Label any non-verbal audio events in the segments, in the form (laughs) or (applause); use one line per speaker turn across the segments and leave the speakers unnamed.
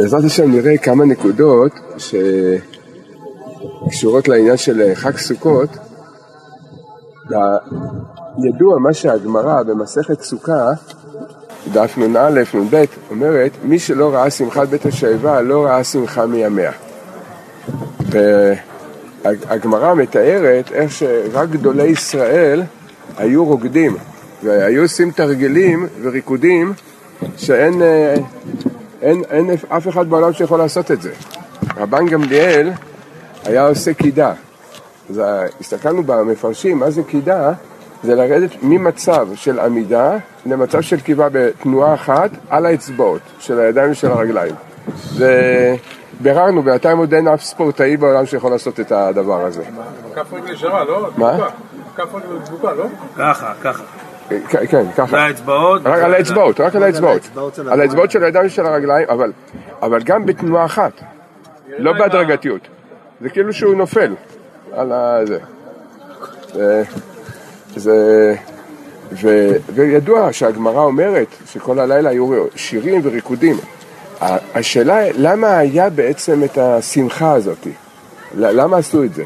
בעזרת השם נראה כמה נקודות שקשורות לעניין של חג סוכות. ידוע מה שהגמרא במסכת סוכה, דף נ"א, נ"ב, אומרת, מי שלא ראה שמחת בית השואבה לא ראה שמחה מימיה. והגמרא מתארת איך שרק גדולי ישראל היו רוקדים והיו עושים תרגילים וריקודים שאין אין, אין אף אחד בעולם שיכול לעשות את זה. רבן גמליאל היה עושה קידה. אז הסתכלנו במפרשים, מה זה קידה? זה לרדת ממצב של עמידה למצב של קיבה בתנועה אחת על האצבעות של הידיים ושל הרגליים. וביררנו, בינתיים עוד אין אף ספורטאי בעולם שיכול לעשות את הדבר הזה.
כף רגל ישרה, לא?
מה?
כף רגל דבוקה, לא?
ככה, ככה.
כן, ככה.
זה האצבעות.
רק על האצבעות, רק על האצבעות. על האצבעות של הידיים ושל הרגליים, אבל, אבל גם בתנועה אחת, לא בהדרגתיות. זה כאילו שהוא נופל על הזה. זה, זה, ו, וידוע שהגמרא אומרת שכל הלילה היו שירים וריקודים. השאלה למה היה בעצם את השמחה הזאת? למה עשו את זה?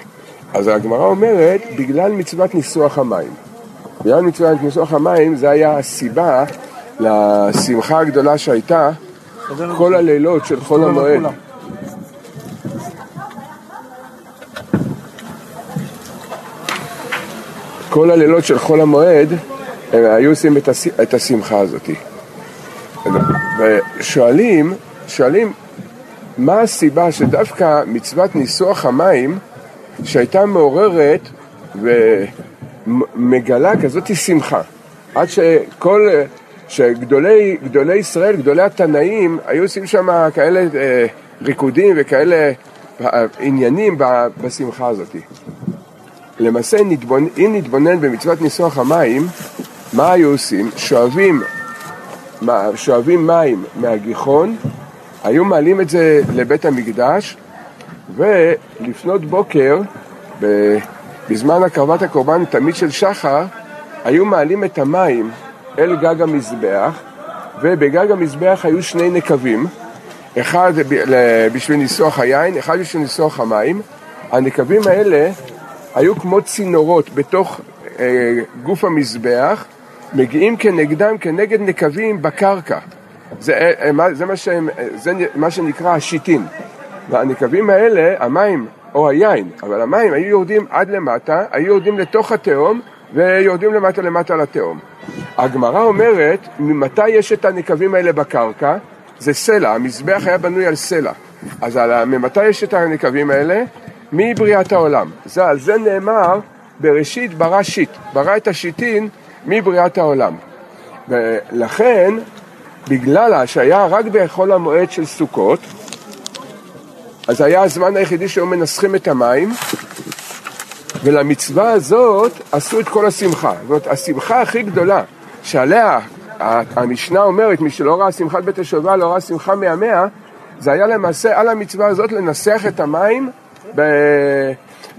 אז הגמרא אומרת, בגלל מצוות ניסוח המים. בגלל מצוות ניסוח המים זה היה הסיבה לשמחה הגדולה שהייתה כל הלילות של חול המועד. כל הלילות של חול המועד הם היו עושים את השמחה הזאת. ושואלים, שואלים מה הסיבה שדווקא מצוות ניסוח המים שהייתה מעוררת ומגלה כזאת שמחה עד שכל, שגדולי גדולי ישראל, גדולי התנאים היו עושים שם כאלה אה, ריקודים וכאלה אה, עניינים בשמחה הזאת. למעשה, נתבונ... אם נתבונן במצוות ניסוח המים, מה היו עושים? שואבים, שואבים מים מהגיחון, היו מעלים את זה לבית המקדש, ולפנות בוקר, בזמן הקרבת הקורבן, תמיד של שחר, היו מעלים את המים אל גג המזבח, ובגג המזבח היו שני נקבים, אחד בשביל ניסוח היין, אחד בשביל ניסוח המים. הנקבים האלה היו כמו צינורות בתוך אה, גוף המזבח, מגיעים כנגדם, כנגד נקבים בקרקע. זה, אה, זה, מה, שהם, זה מה שנקרא השיטין. והנקבים האלה, המים או היין, אבל המים היו יורדים עד למטה, היו יורדים לתוך התהום ויורדים למטה למטה לתהום. הגמרא אומרת, ממתי יש את הנקבים האלה בקרקע? זה סלע, המזבח היה בנוי על סלע. אז על, ממתי יש את הנקבים האלה? מבריאת העולם. זה, על זה נאמר, בראשית ברא שיט, ברא את השיטין מבריאת העולם. ולכן, בגלל שהיה רק בחול המועד של סוכות, אז היה הזמן היחידי שהיו מנסחים את המים, ולמצווה הזאת עשו את כל השמחה. זאת אומרת, השמחה הכי גדולה שעליה המשנה אומרת, מי שלא ראה שמחת בית השובע לא ראה שמחה מימיה, זה היה למעשה על המצווה הזאת לנסח את המים ב...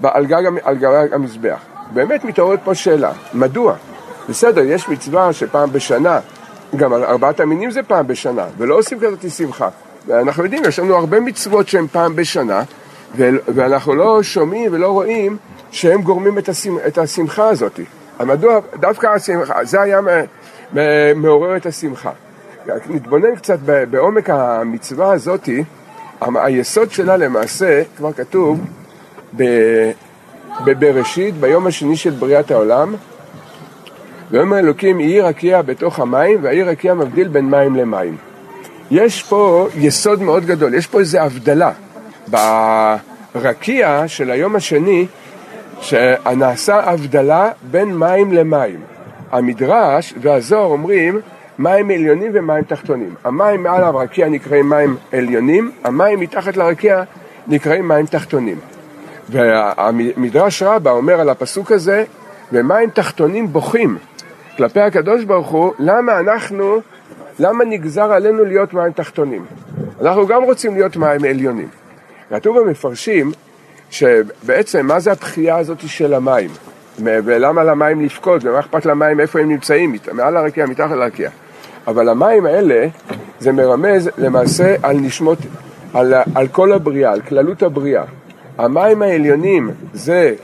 ב... על, גג, על גג המזבח. באמת מתעוררת פה שאלה, מדוע? בסדר, יש מצווה שפעם בשנה, גם ארבעת המינים זה פעם בשנה, ולא עושים כזאת שמחה. ואנחנו יודעים, יש לנו הרבה מצוות שהן פעם בשנה, ואנחנו לא שומעים ולא רואים שהם גורמים את, השמח, את השמחה הזאת. מדוע דווקא השמחה, זה היה מעורר את השמחה. נתבונן קצת בעומק המצווה הזאת, היסוד שלה למעשה, כבר כתוב בבראשית, ביום השני של בריאת העולם, ויאמר אלוקים יהי רקיע בתוך המים, והעיר רקיע מבדיל בין מים למים. יש פה יסוד מאוד גדול, יש פה איזו הבדלה. ברקיע של היום השני, שנעשה הבדלה בין מים למים. המדרש והזוהר אומרים מים עליונים ומים תחתונים. המים מעל הרקיע נקראים מים עליונים, המים מתחת לרקיע נקראים מים תחתונים. והמדרש רבה אומר על הפסוק הזה, ומים תחתונים בוכים כלפי הקדוש ברוך הוא, למה אנחנו, למה נגזר עלינו להיות מים תחתונים? אנחנו גם רוצים להיות מים עליונים. כתוב במפרשים שבעצם מה זה הבחייה הזאת של המים? ולמה למים לבכות, ומה אכפת למים איפה הם נמצאים, מעל הרקיע, מתחת לרקיע. אבל המים האלה זה מרמז למעשה על נשמות, על, על כל הבריאה, על כללות הבריאה. המים העליונים זה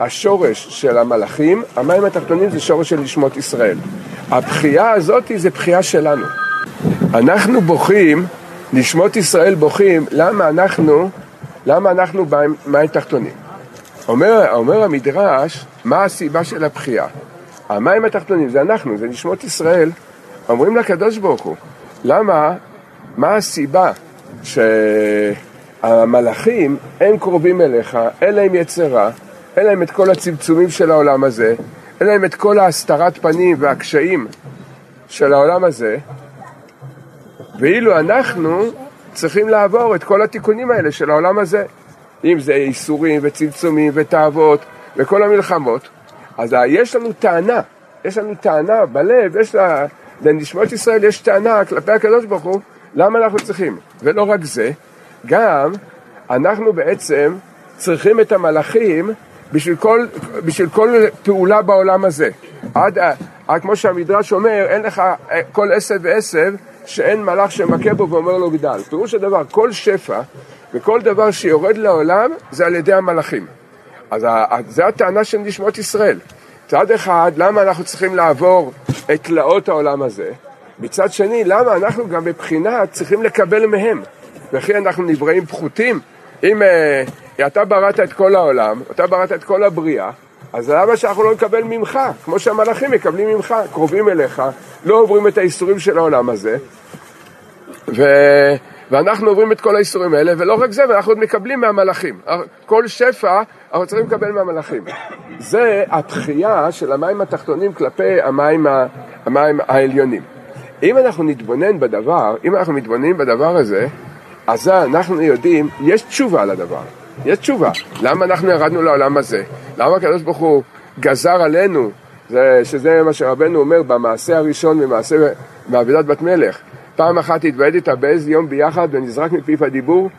השורש של המלאכים, המים התחתונים זה שורש של נשמות ישראל. הבכייה הזאת זה בכייה שלנו. אנחנו בוכים, נשמות ישראל בוכים, למה אנחנו, למה אנחנו במים תחתונים? אומר, אומר המדרש, מה הסיבה של הבכייה? המים התחתונים זה אנחנו, זה נשמות ישראל. אומרים לקדוש ברוך הוא, למה, מה הסיבה שהמלאכים הם קרובים אליך, אין להם יצרה, אין להם את כל הצמצומים של העולם הזה, אין להם את כל ההסתרת פנים והקשיים של העולם הזה, ואילו אנחנו צריכים לעבור את כל התיקונים האלה של העולם הזה, אם זה איסורים וצמצומים ותאוות וכל המלחמות, אז יש לנו טענה, יש לנו טענה בלב, יש לה, לנשמות ישראל יש טענה כלפי הקדוש ברוך הוא, למה אנחנו צריכים? ולא רק זה, גם אנחנו בעצם צריכים את המלאכים בשביל כל, בשביל כל פעולה בעולם הזה. עד, עד כמו שהמדרש אומר, אין לך כל עשב ועשב שאין מלאך שמכה בו ואומר לו גדל. פירוש הדבר, כל שפע וכל דבר שיורד לעולם זה על ידי המלאכים. אז זו הטענה של נשמות ישראל. מצד אחד, למה אנחנו צריכים לעבור את תלאות העולם הזה? מצד שני, למה אנחנו גם מבחינה צריכים לקבל מהם? וכי אנחנו נבראים פחותים? אם uh, אתה בראת את כל העולם, אתה בראת את כל הבריאה, אז למה שאנחנו לא נקבל ממך? כמו שהמלאכים מקבלים ממך, קרובים אליך, לא עוברים את האיסורים של העולם הזה, ו... ואנחנו עוברים את כל האיסורים האלה, ולא רק זה, ואנחנו עוד מקבלים מהמלאכים. כל שפע אנחנו צריכים לקבל מהמלאכים. זה התחייה של המים התחתונים כלפי המים, ה... המים העליונים. אם אנחנו נתבונן בדבר, אם אנחנו מתבוננים בדבר הזה, אז אנחנו יודעים, יש תשובה לדבר. יש תשובה. למה אנחנו ירדנו לעולם הזה? למה הקדוש ברוך הוא גזר עלינו, זה, שזה מה שרבנו אומר במעשה הראשון ממעשה מעבדת בת מלך. פעם אחת התוועד איתה באיזה יום ביחד ונזרק מפיו הדיבור,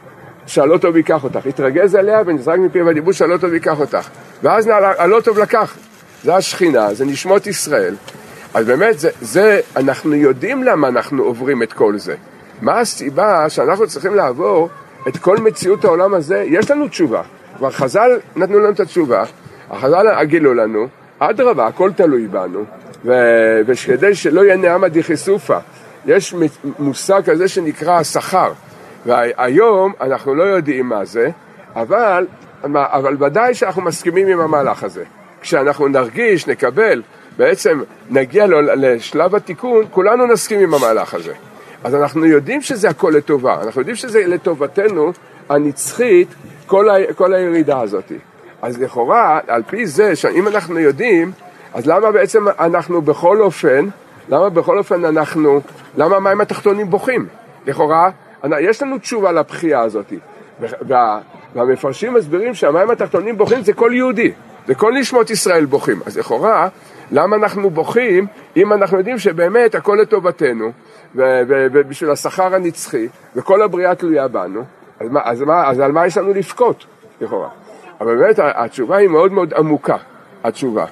שהלא טוב ייקח אותך. התרגז עליה ונזרק מפיו הדיבור שהלא טוב ייקח אותך. ואז הלא טוב לקח. זה השכינה, זה נשמות ישראל. אז באמת, זה, זה, אנחנו יודעים למה אנחנו עוברים את כל זה. מה הסיבה שאנחנו צריכים לעבור את כל מציאות העולם הזה? יש לנו תשובה. כבר חז"ל נתנו לנו את התשובה, החז"ל גילו לנו, אדרבה, הכל תלוי בנו, וכדי שלא יהיה נעמה דחיסופה, יש מושג כזה שנקרא השכר, והיום אנחנו לא יודעים מה זה, אבל, אבל ודאי שאנחנו מסכימים עם המהלך הזה. כשאנחנו נרגיש, נקבל, בעצם נגיע לשלב התיקון, כולנו נסכים עם המהלך הזה. אז אנחנו יודעים שזה הכל לטובה, אנחנו יודעים שזה לטובתנו הנצחית, כל, ה, כל הירידה הזאת. אז לכאורה, על פי זה, שאם אנחנו יודעים, אז למה בעצם אנחנו בכל אופן, למה בכל אופן אנחנו, למה המים התחתונים בוכים? לכאורה, יש לנו תשובה לבכייה הזאת. וה, והמפרשים מסבירים שהמים התחתונים בוכים זה כל יהודי, זה כל נשמות ישראל בוכים. אז לכאורה, למה אנחנו בוכים אם אנחנו יודעים שבאמת הכל לטובתנו, ובשביל השכר הנצחי, וכל הבריאה תלויה בנו, אז, מה, אז, מה, אז על מה יש לנו לבכות, לכאורה? אבל באמת התשובה היא מאוד מאוד עמוקה, התשובה.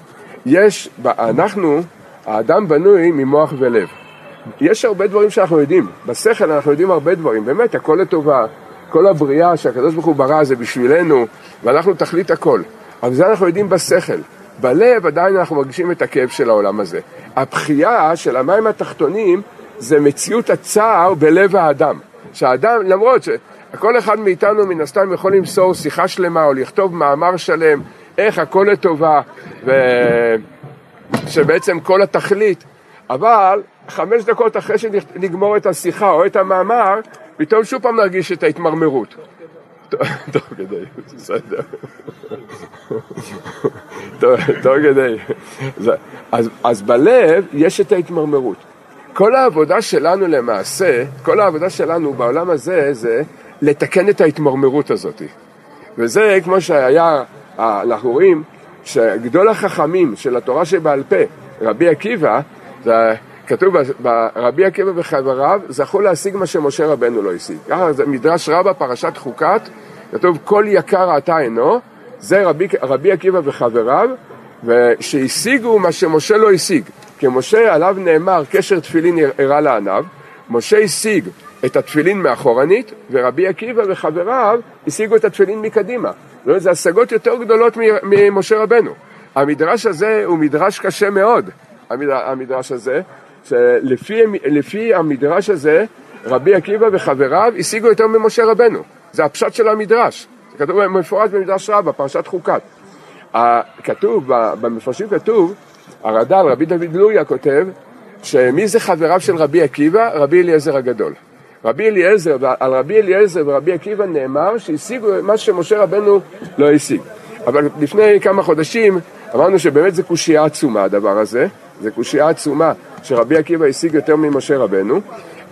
יש, אנחנו, האדם בנוי ממוח ולב. יש הרבה דברים שאנחנו יודעים, בשכל אנחנו יודעים הרבה דברים, באמת הכל לטובה, כל הבריאה שהקדוש ברוך הוא ברא זה בשבילנו, ואנחנו תכלית הכל. אבל זה אנחנו יודעים בשכל. בלב עדיין אנחנו מרגישים את הכאב של העולם הזה. הבכייה של המים התחתונים זה מציאות הצער בלב האדם. שהאדם, למרות שכל אחד מאיתנו מן הסתם יכול למסור שיחה שלמה או לכתוב מאמר שלם, איך הכל לטובה, ושבעצם כל התכלית, אבל חמש דקות אחרי שנגמור את השיחה או את המאמר, פתאום שוב פעם נרגיש את ההתמרמרות. טוב כדי, בסדר. טוב כדי. אז בלב יש את ההתמרמרות. כל העבודה שלנו למעשה, כל העבודה שלנו בעולם הזה זה לתקן את ההתמרמרות הזאת. וזה כמו שהיה, אנחנו רואים שגדול החכמים של התורה שבעל פה, רבי עקיבא, זה כתוב ברבי עקיבא וחבריו, זכו להשיג מה שמשה רבנו לא השיג. ככה זה מדרש רבה, פרשת חוקת, כתוב כל יקר אתה אינו, זה רבי, רבי עקיבא וחבריו, שהשיגו מה שמשה לא השיג. כי משה עליו נאמר קשר תפילין הראה לעניו, משה השיג את התפילין מאחורנית, ורבי עקיבא וחבריו השיגו את התפילין מקדימה. אומרת, זה השגות יותר גדולות ממשה רבנו. המדרש הזה הוא מדרש קשה מאוד, המדרש הזה, שלפי המדרש הזה, רבי עקיבא וחבריו השיגו יותר ממשה רבנו. זה הפשט של המדרש. זה כתוב מפורט במדרש רבה, פרשת חוקת. כתוב, במפרשים כתוב, הרד"ל, רבי דוד לוריה כותב, שמי זה חבריו של רבי עקיבא? רבי אליעזר הגדול. רבי אליעזר, על רבי אליעזר ורבי עקיבא נאמר שהשיגו מה שמשה רבנו לא השיג. אבל לפני כמה חודשים אמרנו שבאמת זה קושייה עצומה הדבר הזה, זה קושייה עצומה שרבי עקיבא השיג יותר ממשה רבנו,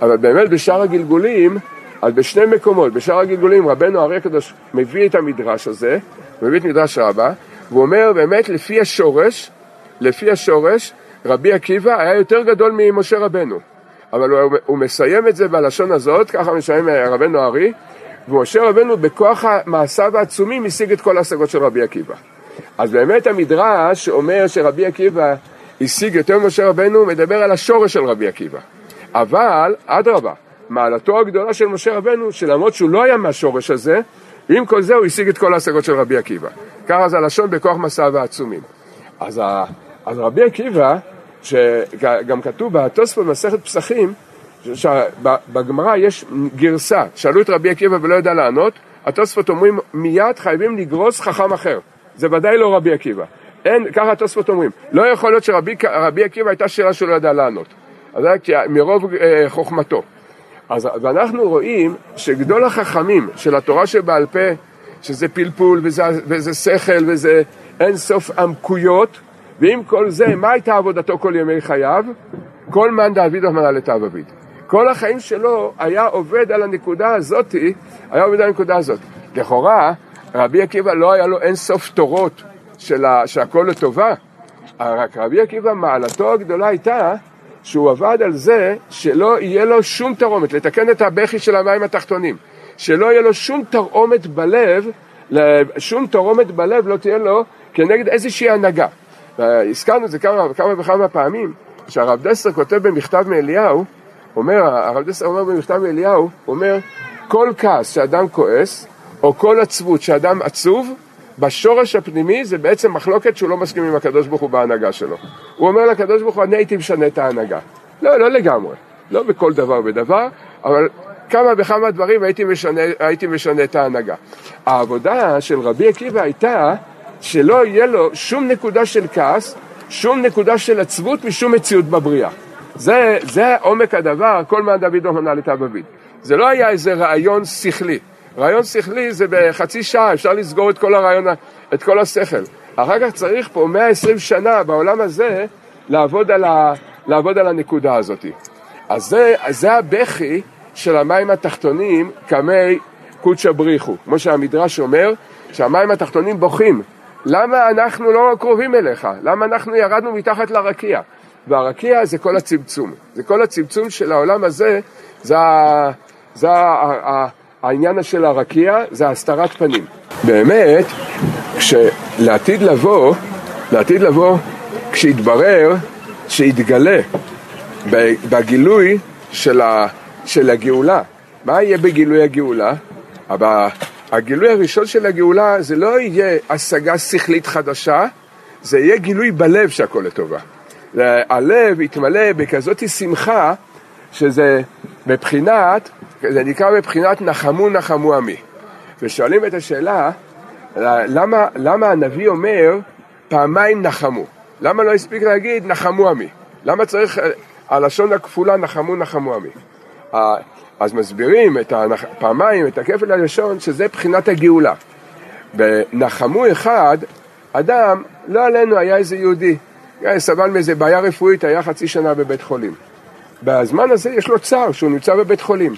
אבל באמת בשאר הגלגולים, אז בשני מקומות, בשאר הגלגולים רבנו הרי הקדוש מביא את המדרש הזה, מביא את מדרש רבה, והוא אומר באמת לפי השורש, לפי השורש, רבי עקיבא היה יותר גדול ממשה רבנו. אבל הוא, הוא מסיים את זה בלשון הזאת, ככה מסיים רבנו הארי, ומשה רבנו בכוח מעשיו העצומים השיג את כל ההשגות של רבי עקיבא. אז באמת המדרש אומר שרבי עקיבא השיג יותר ממשה רבנו, מדבר על השורש של רבי עקיבא. אבל, אדרבה, מעלתו הגדולה של משה רבנו, שלמרות שהוא לא היה מהשורש הזה, עם כל זה הוא השיג את כל ההשגות של רבי עקיבא. ככה זה הלשון בכוח מסעיו העצומים. אז, אז רבי עקיבא, שגם כתוב בתוספות במסכת פסחים, בגמרא יש גרסה, שאלו את רבי עקיבא ולא ידע לענות, התוספות אומרים מיד חייבים לגרוס חכם אחר. זה ודאי לא רבי עקיבא. אין, ככה התוספות אומרים. לא יכול להיות שרבי עקיבא הייתה שאלה שהוא לא ידע לענות. אז זה מרוב אה, חוכמתו. אז ואנחנו רואים שגדול החכמים של התורה שבעל פה, שזה פלפול וזה, וזה שכל וזה אין סוף עמקויות, ועם כל זה, מה הייתה עבודתו כל ימי חייו? כל מאן דאביד רחמנא לטב אביד. כל החיים שלו היה עובד על הנקודה הזאתי, היה עובד על הנקודה הזאת. לכאורה, רבי עקיבא לא היה לו אין סוף תורות של שהכל לטובה, רק רבי עקיבא מעלתו הגדולה הייתה שהוא עבד על זה שלא יהיה לו שום תרעומת, לתקן את הבכי של המים התחתונים, שלא יהיה לו שום תרעומת בלב, שום תרעומת בלב לא תהיה לו כנגד איזושהי הנהגה. הזכרנו את זה כמה וכמה וכמה פעמים, שהרב דסר כותב במכתב מאליהו, אומר, הרב דסר אומר במכתב מאליהו, אומר, כל כעס שאדם כועס, או כל עצבות שאדם עצוב, בשורש הפנימי זה בעצם מחלוקת שהוא לא מסכים עם הקדוש ברוך הוא בהנהגה שלו. הוא אומר לקדוש ברוך הוא, אני הייתי משנה את ההנהגה. לא, לא לגמרי, לא בכל דבר ודבר, אבל כמה וכמה דברים הייתי משנה, הייתי משנה את ההנהגה. העבודה של רבי עקיבא הייתה שלא יהיה לו שום נקודה של כעס, שום נקודה של עצבות משום מציאות בבריאה. זה, זה עומק הדבר, כל מה דוד לא מנה לתא בביד. זה לא היה איזה רעיון שכלי. רעיון שכלי זה בחצי שעה, אפשר לסגור את כל הרעיון, את כל השכל. אחר כך צריך פה 120 שנה בעולם הזה לעבוד על, ה, לעבוד על הנקודה הזאת. אז זה, זה הבכי של המים התחתונים כמי קודשא בריחו. כמו שהמדרש אומר, שהמים התחתונים בוכים. למה אנחנו לא קרובים אליך? למה אנחנו ירדנו מתחת לרקיע? והרקיע זה כל הצמצום. זה כל הצמצום של העולם הזה, זה, זה העניין של הרקיע זה הסתרת פנים. באמת, כשלעתיד לבוא, לעתיד לבוא, כשיתברר, שיתגלה בגילוי של, ה, של הגאולה. מה יהיה בגילוי הגאולה? אבל הגילוי הראשון של הגאולה זה לא יהיה השגה שכלית חדשה, זה יהיה גילוי בלב שהכל לטובה. הלב יתמלא בכזאת שמחה שזה מבחינת זה נקרא מבחינת נחמו נחמו עמי. ושואלים את השאלה, למה, למה הנביא אומר פעמיים נחמו? למה לא הספיק להגיד נחמו עמי? למה צריך הלשון הכפולה נחמו נחמו עמי? אז מסבירים את הנח... פעמיים את הכפל הלשון שזה בחינת הגאולה. בנחמו אחד, אדם, לא עלינו, היה איזה יהודי, סבל מאיזה בעיה רפואית, היה חצי שנה בבית חולים. בזמן הזה יש לו צער שהוא נמצא בבית חולים.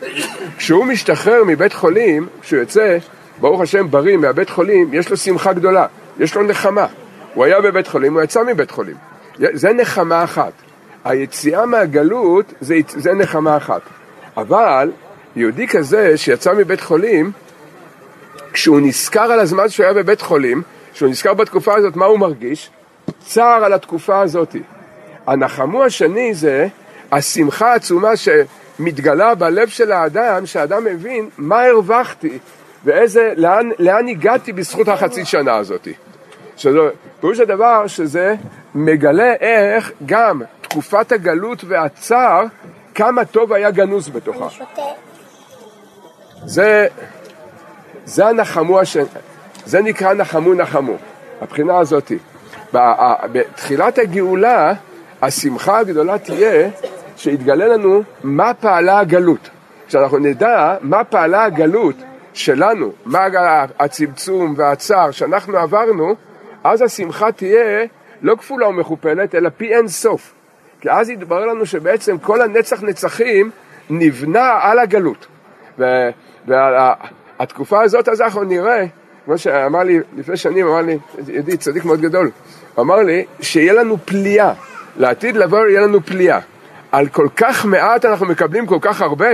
כשהוא משתחרר מבית חולים, כשהוא יוצא, ברוך השם בריא מהבית חולים, יש לו שמחה גדולה, יש לו נחמה. הוא היה בבית חולים, הוא יצא מבית חולים. זה נחמה אחת. היציאה מהגלות זה, זה נחמה אחת. אבל יהודי כזה שיצא מבית חולים, כשהוא נזכר על הזמן שהוא היה בבית חולים, כשהוא נזכר בתקופה הזאת, מה הוא מרגיש? צער על התקופה הזאת. הנחמו השני זה השמחה העצומה ש, מתגלה בלב של האדם, שהאדם מבין מה הרווחתי ואיזה, לאן, לאן הגעתי בזכות החצי שנה הזאת. פירוש הדבר שזה מגלה איך גם תקופת הגלות והצער, כמה טוב היה גנוז בתוכה. זה, זה הנחמו השני, זה נקרא נחמו נחמו, הבחינה הזאתי. בתחילת הגאולה, השמחה הגדולה תהיה שיתגלה לנו מה פעלה הגלות. כשאנחנו נדע מה פעלה הגלות שלנו, מה הצמצום והצער שאנחנו עברנו, אז השמחה תהיה לא כפולה ומכופלת, אלא פי אין סוף. כי אז יתברר לנו שבעצם כל הנצח נצחים נבנה על הגלות. והתקופה הזאת, אז אנחנו נראה, כמו שאמר לי לפני שנים, אמר לי, ידיד, צדיק מאוד גדול, הוא אמר לי שיהיה לנו פליאה, לעתיד לבוא יהיה לנו פליאה. על כל כך מעט אנחנו מקבלים כל כך הרבה,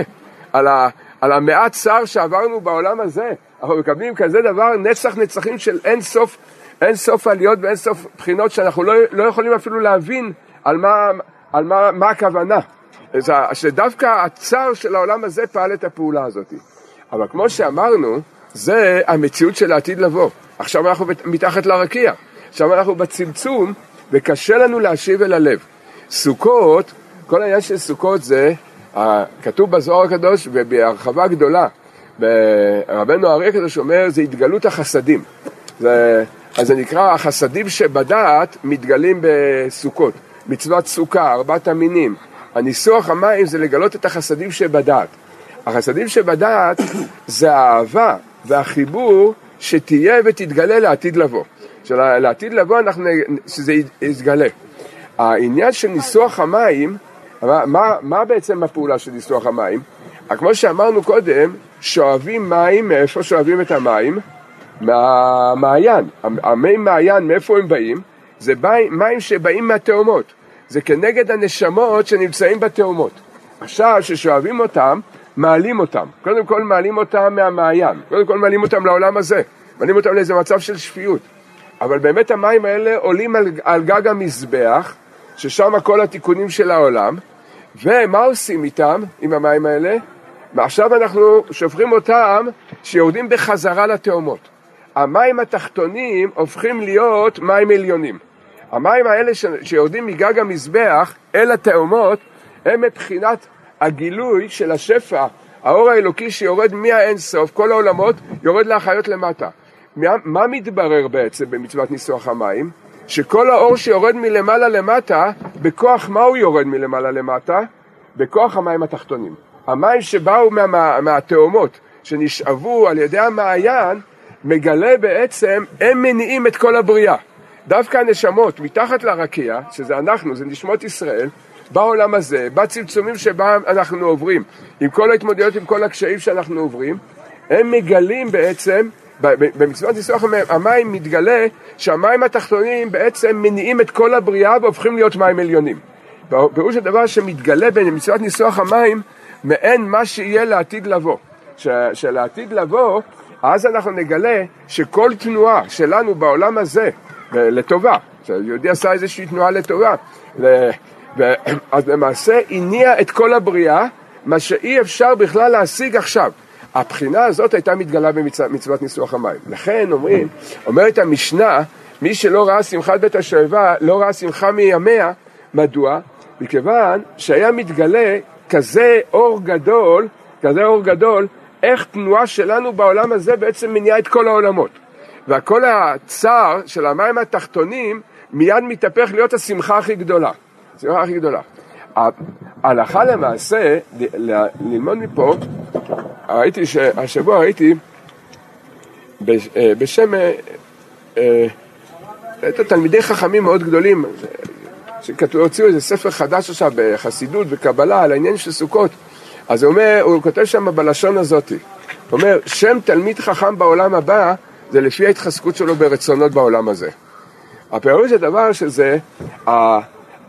על, ה, על המעט צער שעברנו בעולם הזה, אנחנו מקבלים כזה דבר, נצח נצחים של אין סוף, אין סוף עליות ואין סוף בחינות שאנחנו לא, לא יכולים אפילו להבין על מה, על מה, מה הכוונה. שדווקא הצער של העולם הזה פעל את הפעולה הזאת. אבל כמו שאמרנו, זה המציאות של העתיד לבוא. עכשיו אנחנו מתחת לרקיע, עכשיו אנחנו בצמצום, וקשה לנו להשיב אל הלב. סוכות, כל העניין של סוכות זה, כתוב בזוהר הקדוש ובהרחבה גדולה, רבנו הארי הקדוש אומר, זה התגלות החסדים. זה, אז זה נקרא, החסדים שבדעת מתגלים בסוכות. מצוות סוכה, ארבעת המינים. הניסוח המים זה לגלות את החסדים שבדעת. החסדים שבדעת זה האהבה והחיבור שתהיה ותתגלה לעתיד לבוא. לעתיד לבוא אנחנו, שזה יתגלה. העניין של ניסוח המים, מה, מה, מה בעצם הפעולה של ניסוח המים? כמו שאמרנו קודם, שואבים מים, מאיפה שואבים את המים? מהמעיין. המי מעיין, מאיפה הם באים? זה מים שבאים מהתאומות. זה כנגד הנשמות שנמצאים בתאומות. עכשיו, כששואבים אותם, מעלים אותם. קודם כל מעלים אותם מהמעיין. קודם כל מעלים אותם לעולם הזה. מעלים אותם לאיזה מצב של שפיות. אבל באמת המים האלה עולים על, על גג המזבח, ששם כל התיקונים של העולם, ומה עושים איתם, עם המים האלה? ועכשיו אנחנו שופכים אותם שיורדים בחזרה לתאומות. המים התחתונים הופכים להיות מים עליונים. המים האלה שיורדים מגג המזבח אל התאומות הם מבחינת הגילוי של השפע, האור האלוקי שיורד מהאינסוף, כל העולמות, יורד להחיות למטה. מה, מה מתברר בעצם במצוות ניסוח המים? שכל האור שיורד מלמעלה למטה, בכוח מה הוא יורד מלמעלה למטה? בכוח המים התחתונים. המים שבאו מה, מהתאומות, שנשאבו על ידי המעיין, מגלה בעצם, הם מניעים את כל הבריאה. דווקא הנשמות מתחת לרקיע, שזה אנחנו, זה נשמות ישראל, בעולם הזה, בצמצומים שבה אנחנו עוברים, עם כל ההתמודדויות, עם כל הקשיים שאנחנו עוברים, הם מגלים בעצם, במצוות ניסוח המים מתגלה שהמים התחתונים בעצם מניעים את כל הבריאה והופכים להיות מים עליונים. פירוש הדבר שמתגלה במצוות ניסוח המים מעין מה שיהיה לעתיד לבוא. שלעתיד לבוא, אז אנחנו נגלה שכל תנועה שלנו בעולם הזה, לטובה, שיהודי עשה איזושהי תנועה לטובה, אז למעשה הניע את כל הבריאה, מה שאי אפשר בכלל להשיג עכשיו. הבחינה הזאת הייתה מתגלה במצוות ניסוח המים. לכן אומרים, אומרת המשנה, מי שלא ראה שמחת בית השואבה, לא ראה שמחה מימיה, מדוע? מכיוון שהיה מתגלה כזה אור גדול, כזה אור גדול, איך תנועה שלנו בעולם הזה בעצם מניעה את כל העולמות. והכל הצער של המים התחתונים מיד מתהפך להיות השמחה הכי גדולה. השמחה הכי גדולה. הלכה למעשה, ללמוד מפה, ראיתי, השבוע ראיתי אה, בשם אה, אה, את התלמידי חכמים מאוד גדולים, שהוציאו איזה ספר חדש עכשיו בחסידות וקבלה על העניין של סוכות. אז הוא אומר, הוא כותב שם בלשון הזאת, הוא אומר, שם תלמיד חכם בעולם הבא זה לפי ההתחזקות שלו ברצונות בעולם הזה. הפירוש זה דבר שזה,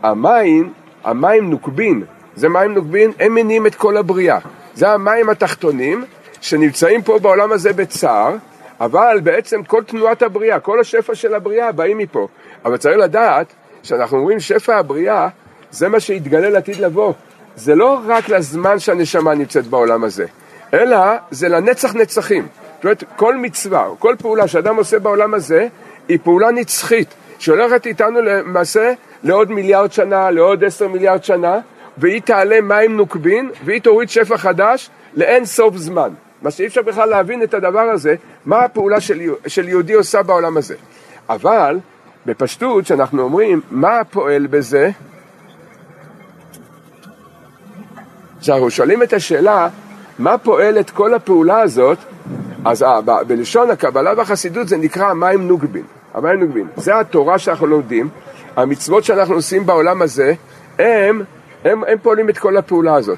המים, המים נוקבין, זה מים נוקבין, הם מניעים את כל הבריאה. זה המים התחתונים שנמצאים פה בעולם הזה בצער, אבל בעצם כל תנועת הבריאה, כל השפע של הבריאה באים מפה. אבל צריך לדעת שאנחנו אומרים שפע הבריאה, זה מה שיתגלה לעתיד לבוא. זה לא רק לזמן שהנשמה נמצאת בעולם הזה, אלא זה לנצח נצחים. זאת אומרת, כל מצווה, כל פעולה שאדם עושה בעולם הזה, היא פעולה נצחית, שהולכת איתנו למעשה לעוד מיליארד שנה, לעוד עשר מיליארד שנה, והיא תעלה מים נוקבין, והיא תוריד שפע חדש לאין סוף זמן. מה שאי אפשר בכלל להבין את הדבר הזה, מה הפעולה של, של יהודי עושה בעולם הזה. אבל, בפשטות, כשאנחנו אומרים, מה פועל בזה? כשאנחנו שואלים את השאלה, מה פועל את כל הפעולה הזאת, אז אה, בלשון הקבלה והחסידות זה נקרא מים נוגבין. המים נוגבין. זה התורה שאנחנו לומדים, המצוות שאנחנו עושים בעולם הזה, הם, הם, הם פועלים את כל הפעולה הזאת.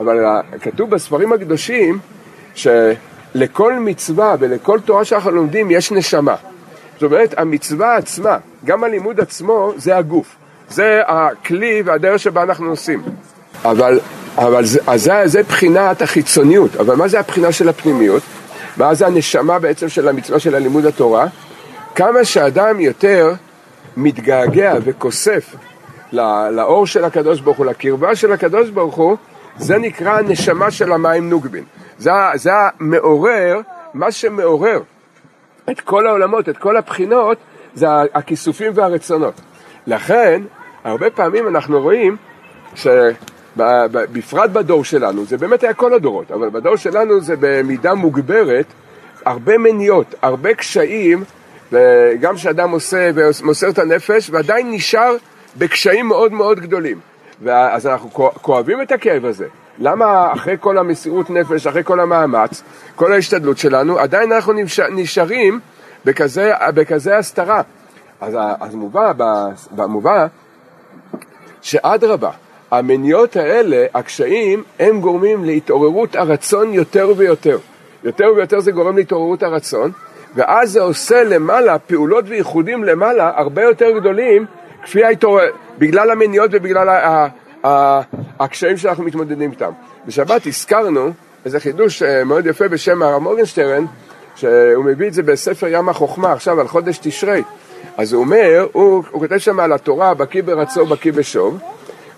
אבל כתוב בספרים הקדושים שלכל מצווה ולכל תורה שאנחנו לומדים יש נשמה. זאת אומרת, המצווה עצמה, גם הלימוד עצמו, זה הגוף. זה הכלי והדרך שבה אנחנו עושים. אבל, אבל זה, זה, זה בחינת החיצוניות. אבל מה זה הבחינה של הפנימיות? מה זה הנשמה בעצם של המצווה של הלימוד התורה? כמה שאדם יותר מתגעגע וכוסף לאור של הקדוש ברוך הוא, לקרבה של הקדוש ברוך הוא, זה נקרא הנשמה של המים נוגבין. זה, זה המעורר, מה שמעורר את כל העולמות, את כל הבחינות, זה הכיסופים והרצונות. לכן, הרבה פעמים אנחנו רואים שבפרט בדור שלנו, זה באמת היה כל הדורות, אבל בדור שלנו זה במידה מוגברת, הרבה מניעות, הרבה קשיים, וגם שאדם עושה ומוסר את הנפש, ועדיין נשאר בקשיים מאוד מאוד גדולים. אז אנחנו כואבים את הכאב הזה. למה אחרי כל המסירות נפש, אחרי כל המאמץ, כל ההשתדלות שלנו, עדיין אנחנו נשארים בכזה, בכזה הסתרה? אז, אז מובא, מובא שאדרבה, המניות האלה, הקשיים, הם גורמים להתעוררות הרצון יותר ויותר. יותר ויותר זה גורם להתעוררות הרצון, ואז זה עושה למעלה, פעולות וייחודים למעלה, הרבה יותר גדולים, כפי ההתעוררות, בגלל המניות ובגלל הקשיים שאנחנו מתמודדים איתם. בשבת הזכרנו איזה חידוש אה, מאוד יפה בשם הרב מורגנשטרן, שהוא מביא את זה בספר ים החוכמה עכשיו על חודש תשרי. אז הוא אומר, הוא, הוא כותב שם על התורה, בקיא ברצו, בקיא בשוב.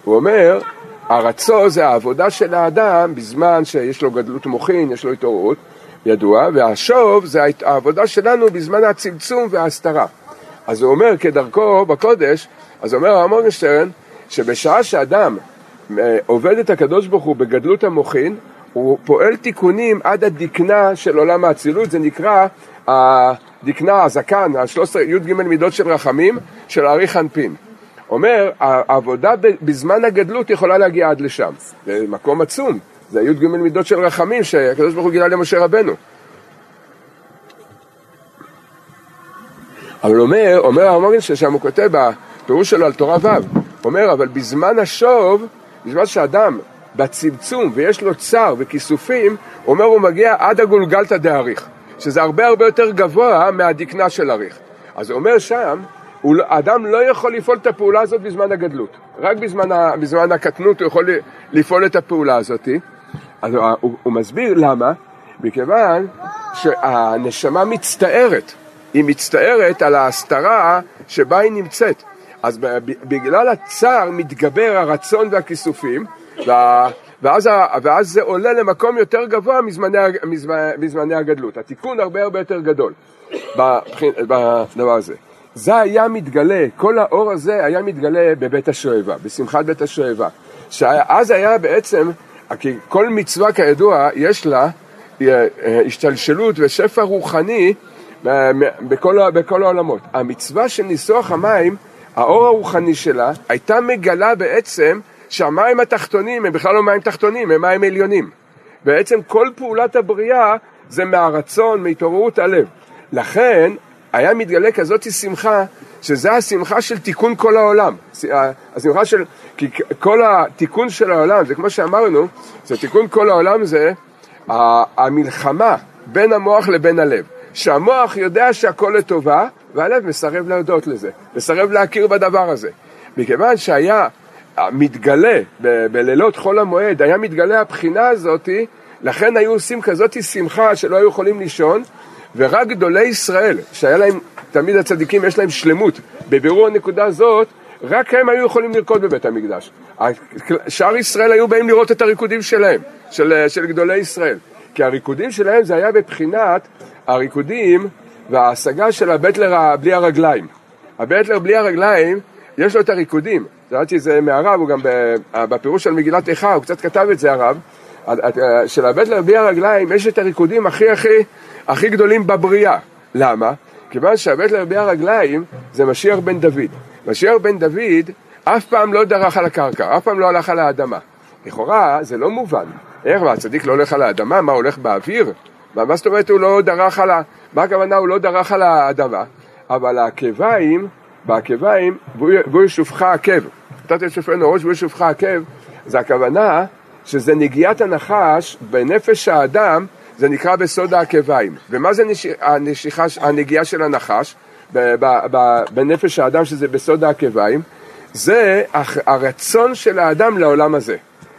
הוא אומר, הרצו זה העבודה של האדם בזמן שיש לו גדלות מוחין, יש לו התעוררות, ידוע, והשוב זה העבודה שלנו בזמן הצמצום וההסתרה. אז הוא אומר, כדרכו בקודש, אז אומר הרב מורגנשטרן, שבשעה שאדם אה, עובד את הקדוש ברוך הוא בגדלות המוחין, הוא פועל תיקונים עד הדקנה של עולם האצילות, זה נקרא הדקנה, הזקן, ה-13 י"ג מידות של רחמים, של ארי חנפין. אומר, העבודה בזמן הגדלות יכולה להגיע עד לשם. זה מקום עצום, זה י"ג מידות של רחמים שהקדוש ברוך הוא גילה למשה רבנו. אבל אומר, אומר הרמוגן ששם הוא כותב בפירוש שלו על תורה ו', אומר, אבל בזמן השוב, בזמן שאדם בצמצום ויש לו צער וכיסופים, הוא אומר, הוא מגיע עד הגולגלתא דאריך, שזה הרבה הרבה יותר גבוה מהדקנה של אריך. אז הוא אומר שם, האדם לא יכול לפעול את הפעולה הזאת בזמן הגדלות. רק בזמן, ה, בזמן הקטנות הוא יכול לפעול את הפעולה הזאת. אז הוא, הוא, מסביר למה, מכיוון שהנשמה מצטערת. היא מצטערת על ההסתרה שבה היא נמצאת. אז בגלל הצער מתגבר הרצון והכיסופים, ואז, ואז זה עולה למקום יותר גבוה מזמני, מזמני הגדלות. התיקון הרבה הרבה יותר גדול בדבר הזה. זה היה מתגלה, כל האור הזה היה מתגלה בבית השואבה, בשמחת בית השואבה. שאז היה בעצם, כי כל מצווה כידוע יש לה אה, השתלשלות ושפע רוחני אה, בכל, בכל העולמות. המצווה של ניסוח המים האור הרוחני שלה הייתה מגלה בעצם שהמים התחתונים הם בכלל לא מים תחתונים, הם מים עליונים. בעצם כל פעולת הבריאה זה מהרצון, מהתעוררות הלב. לכן היה מתגלה כזאת שמחה, שזה השמחה של תיקון כל העולם. השמחה של, כי כל התיקון של העולם, זה כמו שאמרנו, זה תיקון כל העולם זה המלחמה בין המוח לבין הלב. שהמוח יודע שהכל לטובה, והלב מסרב להודות לזה, מסרב להכיר בדבר הזה. מכיוון שהיה מתגלה ב- בלילות חול המועד, היה מתגלה הבחינה הזאתי, לכן היו עושים כזאת שמחה שלא היו יכולים לישון, ורק גדולי ישראל, שהיה להם, תמיד הצדיקים יש להם שלמות, בבירור הנקודה הזאת, רק הם היו יכולים לרקוד בבית המקדש. שאר ישראל היו באים לראות את הריקודים שלהם, של, של גדולי ישראל. כי הריקודים שלהם זה היה בבחינת הריקודים וההשגה של הבטלר בלי הרגליים. הבטלר בלי הרגליים, יש לו את הריקודים. שמעתי את זה מהרב, הוא גם בפירוש של מגילת איכה, הוא קצת כתב את זה הרב, של הבטלר בלי הרגליים יש את הריקודים הכי הכי הכי גדולים בבריאה. למה? כיוון שהבטלר בלי הרגליים זה משיח בן דוד. משיח בן דוד אף פעם לא דרך על הקרקע, אף פעם לא הלך על האדמה. לכאורה זה לא מובן. איך, והצדיק לא הולך על האדמה? מה, הולך באוויר? מה, מה זאת אומרת הוא לא דרך על ה... מה הכוונה הוא לא דרך על האדמה? אבל העקביים, בעקביים, והוא ישופך עקב. נתת שופנו ראש והוא ישופך עקב, זה הכוונה שזה נגיעת הנחש בנפש האדם, זה נקרא בסוד העקביים. ומה זה הנשיכה, הנגיעה של הנחש בנפש האדם, שזה בסוד העקביים? זה הרצון של האדם לעולם הזה.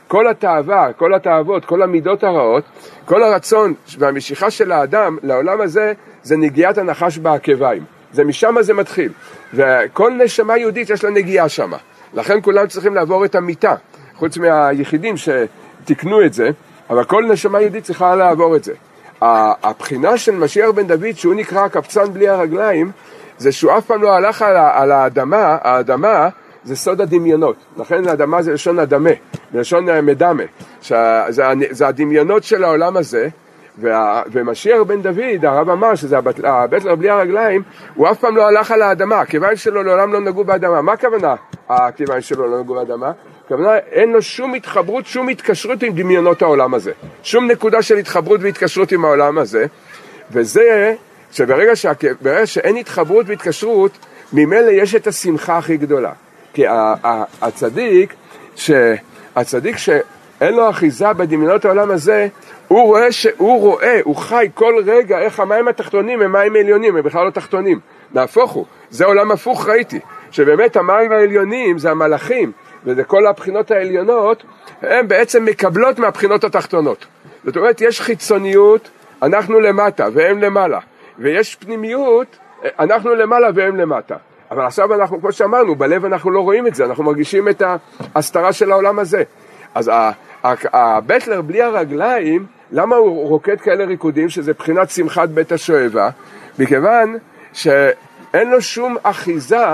כל התאווה, כל התאוות, כל המידות הרעות, כל הרצון והמשיכה של האדם לעולם הזה, זה נגיעת הנחש בעקביים. זה משם זה מתחיל. וכל נשמה יהודית יש לה נגיעה שמה. לכן כולם צריכים לעבור את המיטה, חוץ מהיחידים שתיקנו את זה, אבל כל נשמה יהודית צריכה לעבור את זה. הבחינה של משיח בן דוד, שהוא נקרא קפצן בלי הרגליים, זה שהוא אף פעם לא הלך על האדמה, האדמה זה סוד הדמיונות, לכן האדמה זה לשון אדמה, לשון מדמה, זה הדמיונות של העולם הזה, וה, ומשיח בן דוד, הרב אמר שזה הבטלר בלי הרגליים, הוא אף פעם לא הלך על האדמה, הכיוון שלו לעולם לא נגעו באדמה. מה הכוונה הכיוון שלו לא נגעו באדמה? הכוונה אין לו שום התחברות, שום התקשרות עם דמיונות העולם הזה. שום נקודה של התחברות והתקשרות עם העולם הזה, וזה שברגע שה, שאין התחברות והתקשרות, ממילא יש את השמחה הכי גדולה. כי הצדיק, שהצדיק שאין לו אחיזה בדמיונות העולם הזה, הוא רואה שהוא רואה, הוא חי כל רגע איך המים התחתונים הם מים עליונים, הם בכלל לא תחתונים. נהפוך הוא, זה עולם הפוך ראיתי, שבאמת המים העליונים זה המלאכים, וזה כל הבחינות העליונות, הן בעצם מקבלות מהבחינות התחתונות. זאת אומרת, יש חיצוניות, אנחנו למטה והם למעלה, ויש פנימיות, אנחנו למעלה והם למטה. אבל עכשיו אנחנו, כמו שאמרנו, בלב אנחנו לא רואים את זה, אנחנו מרגישים את ההסתרה של העולם הזה. אז הבטלר בלי הרגליים, למה הוא רוקד כאלה ריקודים, שזה בחינת שמחת בית השואבה? מכיוון שאין לו שום אחיזה,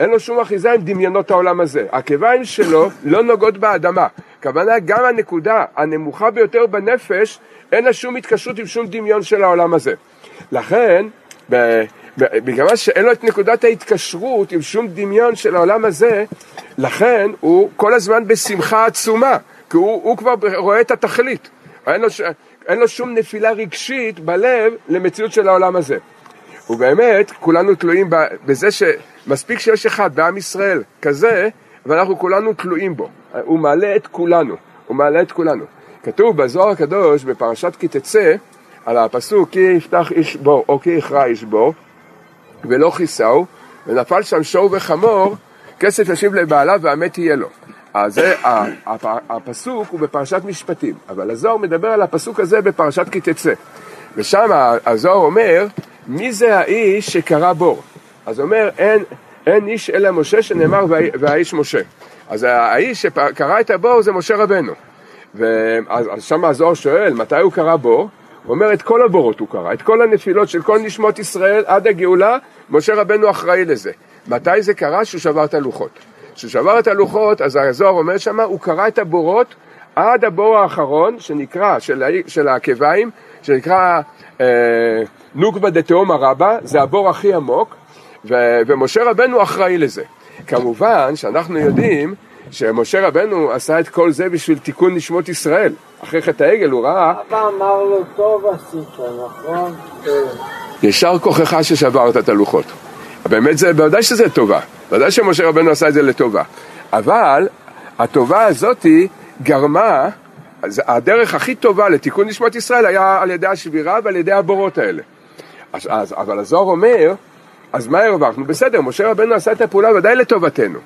אין לו שום אחיזה עם דמיונות העולם הזה. הכיויים שלו לא נוגעות באדמה. הכוונה גם הנקודה הנמוכה ביותר בנפש, אין לה שום התקשרות עם שום דמיון של העולם הזה. לכן, בגלל שאין לו את נקודת ההתקשרות עם שום דמיון של העולם הזה, לכן הוא כל הזמן בשמחה עצומה. כי הוא, הוא כבר רואה את התכלית, אין לו, אין לו שום נפילה רגשית בלב למציאות של העולם הזה. ובאמת, כולנו תלויים בזה שמספיק שיש אחד בעם ישראל כזה, ואנחנו כולנו תלויים בו. הוא מעלה את כולנו, הוא מעלה את כולנו. כתוב בזוהר הקדוש, בפרשת כי תצא, על הפסוק כי יפתח איש בור או כי יכרע איש בור, ולא כיסהו, ונפל שם שור וחמור, כסף ישיב לבעליו והמת יהיה לו. אז זה, הפסוק הוא בפרשת משפטים, אבל הזוהר מדבר על הפסוק הזה בפרשת כי תצא. ושם הזוהר אומר, מי זה האיש שקרא בור? אז אומר, אין, אין איש אלא משה שנאמר והאיש משה. אז האיש שקרא את הבור זה משה רבנו. ואז שם הזוהר שואל, מתי הוא קרא בור? הוא אומר, את כל הבורות הוא קרא, את כל הנפילות של כל נשמות ישראל עד הגאולה, משה רבנו אחראי לזה. מתי זה קרה? שהוא שבר את הלוחות. כשהוא שבר את הלוחות, אז הזוהר אומר שם, הוא קרא את הבורות עד הבור האחרון, שנקרא, של, של העקביים, שנקרא אה, נוקבה דתהום הרבה, זה הבור הכי עמוק, ו, ומשה רבנו אחראי לזה. כמובן שאנחנו יודעים שמשה רבנו עשה את כל זה בשביל תיקון נשמות ישראל. אחרי חטא העגל הוא ראה...
אבא אמר לו, טוב עשית, נכון?
ישר כוחך ששברת את הלוחות. באמת זה, בוודאי שזה טובה, ודאי שמשה רבנו עשה את זה לטובה, אבל הטובה הזאתי גרמה, הדרך הכי טובה לתיקון נשמת ישראל היה על ידי השבירה ועל ידי הבורות האלה. אז, אז, אבל הזוהר אומר, אז מה הרווחנו? בסדר, משה רבנו עשה את הפעולה ודאי לטובתנו,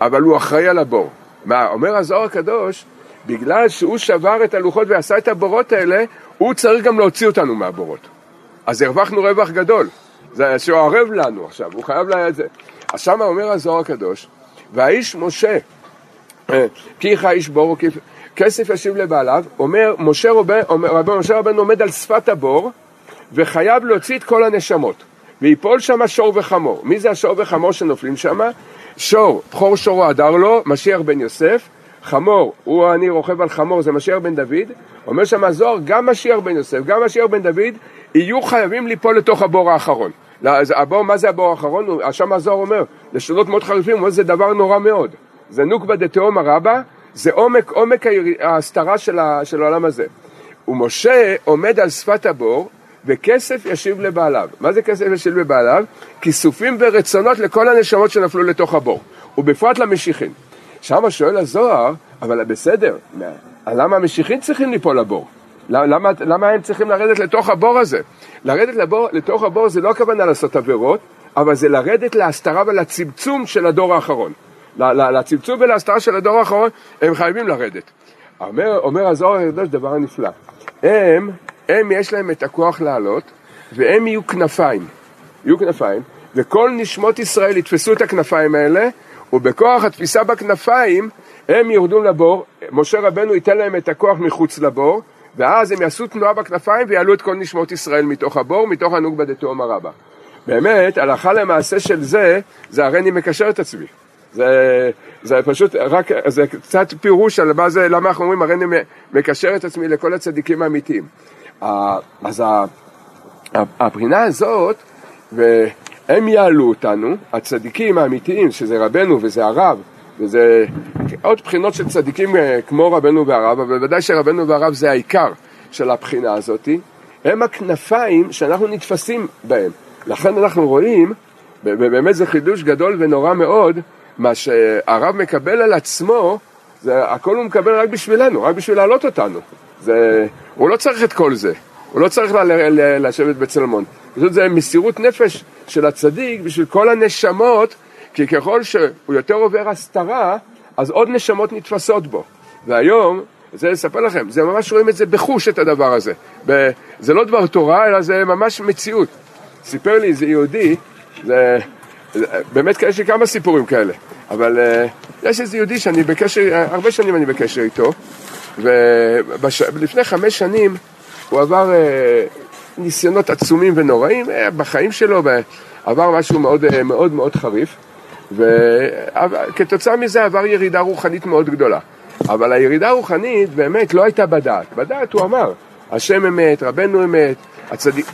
אבל הוא אחראי על הבור. מה, אומר הזוהר הקדוש, בגלל שהוא שבר את הלוחות ועשה את הבורות האלה, הוא צריך גם להוציא אותנו מהבורות. אז הרווחנו רווח גדול. זה שהוא ערב לנו עכשיו, הוא חייב לה את זה. אז שמה אומר הזוהר הקדוש, והאיש משה, אה, כי איכה איש בור, כסף ישיב לבעליו, אומר משה רבן עומד על שפת הבור וחייב להוציא את כל הנשמות ויפול שם שור וחמור. מי זה השור וחמור שנופלים שם? שור, בכור שורו הדר לו, משיח בן יוסף, חמור, הוא אני רוכב על חמור, זה משיח בן דוד, אומר שם הזוהר, גם משיח בן יוסף, גם משיח בן דוד, יהיו חייבים ליפול לתוך הבור האחרון. הבור, מה זה הבור האחרון? שם הזוהר אומר, לשונות מאוד חריפים, הוא אומר זה דבר נורא מאוד. זה נוקבה דתהום הרבה, זה עומק, עומק ההסתרה של, של העולם הזה. ומשה עומד על שפת הבור, וכסף ישיב לבעליו. מה זה כסף ישיב לבעליו? כיסופים ורצונות לכל הנשמות שנפלו לתוך הבור, ובפרט למשיחים. שם שואל הזוהר, אבל בסדר, למה המשיחים צריכים ליפול לבור? למה, למה הם צריכים לרדת לתוך הבור הזה? לרדת לבור, לתוך הבור זה לא הכוונה לעשות עבירות, אבל זה לרדת להסתרה ולצמצום של הדור האחרון. לצמצום ולהסתרה של הדור האחרון הם חייבים לרדת. אומר, אומר הזוהר הקדוש דבר נפלא. הם, הם יש להם את הכוח לעלות, והם יהיו כנפיים. יהיו כנפיים, וכל נשמות ישראל יתפסו את הכנפיים האלה, ובכוח התפיסה בכנפיים הם יורדו לבור, משה רבנו ייתן להם את הכוח מחוץ לבור, ואז הם יעשו תנועה בכנפיים ויעלו את כל נשמות ישראל מתוך הבור, מתוך הנוגבה דתאום הרבה. באמת, הלכה למעשה של זה, זה הרי אני מקשר את עצמי. זה, זה פשוט רק, זה קצת פירוש על מה זה, למה אנחנו אומרים, הרי אני מקשר את עצמי לכל הצדיקים האמיתיים. אז הבחינה הזאת, והם יעלו אותנו, הצדיקים האמיתיים, שזה רבנו וזה הרב, וזה עוד בחינות של צדיקים אה, כמו רבנו והרב, אבל בוודאי שרבנו והרב זה העיקר של הבחינה הזאת, הם הכנפיים שאנחנו נתפסים בהם. לכן אנחנו רואים, ובאמת זה חידוש גדול ונורא מאוד, מה שהרב מקבל על עצמו, זה, הכל הוא מקבל רק בשבילנו, רק בשביל להעלות אותנו. זה, הוא לא צריך את כל זה, הוא לא צריך לשבת בצלמון. פשוט זה מסירות נפש של הצדיק בשביל כל הנשמות, כי ככל שהוא יותר עובר הסתרה, אז עוד נשמות נתפסות בו. והיום, זה לספר לכם, זה ממש רואים את זה בחוש את הדבר הזה. ב, זה לא דבר תורה, אלא זה ממש מציאות. סיפר לי איזה יהודי, זה, באמת יש לי כמה סיפורים כאלה, אבל uh, יש איזה יהודי שאני בקשר, הרבה שנים אני בקשר איתו, ולפני חמש שנים הוא עבר uh, ניסיונות עצומים ונוראים uh, בחיים שלו, ועבר משהו מאוד uh, מאוד, מאוד חריף, וכתוצאה מזה עבר ירידה רוחנית מאוד גדולה. אבל הירידה הרוחנית באמת לא הייתה בדעת. בדעת הוא אמר, השם אמת, רבנו אמת, הצדיק,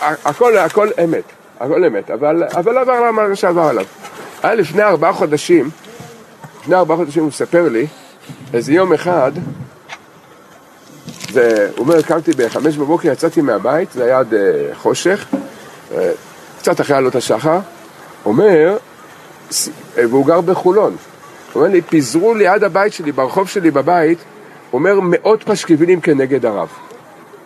הכל, הכל אמת. הכל אמת, אבל, אבל עבר מה שעבר עליו. היה לפני ארבעה חודשים, לפני ארבעה חודשים הוא מספר לי, איזה יום אחד, הוא אומר, קמתי בחמש בבוקר, יצאתי מהבית, זה היה עד uh, חושך, uh, קצת אחרי עלות השחר, אומר, והוא גר בחולון, הוא אומר לי, פיזרו ליד הבית שלי, ברחוב שלי בבית, אומר מאות פשקווילים כנגד הרב.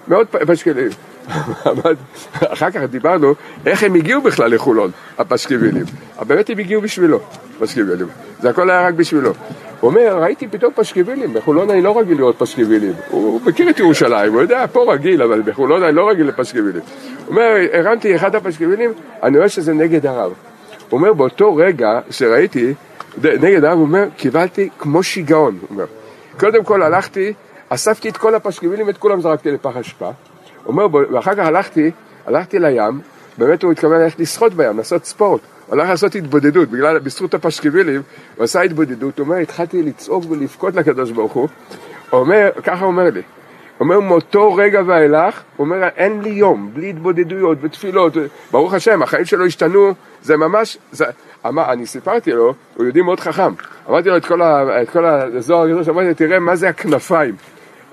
מאות פשקווילים. (laughs) אחר כך דיברנו איך הם הגיעו בכלל לחולון, הפשקווילים. באמת הם הגיעו בשבילו, פשקווילים. זה הכל היה רק בשבילו. הוא אומר, ראיתי פתאום פשקווילים, בחולון אני לא רגיל לראות פשקווילים. הוא מכיר את ירושלים, הוא יודע, פה רגיל, אבל בחולון אני לא רגיל לפשקווילים. הוא אומר, הרמתי אחד הפשקווילים, אני רואה שזה נגד הרב. הוא אומר, באותו רגע שראיתי נגד הרב, הוא אומר, קיבלתי כמו שיגעון. אומר, קודם כל הלכתי, אספתי את כל הפשקווילים, את כולם זרקתי לפח אשפה. אומר, ואחר כך הלכתי, הלכתי לים, באמת הוא התכוון ללכת לשחות בים, לעשות ספורט. הוא הלך לעשות התבודדות, בגלל, בזכות הפשקווילים, הוא עשה התבודדות, הוא אומר, התחלתי לצעוק ולבכות לקדוש ברוך הוא, הוא אומר, ככה אומר לי, הוא אומר, מאותו רגע ואילך, הוא אומר, אין לי יום, בלי התבודדויות ותפילות, ברוך השם, החיים שלו השתנו, זה ממש, זה, אמר, אני סיפרתי לו, הוא יהודי מאוד חכם, אמרתי לו את כל, ה, את כל הזוהר הגדול, אמרתי לו, תראה מה זה הכנפיים,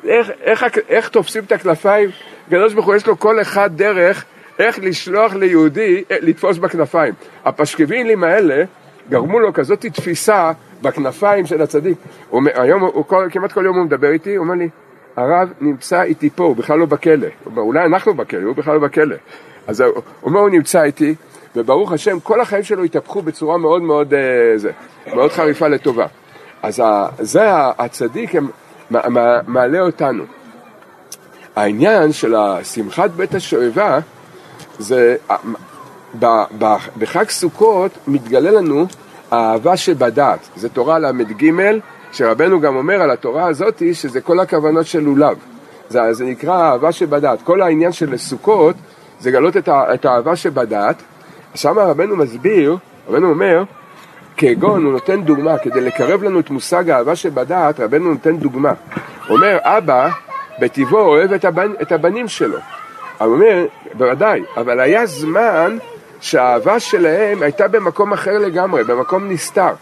איך, איך, איך תופסים את הכנפיים? הקדוש ברוך הוא יש לו כל אחד דרך איך לשלוח ליהודי אה, לתפוס בכנפיים. הפשקווילים האלה גרמו לו כזאת תפיסה בכנפיים של הצדיק. הוא, היום, הוא, כל, כמעט כל יום הוא מדבר איתי, הוא אומר לי, הרב נמצא איתי פה, הוא בכלל לא בכלא. אומר, אולי אנחנו בכלא, הוא בכלל לא בכלא. אז הוא אומר, הוא נמצא איתי, וברוך השם, כל החיים שלו התהפכו בצורה מאוד מאוד, אה, זה, מאוד חריפה לטובה. אז זה הצדיק, הם מעלה אותנו. העניין של שמחת בית השואבה זה בחג סוכות מתגלה לנו האהבה שבדעת, זה תורה ל"ג, שרבנו גם אומר על התורה הזאתי שזה כל הכוונות של לולב. זה, זה נקרא אהבה שבדעת. כל העניין של סוכות זה לגלות את, את האהבה שבדעת. שם רבנו מסביר, רבנו אומר, כגון הוא נותן דוגמה, כדי לקרב לנו את מושג האהבה שבדעת, רבנו נותן דוגמה. אומר, אבא בטבעו אוהב את, הבנ, את הבנים שלו. הוא אומר, בוודאי, אבל היה זמן שהאהבה שלהם הייתה במקום אחר לגמרי, במקום נסתר.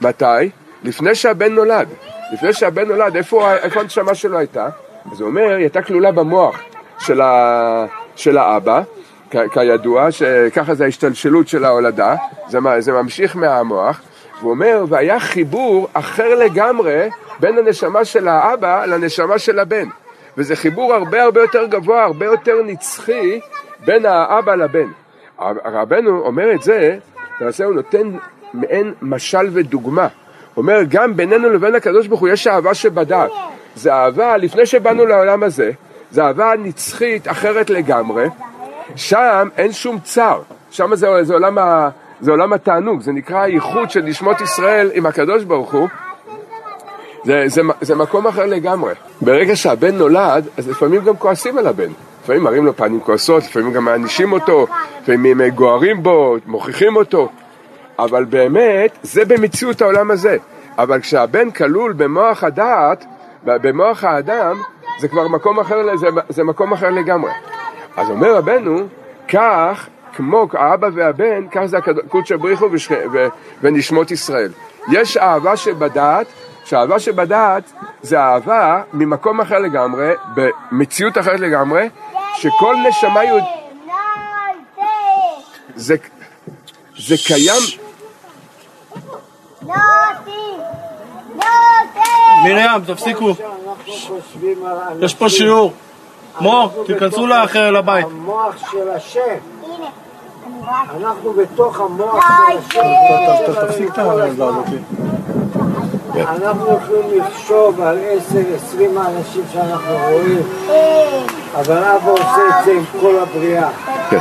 מתי? לפני שהבן נולד. לפני שהבן נולד, איפה, איפה הנשמה שלו הייתה? אז הוא אומר, היא הייתה כלולה במוח של, ה, של האבא, כ, כידוע, שככה זה ההשתלשלות של ההולדה, זה, זה ממשיך מהמוח, והוא אומר, והיה חיבור אחר לגמרי בין הנשמה של האבא לנשמה של הבן. וזה חיבור הרבה הרבה יותר גבוה, הרבה יותר נצחי בין האבא לבן. רבנו אומר את זה, למעשה הוא נותן מעין משל ודוגמה. הוא אומר, גם בינינו לבין הקדוש ברוך הוא יש אהבה שבדעת. זה אהבה, לפני שבאנו לעולם הזה, זה אהבה נצחית אחרת לגמרי. שם אין שום צער, שם זה, זה, עולם, ה, זה עולם התענוג, זה נקרא הייחוד של נשמות ישראל עם הקדוש ברוך הוא. זה, זה, זה מקום אחר לגמרי. ברגע שהבן נולד, אז לפעמים גם כועסים על הבן. לפעמים מראים לו פנים כועסות, לפעמים גם מענישים אותו, לפעמים גוערים בו, מוכיחים אותו. אבל באמת, זה במציאות העולם הזה. אבל כשהבן כלול במוח הדעת, במוח האדם, זה כבר מקום אחר, זה, זה מקום אחר לגמרי. אז אומר רבנו, כך, כמו האבא והבן, כך זה קודשא בריחו ונשמות ישראל. יש אהבה שבדעת, שאהבה שבדעת זה אהבה ממקום אחר לגמרי, במציאות אחרת לגמרי, שכל נשמה יהוד... זה, זה קיים...
מרים, תפסיקו. יש פה שיעור. מור, תיכנסו לאחר לבית.
המוח של השם. אנחנו בתוך המוח של השם.
תפסיק את הילדה הזאת.
אנחנו יכולים לחשוב על עשר, עשרים האנשים שאנחנו רואים, אבל אבא עושה את זה עם כל הבריאה.
כן,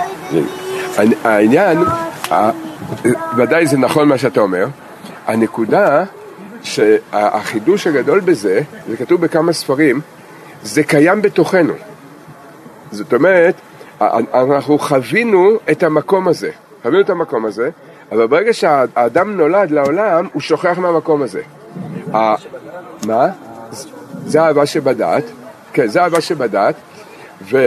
העניין, ודאי זה נכון מה שאתה אומר, הנקודה שהחידוש הגדול בזה, זה כתוב בכמה ספרים, זה קיים בתוכנו. זאת אומרת, אנחנו חווינו את המקום הזה, חווינו את המקום הזה, אבל ברגע שהאדם נולד לעולם, הוא שוכח מהמקום הזה. מה? זה אהבה שבדעת, כן, זה אהבה שבדעת, ו...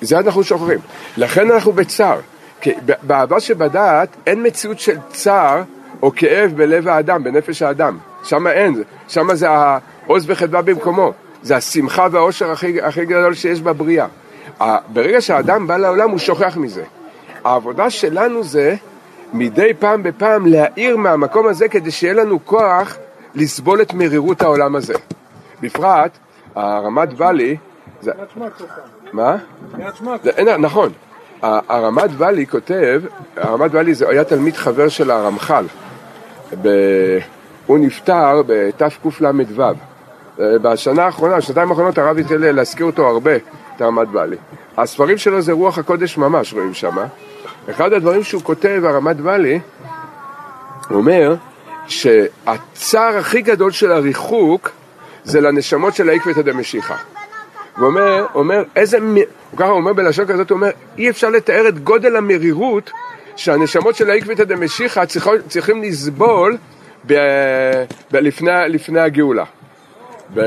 זה אנחנו שוכחים. לכן אנחנו בצער. כי באהבה שבדעת אין מציאות של צער או כאב בלב האדם, בנפש האדם. שם אין, שם זה העוז וחדווה במקומו. זה השמחה והאושר הכי, הכי גדול שיש בבריאה. ברגע שהאדם בא לעולם הוא שוכח מזה. העבודה שלנו זה מדי פעם בפעם להאיר מהמקום הזה כדי שיהיה לנו כוח לסבול את מרירות העולם הזה. בפרט, הרמת ואלי... זה... מה? זה, נכון. הרמת ואלי כותב, הרמת ואלי זה היה תלמיד חבר של הרמח"ל. ב... הוא נפטר בתקל"ו. בשנה האחרונה, בשנתיים האחרונות הרב התחיל להזכיר אותו הרבה, את הרמת ואלי. הספרים שלו זה רוח הקודש ממש, רואים שמה. אחד הדברים שהוא כותב, הרמת ואלי, הוא אומר שהצער הכי גדול של הריחוק זה לנשמות של העקבתא דמשיחא. הוא אומר, אומר, איזה, הוא ככה אומר בלשון כזאת, הוא אומר, אי אפשר לתאר את גודל המרירות שהנשמות של העקבתא דמשיחא צריכים לסבול ב, ב, לפני, לפני הגאולה. הוא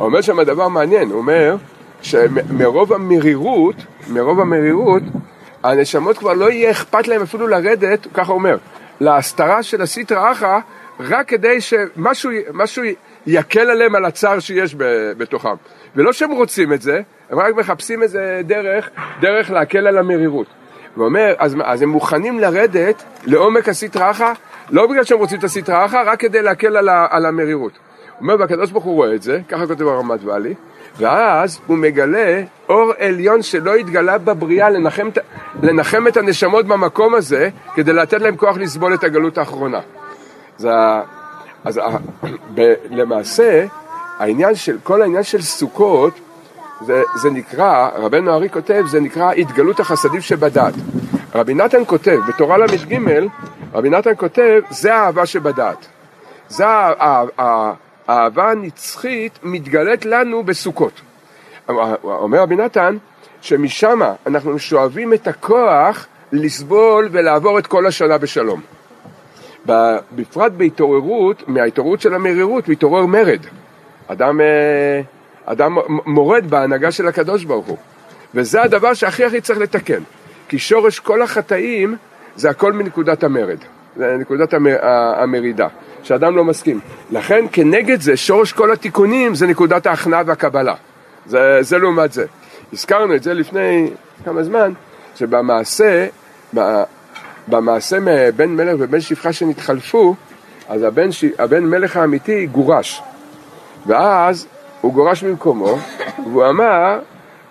אומר שם דבר מעניין, הוא אומר שמרוב המרירות, מרוב המרירות, הנשמות כבר לא יהיה אכפת להם אפילו לרדת, ככה אומר, להסתרה של הסטרא אחא, רק כדי שמשהו יקל עליהם על הצער שיש בתוכם. ולא שהם רוצים את זה, הם רק מחפשים איזה דרך, דרך להקל על המרירות. הוא אומר, אז, אז הם מוכנים לרדת לעומק הסטרא אחא, לא בגלל שהם רוצים את הסטרא אחא, רק כדי להקל על, על המרירות. אומר, והקדוש ברוך הוא רואה את זה, ככה כותב הרמת ואלי, ואז הוא מגלה אור עליון שלא התגלה בבריאה לנחם, לנחם את הנשמות במקום הזה, כדי לתת להם כוח לסבול את הגלות האחרונה. זה, אז ב, למעשה, העניין של, כל העניין של סוכות, זה, זה נקרא, רבנו ארי כותב, זה נקרא התגלות החסדים שבדת. רבי נתן כותב, בתורה ל"ג, רבי נתן כותב, זה האהבה שבדעת. זה האהבה הנצחית מתגלית לנו בסוכות. אומר רבי נתן, שמשם אנחנו שואבים את הכוח לסבול ולעבור את כל השנה בשלום. בפרט בהתעוררות, מההתעוררות של המרירות, מתעורר מרד. אדם, אה, אדם מורד בהנהגה של הקדוש ברוך הוא. וזה הדבר שהכי הכי צריך לתקן. כי שורש כל החטאים זה הכל מנקודת המרד. זה נקודת המר, המרידה, שאדם לא מסכים. לכן כנגד זה, שורש כל התיקונים זה נקודת ההכנעה והקבלה. זה, זה לעומת זה. הזכרנו את זה לפני כמה זמן, שבמעשה, במעשה מבן מלך ובן שפחה שנתחלפו, אז הבן. הבן מלך האמיתי גורש. ואז הוא גורש ממקומו, והוא אמר,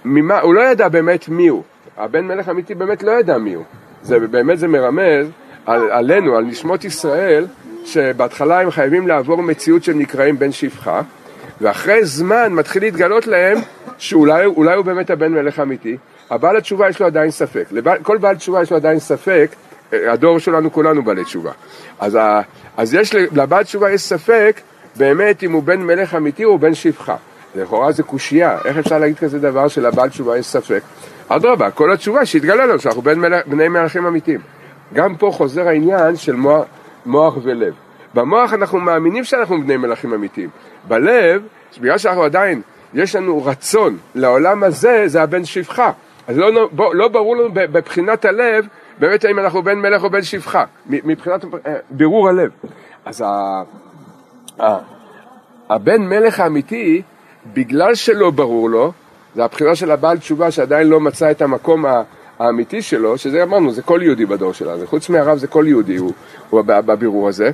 ממה, הוא לא ידע באמת מי הוא. הבן מלך האמיתי באמת לא ידע מי הוא. זה, באמת זה מרמז על, עלינו, על נשמות ישראל, שבהתחלה הם חייבים לעבור מציאות שהם נקראים בן שפחה, ואחרי זמן מתחיל להתגלות להם שאולי הוא באמת הבן מלך האמיתי, הבעל התשובה יש לו עדיין ספק. כל בעל תשובה יש לו עדיין ספק, הדור שלנו כולנו בעלי תשובה. אז, ה, אז יש, לבעל תשובה יש ספק באמת אם הוא בן מלך אמיתי או בן שפחה. לכאורה זה קושייה, איך אפשר להגיד כזה דבר שלבעל תשובה יש ספק? אדרבה, כל התשובה שהתגלה לנו שאנחנו בני מלכים אמיתיים. גם פה חוזר העניין של מוח, מוח ולב. במוח אנחנו מאמינים שאנחנו בני מלכים אמיתיים. בלב, בגלל שאנחנו עדיין, יש לנו רצון לעולם הזה, זה הבן שפחה. אז לא, בוא, לא ברור לנו בבחינת הלב באמת האם אנחנו בן מלך או בן שפחה, מבחינת אה, בירור הלב. אז ה, ה, הבן מלך האמיתי, בגלל שלא ברור לו, זה הבחירה של הבעל תשובה שעדיין לא מצא את המקום האמיתי שלו, שזה אמרנו, זה כל יהודי בדור שלנו, חוץ מהרב זה כל יהודי הוא, הוא בבירור הזה,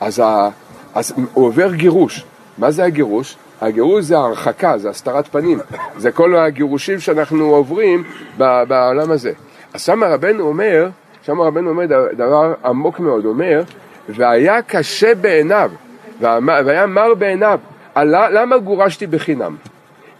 אז, ה, אז הוא עובר גירוש. מה זה הגירוש? הגירוש זה הרחקה, זה הסתרת פנים, זה כל הגירושים שאנחנו עוברים בעולם הזה. אז שם רבנו אומר, שם רבנו אומר דבר עמוק מאוד, אומר, והיה קשה בעיניו, והיה מר בעיניו, למה גורשתי בחינם?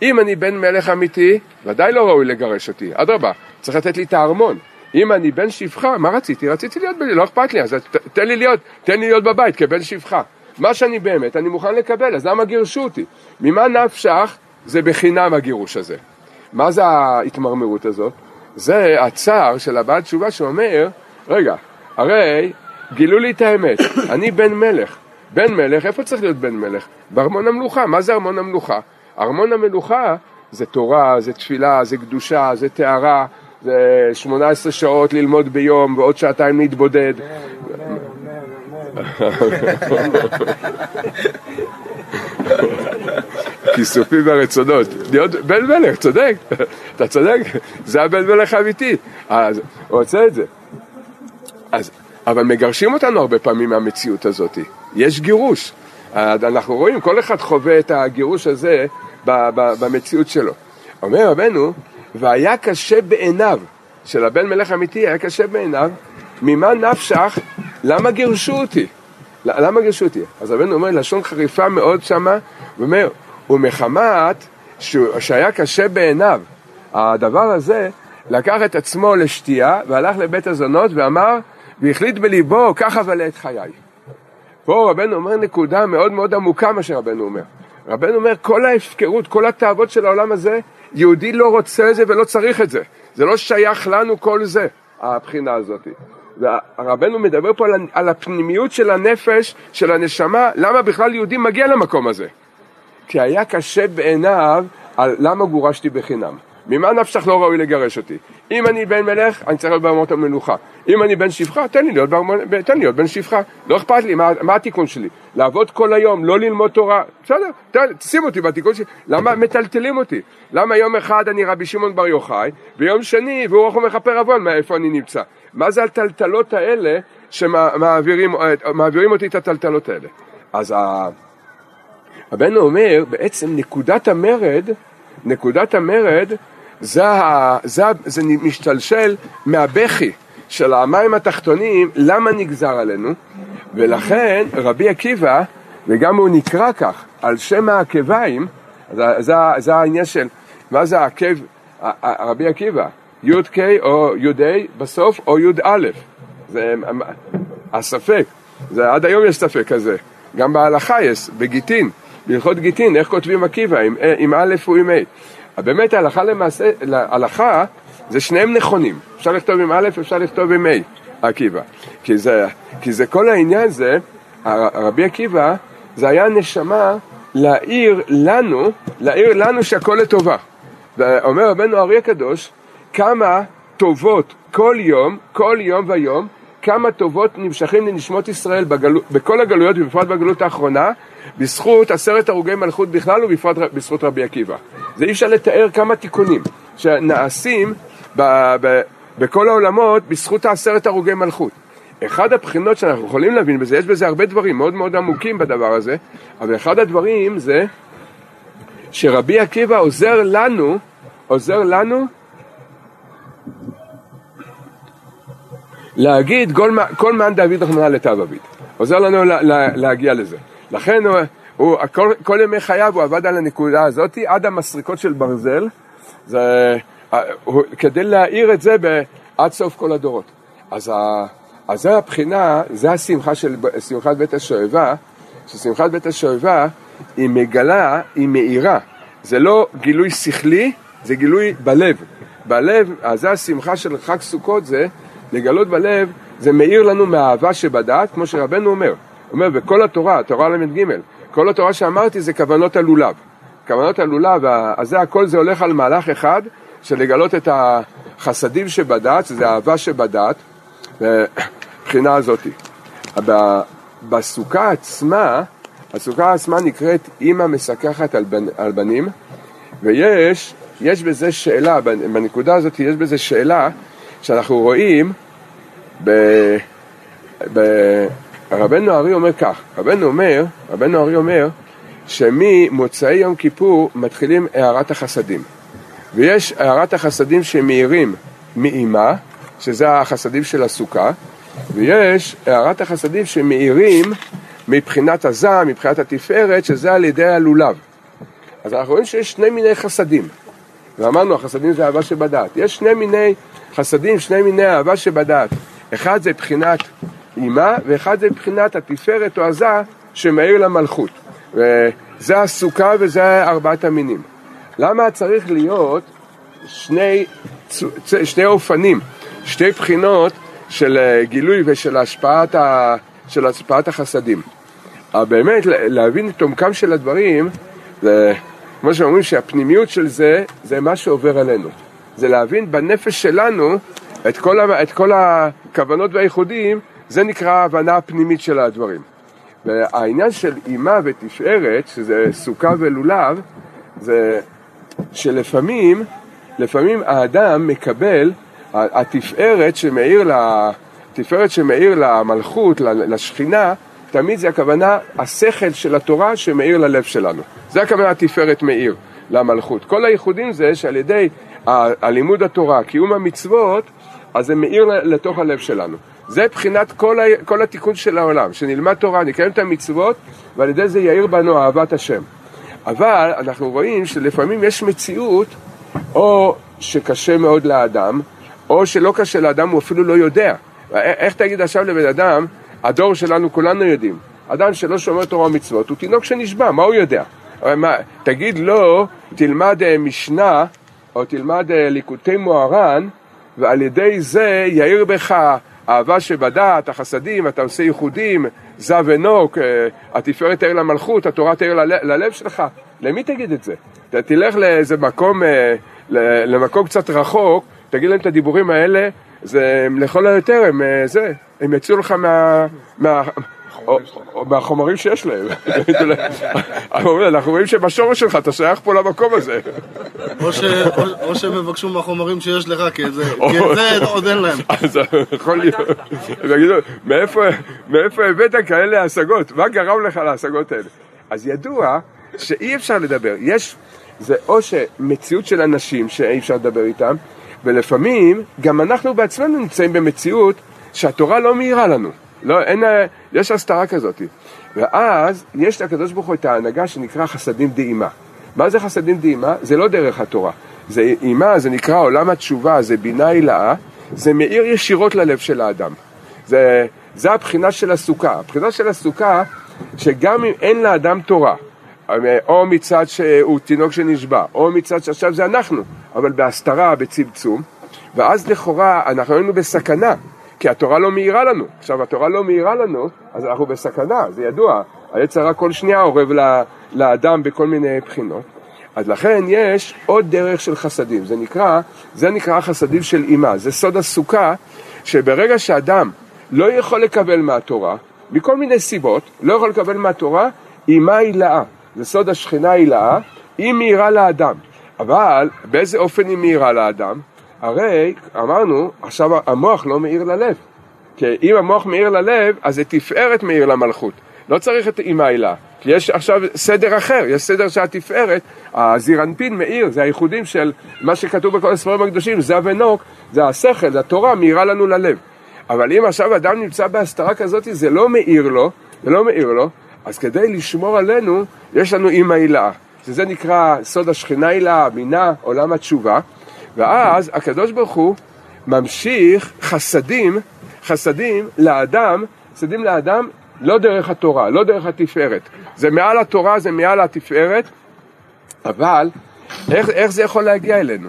אם אני בן מלך אמיתי, ודאי לא ראוי לגרש אותי, אדרבה, צריך לתת לי את הארמון. אם אני בן שפחה, מה רציתי? רציתי להיות, לא אכפת לי, אז תן לי להיות, תן לי להיות בבית כבן שפחה. מה שאני באמת, אני מוכן לקבל, אז למה גירשו אותי? ממה נפשך זה בחינם הגירוש הזה. מה זה ההתמרמרות הזאת? זה הצער של הבעל תשובה שאומר, רגע, הרי גילו לי את האמת, (coughs) אני בן מלך. בן מלך, איפה צריך להיות בן מלך? בארמון המלוכה. מה זה ארמון המלוכה? ארמון המלוכה זה תורה, זה תפילה, זה קדושה, זה טהרה, זה 18 שעות ללמוד ביום ועוד שעתיים להתבודד. כיסופים והרצונות. להיות בן מלך, צודק, אתה צודק, זה הבן מלך האמיתי. אז הוא רוצה את זה. אז, אבל מגרשים אותנו הרבה פעמים מהמציאות הזאת. יש גירוש. אנחנו רואים, כל אחד חווה את הגירוש הזה במציאות שלו. אומר רבנו, והיה קשה בעיניו, של הבן מלך אמיתי היה קשה בעיניו, ממה נפשך, למה גירשו אותי? למה גירשו אותי? אז רבנו אומר, לשון חריפה מאוד שמה, הוא אומר, ומחמת שהיה קשה בעיניו הדבר הזה, לקח את עצמו לשתייה והלך לבית הזונות ואמר, והחליט בליבו, קח אבל את חיי. פה רבנו אומר נקודה מאוד מאוד עמוקה מה שרבנו אומר. רבנו אומר, כל ההפקרות, כל התאוות של העולם הזה, יהודי לא רוצה את זה ולא צריך את זה. זה לא שייך לנו כל זה, הבחינה הזאת. ורבנו מדבר פה על הפנימיות של הנפש, של הנשמה, למה בכלל יהודי מגיע למקום הזה. כי היה קשה בעיניו על למה גורשתי בחינם. ממה נפשך לא ראוי לגרש אותי? אם אני בן מלך, אני צריך להיות בארמות המלוכה. אם אני בן שפחה, תן לי להיות, בארמות, תן לי להיות בן שפחה. לא אכפת לי, מה, מה התיקון שלי? לעבוד כל היום, לא ללמוד תורה. בסדר, שים אותי בתיקון שלי. למה מטלטלים אותי? למה יום אחד אני רבי שמעון בר יוחאי, ויום שני והוא רחום מכפר עוון, איפה אני נמצא? מה זה הטלטלות האלה שמעבירים אותי את הטלטלות האלה? אז רבנו אומר, בעצם נקודת המרד, נקודת המרד זה, זה, זה משתלשל מהבכי של המים התחתונים, למה נגזר עלינו? ולכן רבי עקיבא, וגם הוא נקרא כך, על שם העקביים, זה, זה, זה העניין של, מה זה העקב, רבי עקיבא, י"ק או י"א בסוף או י"א. זה, הספק, זה, עד היום יש ספק כזה, גם בהלכה יש, בגיטין, בהלכות גיטין, איך כותבים עקיבא, עם, עם א' או עם ה'. באמת ההלכה למעשה, ההלכה זה שניהם נכונים, אפשר לכתוב עם א', אפשר לכתוב עם ה', עקיבא. כי זה, כי זה כל העניין זה, רבי עקיבא, זה היה נשמה להעיר לנו, להעיר לנו שהכל לטובה. ואומר רבנו אריה קדוש, כמה טובות כל יום, כל יום ויום, כמה טובות נמשכים לנשמות ישראל בגלו, בכל הגלויות ובפרט בגלות האחרונה בזכות עשרת הרוגי מלכות בכלל ובפרט בזכות רבי עקיבא. זה אי אפשר לתאר כמה תיקונים שנעשים ב, ב, בכל העולמות בזכות העשרת הרוגי מלכות. אחד הבחינות שאנחנו יכולים להבין בזה, יש בזה הרבה דברים מאוד מאוד עמוקים בדבר הזה, אבל אחד הדברים זה שרבי עקיבא עוזר לנו, עוזר לנו להגיד כל, כל מאן דוד רחמנא לטב אביד. עוזר לנו לה, לה, להגיע לזה. לכן הוא, הוא כל, כל ימי חייו הוא עבד על הנקודה הזאת עד המסריקות של ברזל, זה, הוא, כדי להאיר את זה עד סוף כל הדורות. אז, ה, אז זה הבחינה, זה השמחה של שמחת בית השואבה, ששמחת בית השואבה היא מגלה, היא מאירה. זה לא גילוי שכלי, זה גילוי בלב. בלב, אז זה השמחה של חג סוכות זה לגלות בלב, זה מאיר לנו מהאהבה שבדעת, כמו שרבנו אומר. אומר, בכל התורה, תורה ל"ג, כל התורה שאמרתי זה כוונות הלולב. כוונות הלולב, אז הכל זה הולך על מהלך אחד, של לגלות את החסדים שבדעת, שזה האהבה שבדעת, מבחינה הזאתי. בסוכה עצמה, הסוכה עצמה נקראת אימא מסככת על, בנ, על בנים, ויש יש בזה שאלה, בנקודה הזאת יש בזה שאלה שאנחנו רואים ב... ב... רבנו ארי אומר כך, רבנו אומר, רבנו ארי אומר שממוצאי יום כיפור מתחילים הערת החסדים ויש הערת החסדים שמאירים מאימה, שזה החסדים של הסוכה ויש הערת החסדים שמאירים מבחינת הזעם, מבחינת התפארת, שזה על ידי הלולב אז אנחנו רואים שיש שני מיני חסדים ואמרנו, החסדים זה אהבה שבדעת. יש שני מיני חסדים, שני מיני אהבה שבדעת. אחד זה בחינת אימה, ואחד זה בחינת התפארת או עזה שמאיר למלכות. וזה הסוכה וזה ארבעת המינים. למה צריך להיות שני, שני אופנים, שתי בחינות של אה, גילוי ושל השפעת, ה, של השפעת החסדים? אבל באמת, להבין את עומקם של הדברים, זה... כמו שאומרים שהפנימיות של זה, זה מה שעובר עלינו. זה להבין בנפש שלנו את כל, את כל הכוונות והייחודים, זה נקרא ההבנה הפנימית של הדברים. והעניין של אימה ותפארת, שזה סוכה ולולב, זה שלפעמים, לפעמים האדם מקבל, התפארת שמאיר, התפארת שמאיר למלכות, לשכינה, תמיד זה הכוונה, השכל של התורה שמאיר ללב שלנו. זה הכוונה התפארת מאיר למלכות. כל הייחודים זה שעל ידי הלימוד התורה, קיום המצוות, אז זה מאיר לתוך הלב שלנו. זה בחינת כל, ה... כל התיקון של העולם, שנלמד תורה, נקיים את המצוות, ועל ידי זה יאיר בנו אהבת השם. אבל אנחנו רואים שלפעמים יש מציאות, או שקשה מאוד לאדם, או שלא קשה לאדם, הוא אפילו לא יודע. איך תגיד עכשיו לבן אדם, הדור שלנו כולנו יודעים, אדם שלא שומר תורה ומצוות הוא תינוק שנשבע, מה הוא יודע? מה, תגיד לו, תלמד אה, משנה או תלמד אה, ליקוטי מוהר"ן ועל ידי זה יאיר בך אהבה שבדעת, החסדים, אתה עושה ייחודים, זב ונוק, אה, התפארת תאיר למלכות, התורה תאיר ללב שלך. למי תגיד את זה? תלך לאיזה מקום, למקום קצת רחוק, תגיד להם את הדיבורים האלה, זה לכל היותר, הם זה, הם יצאו לך מה... מה מהחומרים שיש להם. אנחנו רואים שבשורש שלך אתה שייך פה למקום הזה.
או שהם יבקשו מהחומרים שיש לך, כי את זה עוד אין להם. (laughs)
אז יכול להיות. ויגידו, מאיפה הבאת כאלה השגות? מה גרם לך להשגות האלה? אז ידוע שאי אפשר לדבר. יש, זה או שמציאות של אנשים שאי אפשר לדבר איתם, ולפעמים גם אנחנו בעצמנו נמצאים במציאות שהתורה לא מאירה לנו. לא, אין, יש הסתרה כזאת. ואז יש לקדוש ברוך הוא את ההנהגה שנקרא חסדים דאימה. מה זה חסדים דאימה? זה לא דרך התורה. זה אימה, זה נקרא עולם התשובה, זה בינה הילאה, זה מאיר ישירות ללב של האדם. זה, זה הבחינה של הסוכה. הבחינה של הסוכה, שגם אם אין לאדם תורה, או מצד שהוא תינוק שנשבע, או מצד שעכשיו זה אנחנו, אבל בהסתרה, בצמצום, ואז לכאורה אנחנו היינו בסכנה, כי התורה לא מאירה לנו. עכשיו, התורה לא מאירה לנו, אז אנחנו בסכנה, זה ידוע. היצר הרע כל שנייה אורב לאדם בכל מיני בחינות. אז לכן יש עוד דרך של חסדים, זה נקרא, זה נקרא חסדים של אימה, זה סוד הסוכה, שברגע שאדם לא יכול לקבל מהתורה, מכל מיני סיבות, לא יכול לקבל מהתורה, אימה הילאה, זה סוד השכינה הילאה, היא מאירה לאדם. אבל באיזה אופן היא מאירה לאדם? הרי אמרנו, עכשיו המוח לא מאיר ללב. כי אם המוח מאיר ללב, אז זה תפארת מאיר למלכות. לא צריך את אימה הילה, כי יש עכשיו סדר אחר, יש סדר שהתפארת, הזירנפין מאיר, זה הייחודים של מה שכתוב בכל הספרים הקדושים, זה ונוק, זה השכל, זה התורה, מאירה לנו ללב. אבל אם עכשיו אדם נמצא בהסתרה כזאת, זה לא מאיר לו, זה לא מאיר לו, אז כדי לשמור עלינו, יש לנו אימא הילה, שזה נקרא סוד השכינה הילה, בינה, עולם התשובה, ואז הקדוש ברוך הוא ממשיך חסדים, חסדים לאדם, חסדים לאדם לא דרך התורה, לא דרך התפארת. זה מעל התורה, זה מעל התפארת, אבל איך, איך זה יכול להגיע אלינו?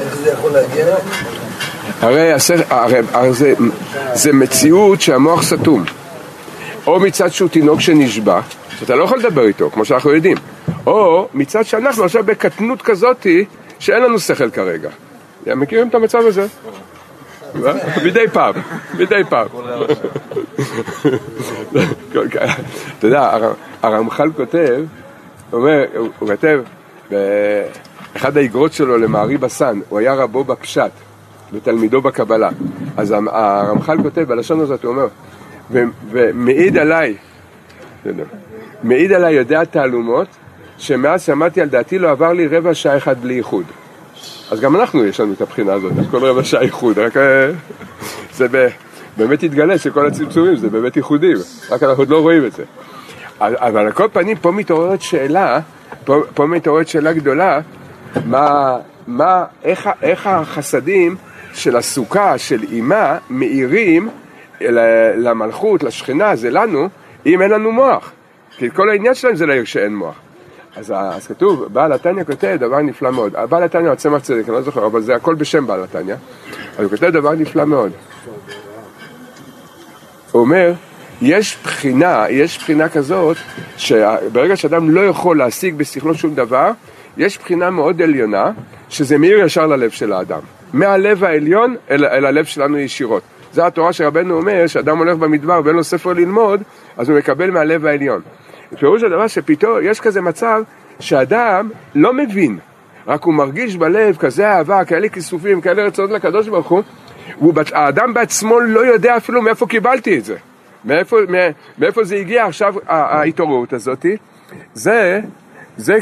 איך זה יכול להגיע?
הרי, הרי, הרי זה, זה מציאות שהמוח סתום. או מצד שהוא תינוק שנשבע, שאתה לא יכול לדבר איתו, כמו שאנחנו יודעים, או מצד שאנחנו עכשיו בקטנות כזאתי שאין לנו שכל כרגע. מכירים את המצב הזה? מדי פעם, מדי פעם. (laughs) אתה יודע, הרמח"ל כותב, הוא כותב, באחד האגרות שלו למערי בסן, הוא היה רבו בפשט ותלמידו בקבלה. אז הרמח"ל כותב, בלשון הזאת הוא אומר, ומעיד עליי, מעיד עליי יודע תעלומות, שמאז שמעתי על דעתי לא עבר לי רבע שעה אחד בלי איחוד. אז גם אנחנו יש לנו את הבחינה הזאת, כל רבע שעה איחוד, רק אה, זה באמת התגלה שכל הצמצומים זה באמת איחודים, רק אנחנו עוד לא רואים את זה. אבל על כל פנים פה מתעוררת שאלה, פה, פה מתעוררת שאלה גדולה, מה, מה, איך, איך החסדים של הסוכה, של אימה, מאירים למלכות, לשכינה, זה לנו, אם אין לנו מוח. כי כל העניין שלהם זה להעיר שאין מוח. אז, אז כתוב, בעל התניא כותב דבר נפלא מאוד. בעל התניא הוא צמח צדק, אני לא זוכר, אבל זה הכל בשם בעל התניא. אז הוא כותב דבר נפלא מאוד. הוא אומר, יש בחינה, יש בחינה כזאת, שברגע שאדם לא יכול להשיג בשכלו שום דבר, יש בחינה מאוד עליונה, שזה מאיר ישר ללב של האדם. מהלב העליון אל, אל הלב שלנו ישירות. זה התורה שרבנו אומר, שאדם הולך במדבר ואין לו ספר ללמוד, אז הוא מקבל מהלב העליון. פירוש הדבר שפתאום יש כזה מצב שאדם לא מבין, רק הוא מרגיש בלב כזה אהבה, כאלה כיסופים, כאלה רצונות לקדוש ברוך הוא, והאדם בעצמו לא יודע אפילו מאיפה קיבלתי את זה. מאיפה, מאיפה זה הגיע עכשיו ההתעוררות הזאת? זה, זה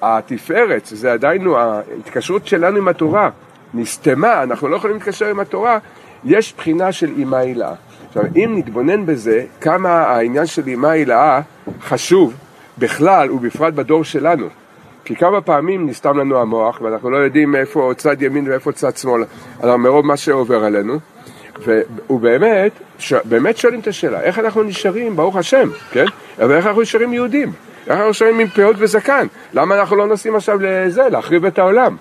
כשהתפארת, זה עדיין ההתקשרות שלנו עם התורה, נסתמה, אנחנו לא יכולים להתקשר עם התורה, יש בחינה של אימה הילאה. עכשיו, אם נתבונן בזה, כמה העניין של אימה הילאה חשוב בכלל ובפרט בדור שלנו. כי כמה פעמים נסתם לנו המוח, ואנחנו לא יודעים איפה צד ימין ואיפה צד שמאל, מרוב מה שעובר עלינו. ובאמת, ש... באמת שואלים את השאלה, איך אנחנו נשארים, ברוך השם, כן? אבל איך אנחנו נשארים יהודים? אנחנו נשארים עם פאות וזקן? למה אנחנו לא נוסעים עכשיו לזה, להחריב את העולם?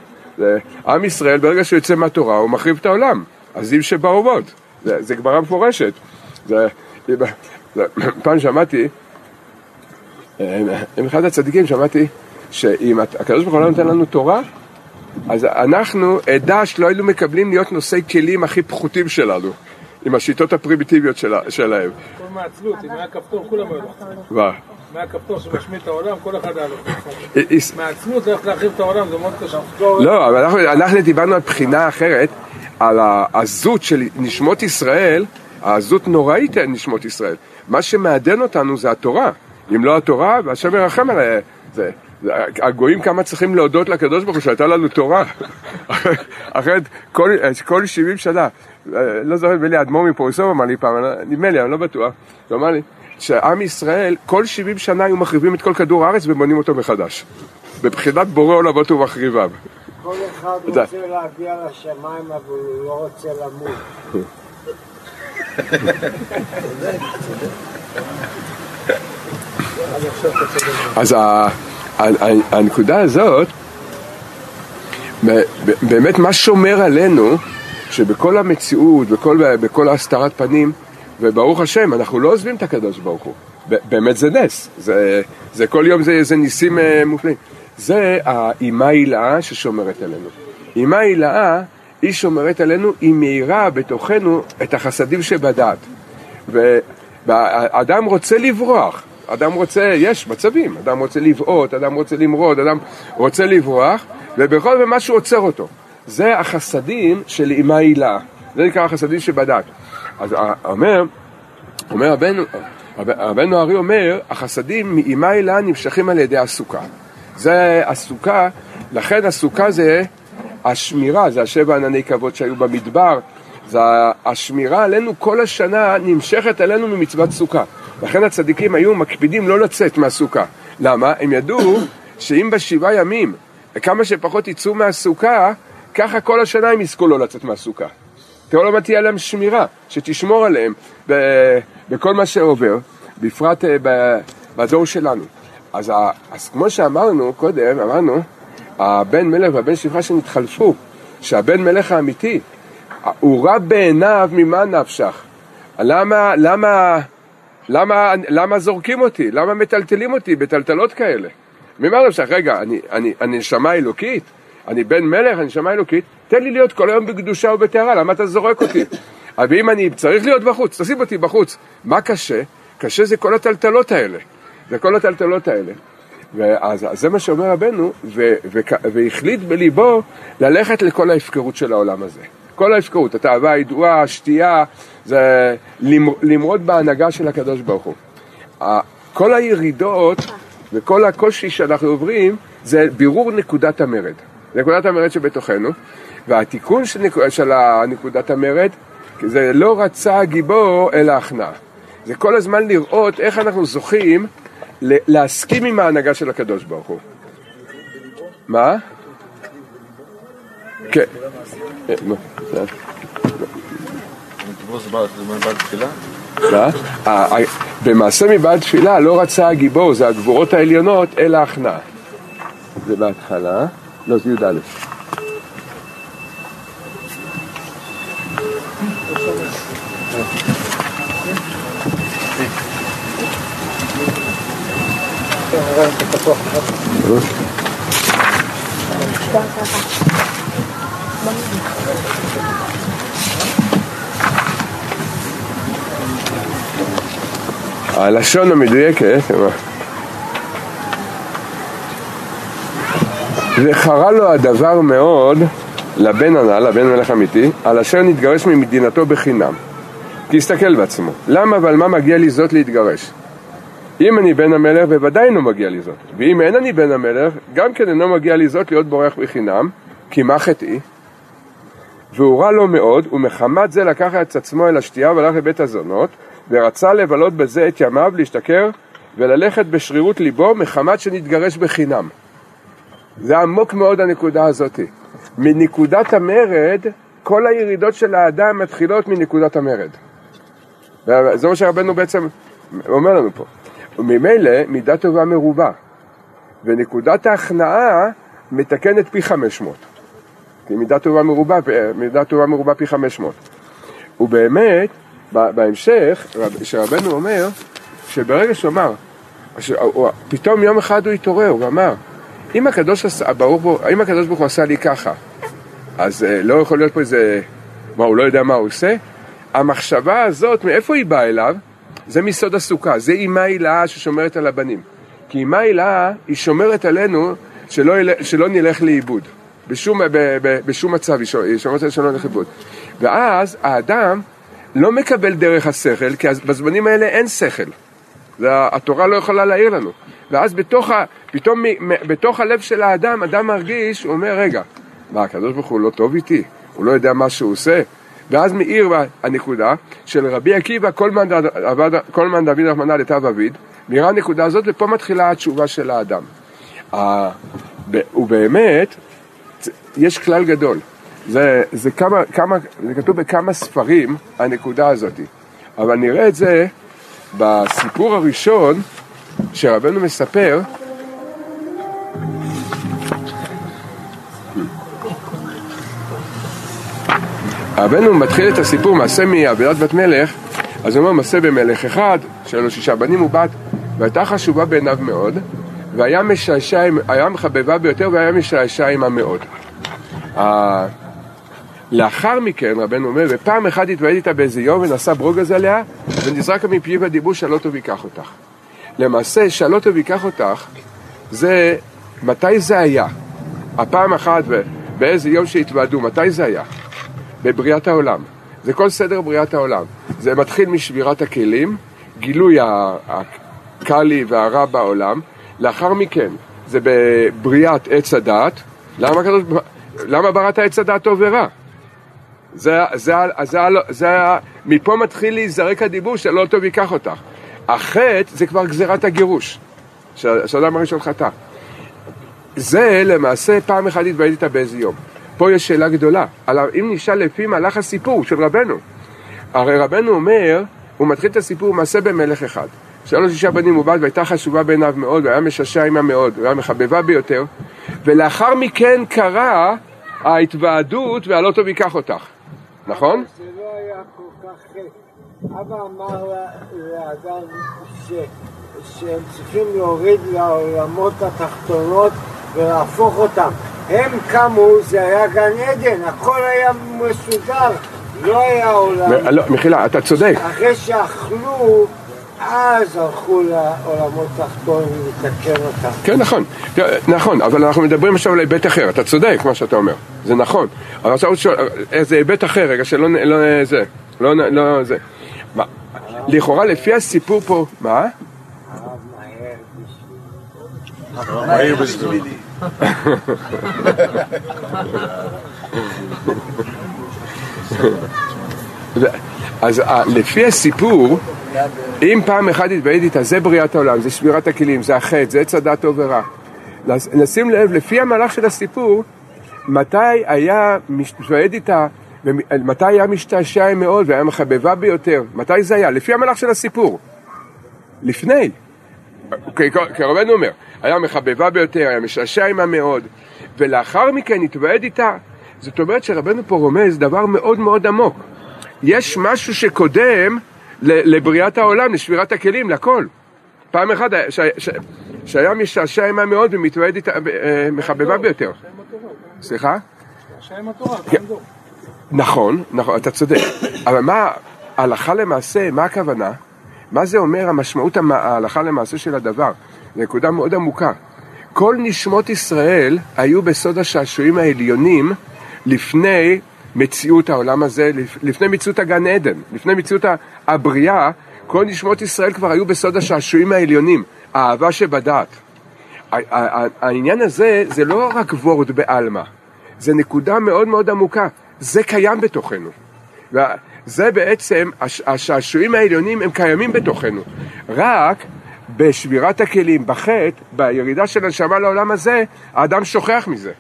עם ישראל, ברגע שהוא יוצא מהתורה, הוא מחריב את העולם. עזים שבאומות, זה, זה גמרא מפורשת. זה, זה, פעם שמעתי, עם אחד הצדיקים שמעתי שאם הקדוש ברוך הוא לא נותן לנו תורה, אז אנחנו עדה שלא היינו מקבלים להיות נושאי כלים הכי פחותים שלנו, עם השיטות הפרימיטיביות שלה, שלהם.
כל מעצלות, אם היה כפתור, כולם היו לוחצים.
מה?
אם היה כפתור שמשמיד את העולם, כל אחד היה לוחץ. מעצלות, איך להחריב את העולם, זה מאוד קשה.
לא, אבל אנחנו, דיברנו על בחינה אחרת, על העזות של נשמות ישראל, העזות נוראית על נשמות ישראל. מה שמעדן אותנו זה התורה. אם לא התורה, והשם ירחם עליה. זה, הגויים כמה צריכים להודות לקדוש ברוך הוא שהייתה לנו תורה. (laughs) אחרת כל, כל 70 שנה, לא זוכר, נדמה לי האדמו"ר מפורסום אמר לי פעם, נדמה לי, אני לא בטוח, הוא אמר לי שעם ישראל כל 70 שנה היו מחריבים את כל כדור הארץ ובונים אותו מחדש. בבחינת בורא עולמות ומחריביו.
כל אחד רוצה להגיע לשמיים אבל הוא לא רוצה למות.
אז הנקודה הזאת, באמת מה שומר עלינו, שבכל המציאות, בכל, בכל הסתרת פנים, וברוך השם, אנחנו לא עוזבים את הקדוש ברוך הוא. באמת זה נס, זה, זה כל יום זה, זה ניסים אה, מופלאים. זה האימה הילאה ששומרת עלינו. אימה הילאה, היא שומרת עלינו, היא מאירה בתוכנו את החסדים שבדעת. והאדם רוצה לברוח, אדם רוצה, יש מצבים, אדם רוצה לבעוט, אדם רוצה למרוד, אדם רוצה לברוח, ובכל זאת משהו עוצר אותו. זה החסדים של אימה הילה, זה נקרא החסדים שבדת. אז אומר, אומר רבנו, רבנו הארי אומר, החסדים מאימה הילה נמשכים על ידי הסוכה. זה הסוכה, לכן הסוכה זה השמירה, זה השבע ענני כבוד שהיו במדבר, זה השמירה עלינו כל השנה נמשכת עלינו ממצוות סוכה. לכן הצדיקים היו מקפידים לא לצאת מהסוכה. למה? הם ידעו שאם בשבעה ימים כמה שפחות יצאו מהסוכה, ככה כל השנה הם יזכו לא לצאת מהסוכה. תראו למה תהיה להם שמירה, שתשמור עליהם בכל מה שעובר, בפרט אה, בדור שלנו. אז, אז כמו שאמרנו קודם, אמרנו, הבן מלך והבן שפחה שנתחלפו, שהבן מלך האמיתי, הוא רע בעיניו ממה נפשך. למה, למה למה, למה זורקים אותי? למה מטלטלים אותי בטלטלות כאלה? אמר לך, רגע, אני, אני, אני נשמה אלוקית? אני בן מלך, אני נשמה אלוקית? תן לי להיות כל היום בקדושה ובטהרה, למה אתה זורק אותי? (laughs) ואם אני צריך להיות בחוץ, תשים אותי בחוץ. מה קשה? קשה זה כל הטלטלות האלה. זה כל הטלטלות האלה. ואז זה מה שאומר רבנו, והחליט בליבו ללכת לכל ההפקרות של העולם הזה. כל ההפקרות, התאווה הידועה, השתייה, זה למרוד בהנהגה של הקדוש ברוך הוא. כל הירידות וכל הקושי שאנחנו עוברים זה בירור נקודת המרד. נקודת המרד שבתוכנו, והתיקון של, נק... של נקודת המרד זה לא רצה הגיבור אלא הכנעה. זה כל הזמן לראות איך אנחנו זוכים להסכים עם ההנהגה של הקדוש ברוך הוא. מה? כן. במעשה מבעד תפילה לא רצה הגיבור, זה הגבורות העליונות, אלא הכנעה. זה בהתחלה, לא, זה י"א. הלשון המדויקת, וחרה לו הדבר מאוד לבן הנ"ל, לבן מלך אמיתי, על אשר נתגרש ממדינתו בחינם. כי הסתכל בעצמו, למה ועל מה מגיע לי זאת להתגרש? אם אני בן המלך, בוודאי אינו מגיע לי זאת. ואם אין אני בן המלך, גם כן אינו מגיע לי זאת להיות בורח בחינם, כי מה חטאי? והוא רע לו מאוד, ומחמת זה לקח את עצמו אל השתייה והלך לבית הזונות, ורצה לבלות בזה את ימיו, להשתכר וללכת בשרירות ליבו מחמת שנתגרש בחינם. זה עמוק מאוד הנקודה הזאת. מנקודת המרד, כל הירידות של האדם מתחילות מנקודת המרד. וזה מה שרבנו בעצם אומר לנו פה. וממילא מידה טובה מרובה, ונקודת ההכנעה מתקנת פי 500. כי מידה טובה מרובה, מידה טובה מרובה פי 500. ובאמת, בהמשך, שרבנו אומר, שברגע שהוא אמר, פתאום יום אחד הוא התעורר, הוא אמר, אם הקדוש, ברוך אם הקדוש ברוך הוא עשה לי ככה, אז אה, לא יכול להיות פה איזה, מה, הוא לא יודע מה הוא עושה? המחשבה הזאת, מאיפה היא באה אליו? זה מסוד הסוכה, זה אימה הילאה ששומרת על הבנים. כי אימה הילאה, היא שומרת עלינו שלא, שלא נלך לאיבוד. בשום, ב, ב, בשום מצב היא שומרת עלינו שלא נלך לאיבוד. ואז האדם לא מקבל דרך השכל, כי בזמנים האלה אין שכל. התורה לא יכולה להעיר לנו. ואז בתוך, ה, פתאום בתוך הלב של האדם, אדם מרגיש, הוא אומר, רגע, מה, הקדוש ברוך הוא לא טוב איתי? הוא לא יודע מה שהוא עושה? ואז מאיר הנקודה של רבי עקיבא, כל מן דוד רחמנא לטב אביד, מאירה הנקודה הזאת, ופה מתחילה התשובה של האדם. ובאמת, יש כלל גדול. זה, זה, כמה, כמה, זה כתוב בכמה ספרים, הנקודה הזאת. אבל נראה את זה בסיפור הראשון שרבנו מספר, רבנו מתחיל את הסיפור מעשה מעבודת בת מלך, אז הוא אומר מעשה במלך אחד, שהיה לו שישה בנים ובת, והייתה חשובה בעיניו מאוד, והיה משעשע, היה מחבבה ביותר והיה משעשע עמה מאוד. לאחר מכן, רבנו אומר, ופעם אחת התוועד איתה באיזה יום ונשא ברוגז עליה, ונזרק מפיו הדיבור שלא טוב ייקח אותך. למעשה, שלא טוב ייקח אותך, זה, מתי זה היה? הפעם אחת, באיזה יום שהתוועדו, מתי זה היה? בבריאת העולם. זה כל סדר בריאת העולם. זה מתחיל משבירת הכלים, גילוי הקלי והרע בעולם, לאחר מכן זה בבריאת עץ הדת. למה, למה בראת עץ הדת טוב ורע? זה, זה, זה, זה, זה, מפה מתחיל להיזרק הדיבור שלא טוב ייקח אותך. החטא זה כבר גזירת הגירוש, שאדם הראשון חטא. זה למעשה פעם אחת איתה באיזה יום. פה יש שאלה גדולה, אם נשאל לפי מהלך הסיפור של רבנו. הרי רבנו אומר, הוא מתחיל את הסיפור מעשה במלך אחד. לו שישה בנים ובת והייתה חשובה בעיניו מאוד, והיה משעשע עמה מאוד, והיה מחבבה ביותר, ולאחר מכן קרה ההתוועדות והלא טוב ייקח אותך. נכון?
זה לא היה כל כך חטא. אבא אמר לאדם ש... שהם צריכים להוריד לעולמות התחתונות ולהפוך אותם. הם קמו, זה היה גן עדן, הכל היה מסודר, לא היה עולם.
לא, מחילה, אתה צודק.
אחרי שאכלו, אז הלכו לעולמות תחתונים לתקן אותם.
כן, נכון, נכון, אבל אנחנו מדברים עכשיו על היבט אחר, אתה צודק מה שאתה אומר, זה נכון. אבל עכשיו איזה היבט אחר, רגע, שלא לא, זה, לא, לא זה. מה, לכאורה לפי הסיפור פה, מה?
מהר בשבילי.
אז אה, לפי הסיפור, אם פעם אחת התוועד איתה, זה בריאת העולם, זה שמירת הכלים, זה החטא, זה עץ הדת טוב ורע. נשים לב, לפי המהלך של הסיפור, מתי היה מתוועד איתה, מתי היה משתעשע מאוד והיה מחבבה ביותר, מתי זה היה? לפי המהלך של הסיפור. לפני. כי רבנו אומר, היה מחבבה ביותר, היה משעשע עימה מאוד, ולאחר מכן התוועד איתה. זאת אומרת שרבנו פה רומז דבר מאוד מאוד עמוק. יש משהו שקודם לבריאת העולם, לשבירת הכלים, לכל. פעם אחת שהיה משעשע עימה מאוד ומתוועד איתה, אה, מחבבה ביותר. סליחה? כן. נכון, נכון, אתה צודק. אבל מה, הלכה למעשה, מה הכוונה? מה זה אומר המשמעות ההלכה למעשה של הדבר? נקודה מאוד עמוקה. כל נשמות ישראל היו בסוד השעשועים העליונים לפני מציאות העולם הזה, לפני מציאות הגן עדן, לפני מציאות הבריאה, כל נשמות ישראל כבר היו בסוד השעשועים העליונים, האהבה שבדעת. העניין הזה זה לא רק וורד בעלמא, זה נקודה מאוד מאוד עמוקה, זה קיים בתוכנו. זה בעצם, השעשועים העליונים הם קיימים בתוכנו, רק בשבירת הכלים, בחטא, בירידה של הנשמה לעולם הזה, האדם שוכח מזה.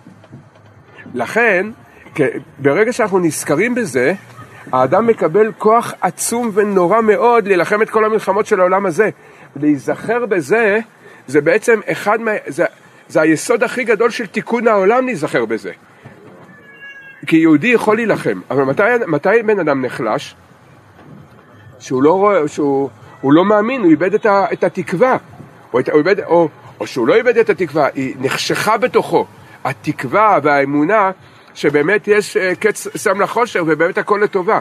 לכן, ברגע שאנחנו נזכרים בזה, האדם מקבל כוח עצום ונורא מאוד להילחם את כל המלחמות של העולם הזה. להיזכר בזה, זה בעצם אחד מה... זה, זה היסוד הכי גדול של תיקון העולם להיזכר בזה. כי יהודי יכול להילחם, אבל מתי, מתי בן אדם נחלש? שהוא לא רואה, שהוא לא מאמין, הוא איבד את, ה, את התקווה. או, הוא איבד, או, או שהוא לא איבד את התקווה, היא נחשכה בתוכו. התקווה והאמונה שבאמת יש אה, קץ שם לחושר ובאמת הכל לטובה.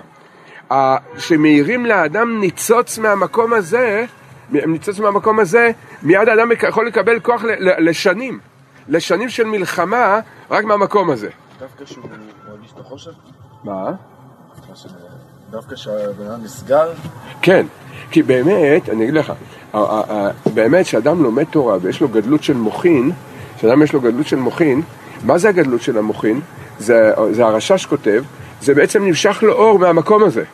שמאירים לאדם ניצוץ מהמקום הזה, ניצוץ מהמקום הזה, מיד האדם יכול לקבל כוח לשנים, לשנים של מלחמה רק מהמקום הזה.
דווקא שהוא מרגיש את החושך?
מה?
דווקא כשהבן אדם נסגר?
כן, כי באמת, אני אגיד לך, באמת כשאדם לומד תורה ויש לו גדלות של מוחין, כשאדם יש לו גדלות של מוחין, מה זה הגדלות של המוחין? זה, זה הרשש כותב, זה בעצם נמשך לו אור מהמקום הזה.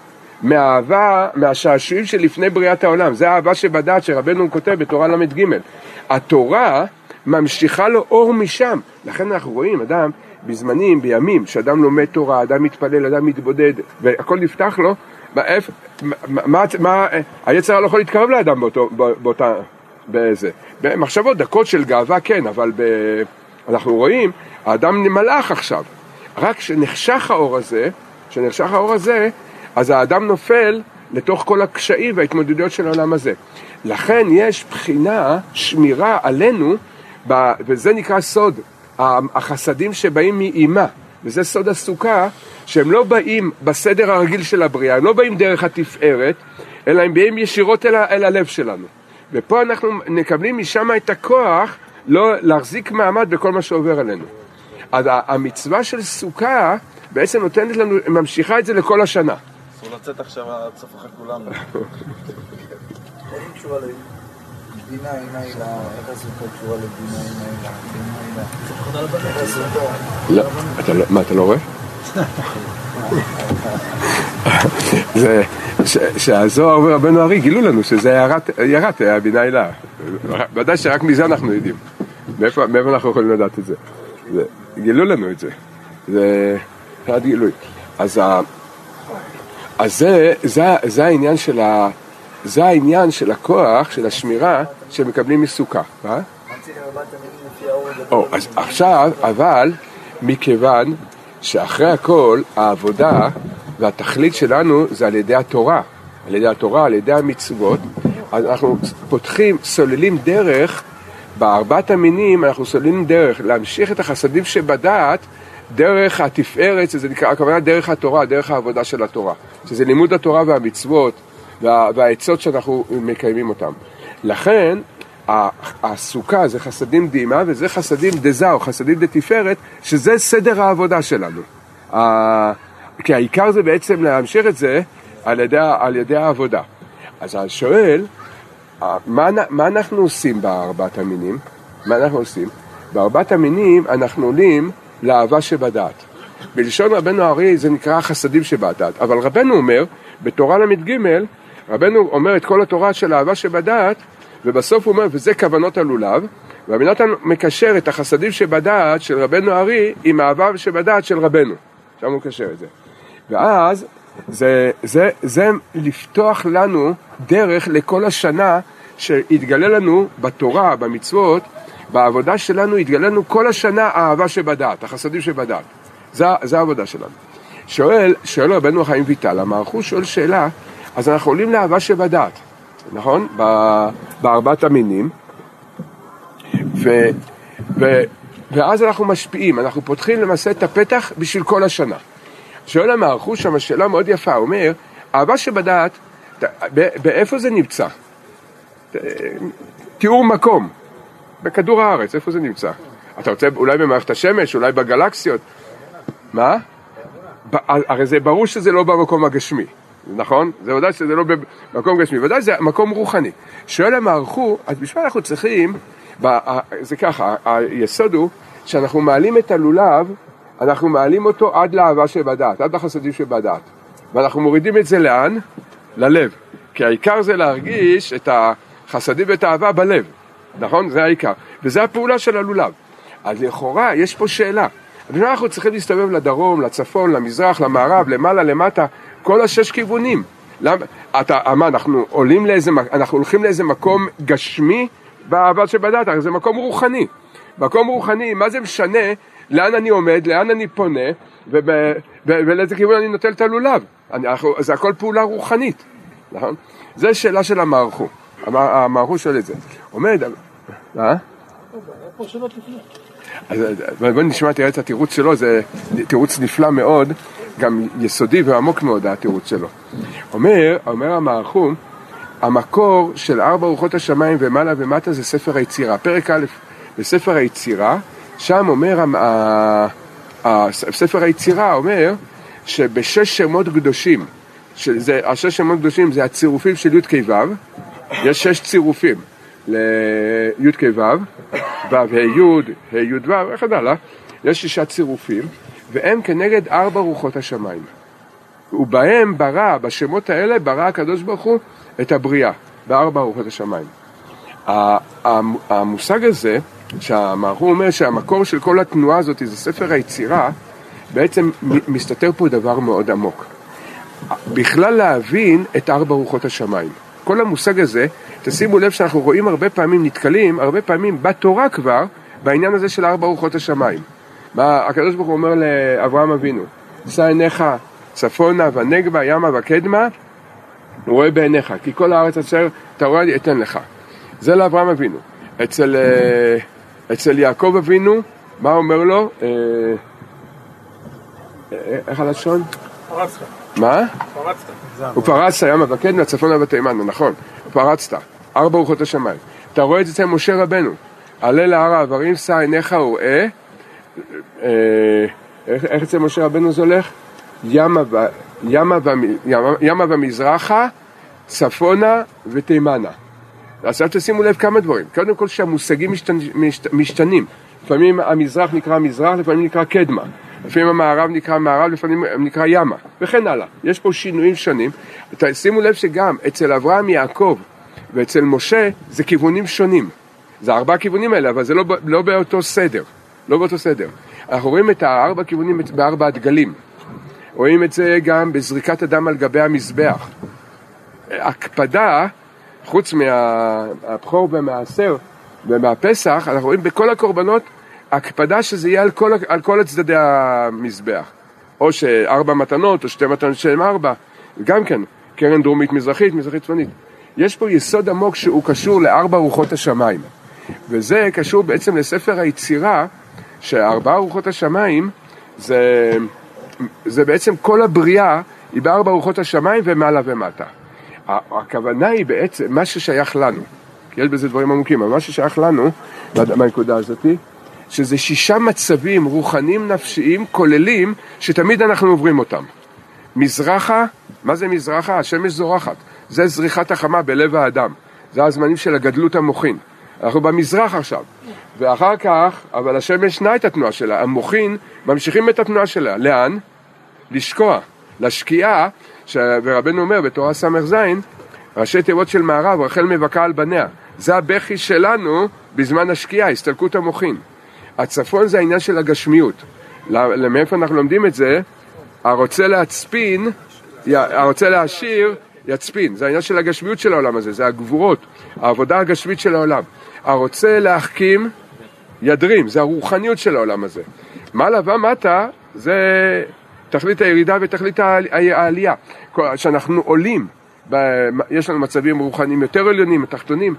מהאהבה, מהשעשועים שלפני בריאת העולם. זה האהבה שבדעת שרבנו כותב בתורה ל"ג. התורה ממשיכה לו אור משם. לכן אנחנו רואים אדם בזמנים, בימים, שאדם לומד תורה, אדם מתפלל, אדם מתבודד, והכל נפתח לו, מה, מה, מה, היצר לא יכול להתקרב לאדם באותו, באותה, בזה. במחשבות, דקות של גאווה כן, אבל ב, אנחנו רואים, האדם מלאך עכשיו. רק כשנחשך האור הזה, כשנחשך האור הזה, אז האדם נופל לתוך כל הקשיים וההתמודדויות של העולם הזה. לכן יש בחינה, שמירה עלינו, וזה נקרא סוד, החסדים שבאים מאימה, וזה סוד הסוכה, שהם לא באים בסדר הרגיל של הבריאה, הם לא באים דרך התפארת, אלא הם באים ישירות אל, אל הלב שלנו. ופה אנחנו מקבלים משם את הכוח לא להחזיק מעמד בכל מה שעובר עלינו. אז המצווה של סוכה בעצם נותנת לנו, ממשיכה את זה לכל השנה.
אסור לצאת עכשיו עד סוף החג (laughs)
לבינה אינה הילה? איך הסוכה קשורה לבינה? בינה. איך הסוכה?
לא, לא, מה, אתה לא רואה? זה, שהזוהר ורבנו ארי גילו לנו שזה יערת הבינה הילה. ודאי שרק מזה אנחנו יודעים. מאיפה, אנחנו יכולים לדעת את זה? גילו לנו את זה. זה מבחינת גילוי. אז, זה העניין של ה... זה העניין של הכוח, של השמירה, שמקבלים מסוכה. מה? או, אז עכשיו, אבל, מכיוון שאחרי הכל, העבודה והתכלית שלנו זה על ידי התורה. על ידי התורה, על ידי המצוות, אז אנחנו פותחים, סוללים דרך, בארבעת המינים אנחנו סוללים דרך להמשיך את החסדים שבדעת דרך התפארת, שזה נקרא, הכוונה דרך התורה, דרך העבודה של התורה, שזה לימוד התורה והמצוות וה, והעצות שאנחנו מקיימים אותם. לכן, הסוכה זה חסדים דימה וזה חסדים דזה או חסדים דתפארת, שזה סדר העבודה שלנו. כי העיקר זה בעצם להמשיך את זה על ידי, על ידי העבודה. אז אני שואל, מה, מה אנחנו עושים בארבעת המינים? מה אנחנו עושים? בארבעת המינים אנחנו עולים לאהבה שבדעת. בלשון רבנו הארי זה נקרא חסדים שבדעת, אבל רבנו אומר, בתורה ל"ג, רבנו אומר את כל התורה של אהבה שבדעת, ובסוף הוא אומר, וזה כוונות הלולב, רבי נתן מקשר את החסדים שבדעת של רבנו הארי עם האהבה שבדעת של רבנו. שם הוא מקשר את זה. ואז זה, זה, זה לפתוח לנו דרך לכל השנה שיתגלה לנו בתורה, במצוות, בעבודה שלנו יתגלה לנו כל השנה האהבה שבדעת, החסדים שבדעת. זה, זה העבודה שלנו. שואל, שואל רבנו חיים ויטל, המערכו שואל שאלה, אז אנחנו עולים לאהבה שבדעת, נכון? בארבעת המינים, ו, ו, ואז אנחנו משפיעים, אנחנו פותחים למעשה את הפתח בשביל כל השנה. שואל המערכו שם שאלה מאוד יפה, הוא אומר, אהבה שבדעת, באיפה זה נמצא? תיאור מקום, בכדור הארץ, איפה זה נמצא? אתה רוצה אולי במערכת השמש, אולי בגלקסיות? מה? הרי זה ברור שזה לא במקום הגשמי, נכון? זה ודאי שזה לא במקום גשמי, ודאי זה מקום רוחני. שואל המערכו, אז בשביל אנחנו צריכים, זה ככה, היסוד הוא שאנחנו מעלים את הלולב, אנחנו מעלים אותו עד לאהבה שבדעת, עד לחסדים שבדעת. ואנחנו מורידים את זה לאן? ללב. כי העיקר זה להרגיש את החסדים ואת האהבה בלב, נכון? זה העיקר. וזה הפעולה של הלולב. אז לכאורה יש פה שאלה. אנחנו צריכים להסתובב לדרום, לצפון, למזרח, למערב, למעלה, למטה, כל השש כיוונים. למה, אתה, מה, אנחנו עולים לאיזה, אנחנו הולכים לאיזה מקום גשמי באהבה שבדעת, זה מקום רוחני. מקום רוחני, מה זה משנה לאן אני עומד, לאן אני פונה, ולאיזה כיוון אני נוטל את הלולב. אני, אנחנו, זה הכל פעולה רוחנית, נכון? זו שאלה של המערכו. המ- המערכו שואל את זה. עומד, אה?
לפני.
אז בואו נשמע תראה את התירוץ שלו, זה תירוץ נפלא מאוד, גם יסודי ועמוק מאוד התירוץ שלו. אומר, אומר המערכום, המקור של ארבע רוחות השמיים ומעלה ומטה זה ספר היצירה. פרק א' בספר היצירה, שם אומר, ספר היצירה אומר שבשש שמות קדושים, שזה, השש שמות קדושים זה הצירופים של י"ק ו', יש שש צירופים לי"ק ו', ו' ה' י', ה' י' ו', וכן הלאה, יש שישה צירופים, והם כנגד ארבע רוחות השמיים. ובהם ברא, בשמות האלה, ברא הקדוש ברוך הוא את הבריאה, בארבע רוחות השמיים. המושג הזה, שהמערכו אומר שהמקור של כל התנועה הזאת זה ספר היצירה, בעצם מסתתר פה דבר מאוד עמוק. בכלל להבין את ארבע רוחות השמיים. כל המושג הזה, תשימו לב שאנחנו רואים הרבה פעמים, נתקלים הרבה פעמים בתורה כבר, בעניין הזה של ארבע רוחות השמיים. הקדוש ברוך הוא אומר לאברהם אבינו, שא עיניך צפונה ונגבה, ימה וקדמה, הוא רואה בעיניך, כי כל הארץ אשר תורה לי אתן לך. זה לאברהם אבינו. אצל, אה, אצל יעקב אבינו, מה אומר לו? אה, אה, איך הלשון?
פרצת,
מה?
פרצת.
ופרצת ימה וקדמה, צפונה ותימנה, נכון, פרצת, ארבע רוחות השמיים. אתה רואה את זה אצל משה רבנו, עלה להר העברים, שא עיניך וראה, אה, איך איך אצל משה רבנו זה הולך? ימה, ומזרחה, צפונה ותימנה. עכשיו תשימו לב כמה דברים. קודם כל שהמושגים משתנ... משת... משתנים. לפעמים המזרח נקרא מזרח, לפעמים נקרא קדמה. לפעמים המערב נקרא מערב, לפעמים נקרא ימה, וכן הלאה. יש פה שינויים שונים. שימו לב שגם אצל אברהם יעקב ואצל משה זה כיוונים שונים. זה ארבע כיוונים האלה, אבל זה לא, לא באותו סדר. לא באותו סדר. אנחנו רואים את הארבע כיוונים בארבע הדגלים. רואים את זה גם בזריקת הדם על גבי המזבח. הקפדה, חוץ מהבכור ומהעשר ומהפסח, אנחנו רואים בכל הקורבנות הקפדה שזה יהיה על כל, על כל הצדדי המזבח. או שארבע מתנות, או שתי מתנות שהן ארבע. גם כן, קרן דרומית מזרחית, מזרחית צפונית. יש פה יסוד עמוק שהוא קשור לארבע רוחות השמיים. וזה קשור בעצם לספר היצירה, שארבע רוחות השמיים זה, זה בעצם כל הבריאה היא בארבע רוחות השמיים ומעלה ומטה. הכוונה היא בעצם מה ששייך לנו, כי יש בזה דברים עמוקים, אבל מה ששייך לנו מהנקודה הזאת, שזה שישה מצבים רוחניים נפשיים כוללים שתמיד אנחנו עוברים אותם. מזרחה, מה זה מזרחה? השמש זורחת, זה זריחת החמה בלב האדם, זה הזמנים של הגדלות המוחין. אנחנו במזרח עכשיו, ואחר כך, אבל השמש שנה את התנועה שלה, המוחין ממשיכים את התנועה שלה, לאן? לשקוע, לשקיעה, ש... ורבנו אומר בתורה ס"ז, ראשי תיבות של מערב, רחל מבכה על בניה. זה הבכי שלנו בזמן השקיעה, הסתלקות המוחין. הצפון זה העניין של הגשמיות. מאיפה אנחנו לומדים את זה? הרוצה להצפין, הרוצה להעשיר, יצפין. זה העניין של הגשמיות של העולם הזה, זה הגבורות, העבודה הגשמית של העולם. הרוצה להחכים, ידרים, זה הרוחניות של העולם הזה. מעלה ומטה זה תכלית הירידה ותכלית העל- העלייה. כשאנחנו עולים, ב- יש לנו מצבים רוחניים יותר עליונים, תחתונים.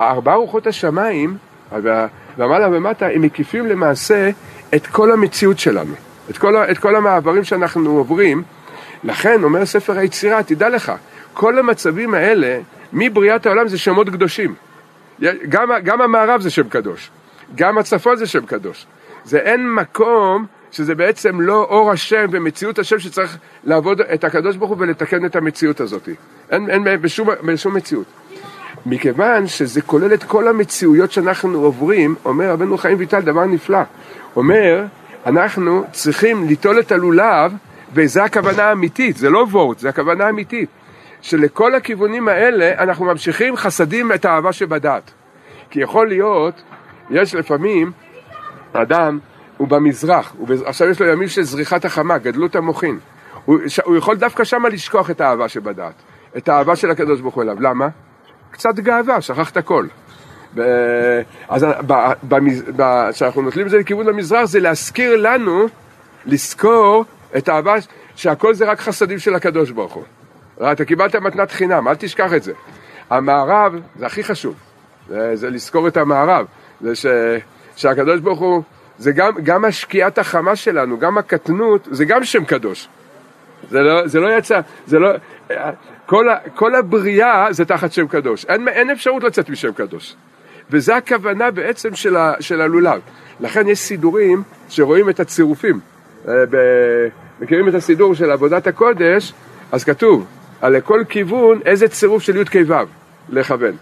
ארבע רוחות השמיים, והמעלה ומטה, הם מקיפים למעשה את כל המציאות שלנו, את כל, את כל המעברים שאנחנו עוברים. לכן, אומר ספר היצירה, תדע לך, כל המצבים האלה, מבריאת העולם זה שמות קדושים. גם, גם המערב זה שם קדוש, גם הצפון זה שם קדוש. זה אין מקום שזה בעצם לא אור השם ומציאות השם שצריך לעבוד את הקדוש ברוך הוא ולתקן את המציאות הזאת. אין, אין בשום, בשום מציאות. מכיוון שזה כולל את כל המציאויות שאנחנו עוברים, אומר רבנו חיים ויטל דבר נפלא. אומר, אנחנו צריכים ליטול את הלולב, וזו הכוונה האמיתית, זה לא וורט, זה הכוונה האמיתית. שלכל הכיוונים האלה אנחנו ממשיכים חסדים את האהבה שבדעת. כי יכול להיות, יש לפעמים, אדם הוא במזרח, הוא, בז- עכשיו יש לו ימים של זריחת החמה, גדלות המוחין. הוא, ש, הוא יכול דווקא שמה לשכוח את האהבה שבדעת, את האהבה של הקדוש ברוך הוא אליו. למה? קצת גאווה, שכח את הכל. ב- אז ב- במז- ב- כשאנחנו נוטלים את זה לכיוון המזרח, זה להזכיר לנו, לזכור את האהבה, שהכל זה רק חסדים של הקדוש ברוך הוא. אתה קיבלת מתנת חינם, אל תשכח את זה. המערב, זה הכי חשוב, זה, זה לזכור את המערב, זה ש, שהקדוש ברוך הוא, זה גם, גם השקיעת החמה שלנו, גם הקטנות, זה גם שם קדוש. זה לא, זה לא יצא, זה לא, כל, ה, כל הבריאה זה תחת שם קדוש, אין, אין אפשרות לצאת משם קדוש. וזה הכוונה בעצם של, ה, של הלולב. לכן יש סידורים שרואים את הצירופים. אה, מכירים את הסידור של עבודת הקודש, אז כתוב, על כל כיוון איזה צירוף של י"ק ו' לכוון.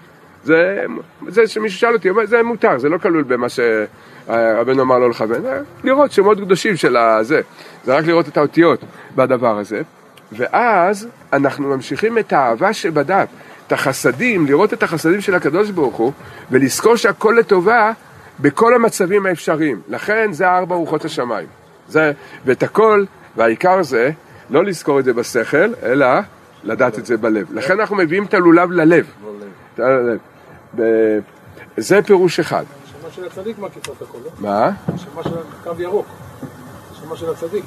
זה, זה שמישהו שאל אותי, זה מותר, זה לא כלול במה שרבנו אמר לו לכוון, לראות שמות קדושים של הזה, זה רק לראות את האותיות בדבר הזה, ואז אנחנו ממשיכים את האהבה שבדת, את החסדים, לראות את החסדים של הקדוש ברוך הוא, ולזכור שהכל לטובה בכל המצבים האפשריים. לכן זה ארבע רוחות השמיים. זה, ואת הכל, והעיקר זה, לא לזכור את זה בשכל, אלא לדעת את זה בלב. לכן אנחנו מביאים את הלולב ללב. זה פירוש אחד.
השמה של הצדיק מקיפה את הכל, לא?
מה?
השמה של קו ירוק. השמה של הצדיק.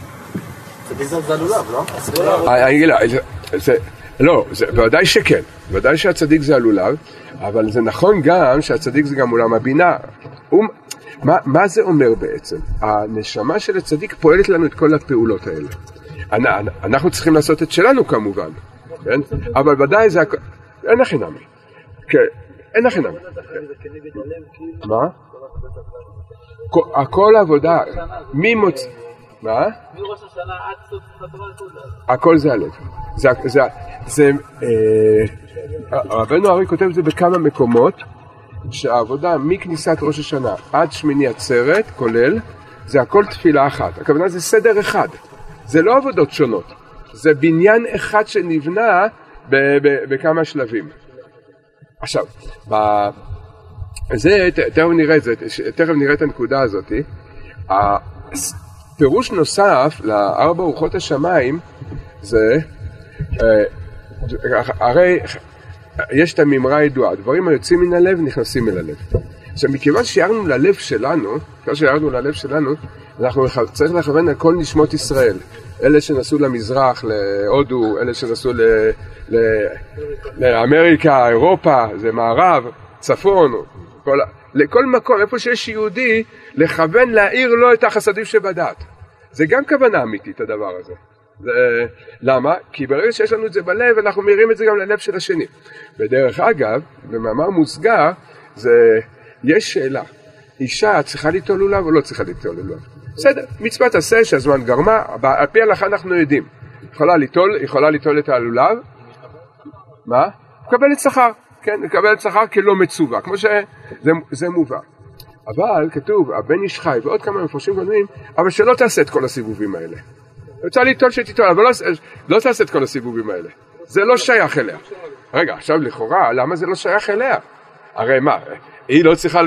צדיק זה הלולב, לא?
אני אגיד לה, זה- לא, זה- בוודאי שכן, בוודאי שהצדיק זה הלולב, אבל זה נכון גם שהצדיק זה גם עולם הבינה. מה, מה זה אומר בעצם? הנשמה של הצדיק פועלת לנו את כל הפעולות האלה. אנ- אנחנו צריכים לעשות את שלנו כמובן, כן? אבל ודאי זה... אין הכי נמי. כן, אין הכי נמי. מה? כל- הכל עבודה, מי מוצא... מה?
מראש השנה עד סוף.
הכל זה הלב. זה, זה, זה אה, רבנו ארי כותב את זה בכמה מקומות, שהעבודה מכניסת ראש השנה עד שמיני עצרת, כולל, זה הכל תפילה אחת. הכוונה זה סדר אחד. זה לא עבודות שונות. זה בניין אחד שנבנה בכמה שלבים. עכשיו, ב... זה, תכף נראה את זה, תכף נראה את הנקודה הזאת. פירוש נוסף לארבע רוחות השמיים זה, אה, הרי יש את המימרה הידועה, דברים היוצאים מן הלב נכנסים אל הלב. עכשיו מכיוון שירדנו ללב שלנו, מכיוון שירדנו ללב שלנו, אנחנו צריך לכוון על כל נשמות ישראל. אלה שנסעו למזרח, להודו, אלה שנסעו ל, ל, לאמריקה, אירופה, זה מערב, צפון, כל, לכל מקום, איפה שיש יהודי, לכוון להאיר לו את החסדים שבדעת. זה גם כוונה אמיתית הדבר הזה. זה, למה? כי ברגע שיש לנו את זה בלב, אנחנו מאירים את זה גם ללב של השני. ודרך אגב, במאמר מוסגר, זה, יש שאלה, אישה צריכה ליטול לולב או לא צריכה ליטול לולב? בסדר, מצוות עשה שהזמן גרמה, על פי ההלכה אנחנו יודעים. יכולה ליטול, יכולה ליטול את הלולב, מה? מקבלת שכר, כן, מקבלת שכר כלא מצווה, כמו שזה זה מובא. אבל כתוב, הבן איש חי ועוד כמה מפרשים קודמים, אבל שלא תעשה את כל הסיבובים האלה. רוצה ליטול שתיטול, אבל לא, לא תעשה את כל הסיבובים האלה. זה לא שייך אליה. רגע, עכשיו לכאורה, למה זה לא שייך אליה? הרי מה, היא לא צריכה,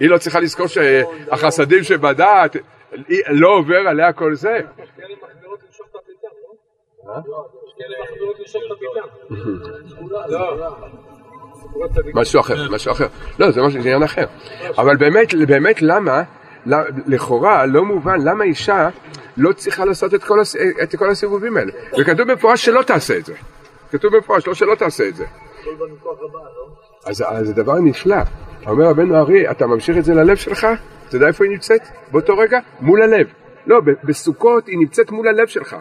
היא לא צריכה לזכור שהחסדים שבדעת, לא עובר עליה כל זה? משהו אחר, משהו אחר. לא, זה משהו, עניין אחר. אבל באמת, באמת למה, לכאורה לא מובן למה אישה לא צריכה לעשות את כל, את כל הסיבובים האלה. וכתוב במפורש שלא תעשה את זה. כתוב במפורש לא שלא תעשה את זה. אז, זה דבר נפלא. אומר רבנו ארי, אתה ממשיך את זה ללב שלך? אתה יודע איפה היא נמצאת? באותו רגע? מול הלב. לא, בסוכות היא נמצאת מול הלב שלך.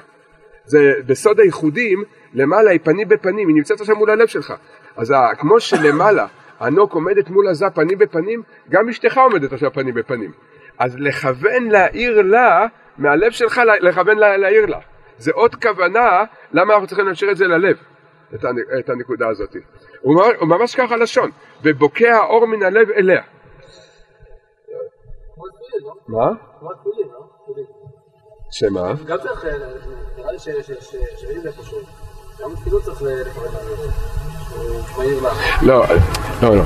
זה בסוד הייחודים, למעלה היא פנים בפנים, היא נמצאת עכשיו מול הלב שלך. אז כמו שלמעלה הנוק עומדת מול הזה פנים בפנים, גם אשתך עומדת עכשיו פנים בפנים. אז לכוון להעיר לה, מהלב שלך לכוון לה, להעיר לה. זה עוד כוונה למה אנחנו צריכים להשאיר את זה ללב, את, הנ- את הנקודה הזאת. הוא, ממש- הוא ממש ככה לשון, ובוקע האור מן הלב אליה. מה?
לא?
שמה?
גם צריך, אה, נראה לי שראינו איפשהו. גם צריך. שהוא מהיר לה.
לא, לא, לא.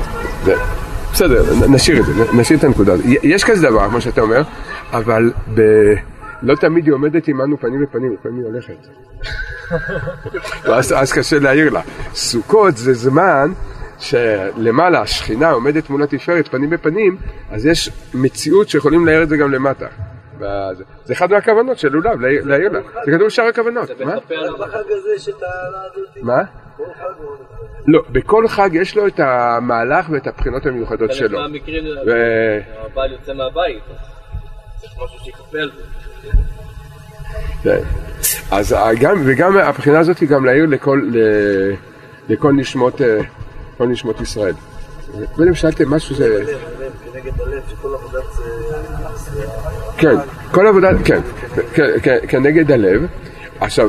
בסדר, נשאיר את זה, נשאיר את הנקודה יש כזה דבר, כמו שאתה אומר, אבל ב... לא תמיד היא עומדת עמנו פנים בפנים, לפעמים היא הולכת. (laughs) ואז אז קשה להעיר לה. סוכות זה זמן שלמעלה השכינה עומדת מול התפארת פנים בפנים, אז יש מציאות שיכולים להעיר את זה גם למטה. זה אחד מהכוונות של לולב, להעיר לה. זה כתוב בשאר הכוונות. מה?
הזאת.
מה? לא, בכל חג יש לו את המהלך ואת הבחינות המיוחדות
חלק
שלו.
מהמקרים
ו-
הבעל יוצא מהבית. צריך משהו שיכפה על זה.
כן. אז גם, וגם הבחינה הזאת היא גם להעיר לכל, לכל נשמות, אה, כל נשמות ישראל. קודם שאלתם משהו זה...
זה... זה-
כן, כל עבודה, כן, כ- כ- כנגד הלב, עכשיו,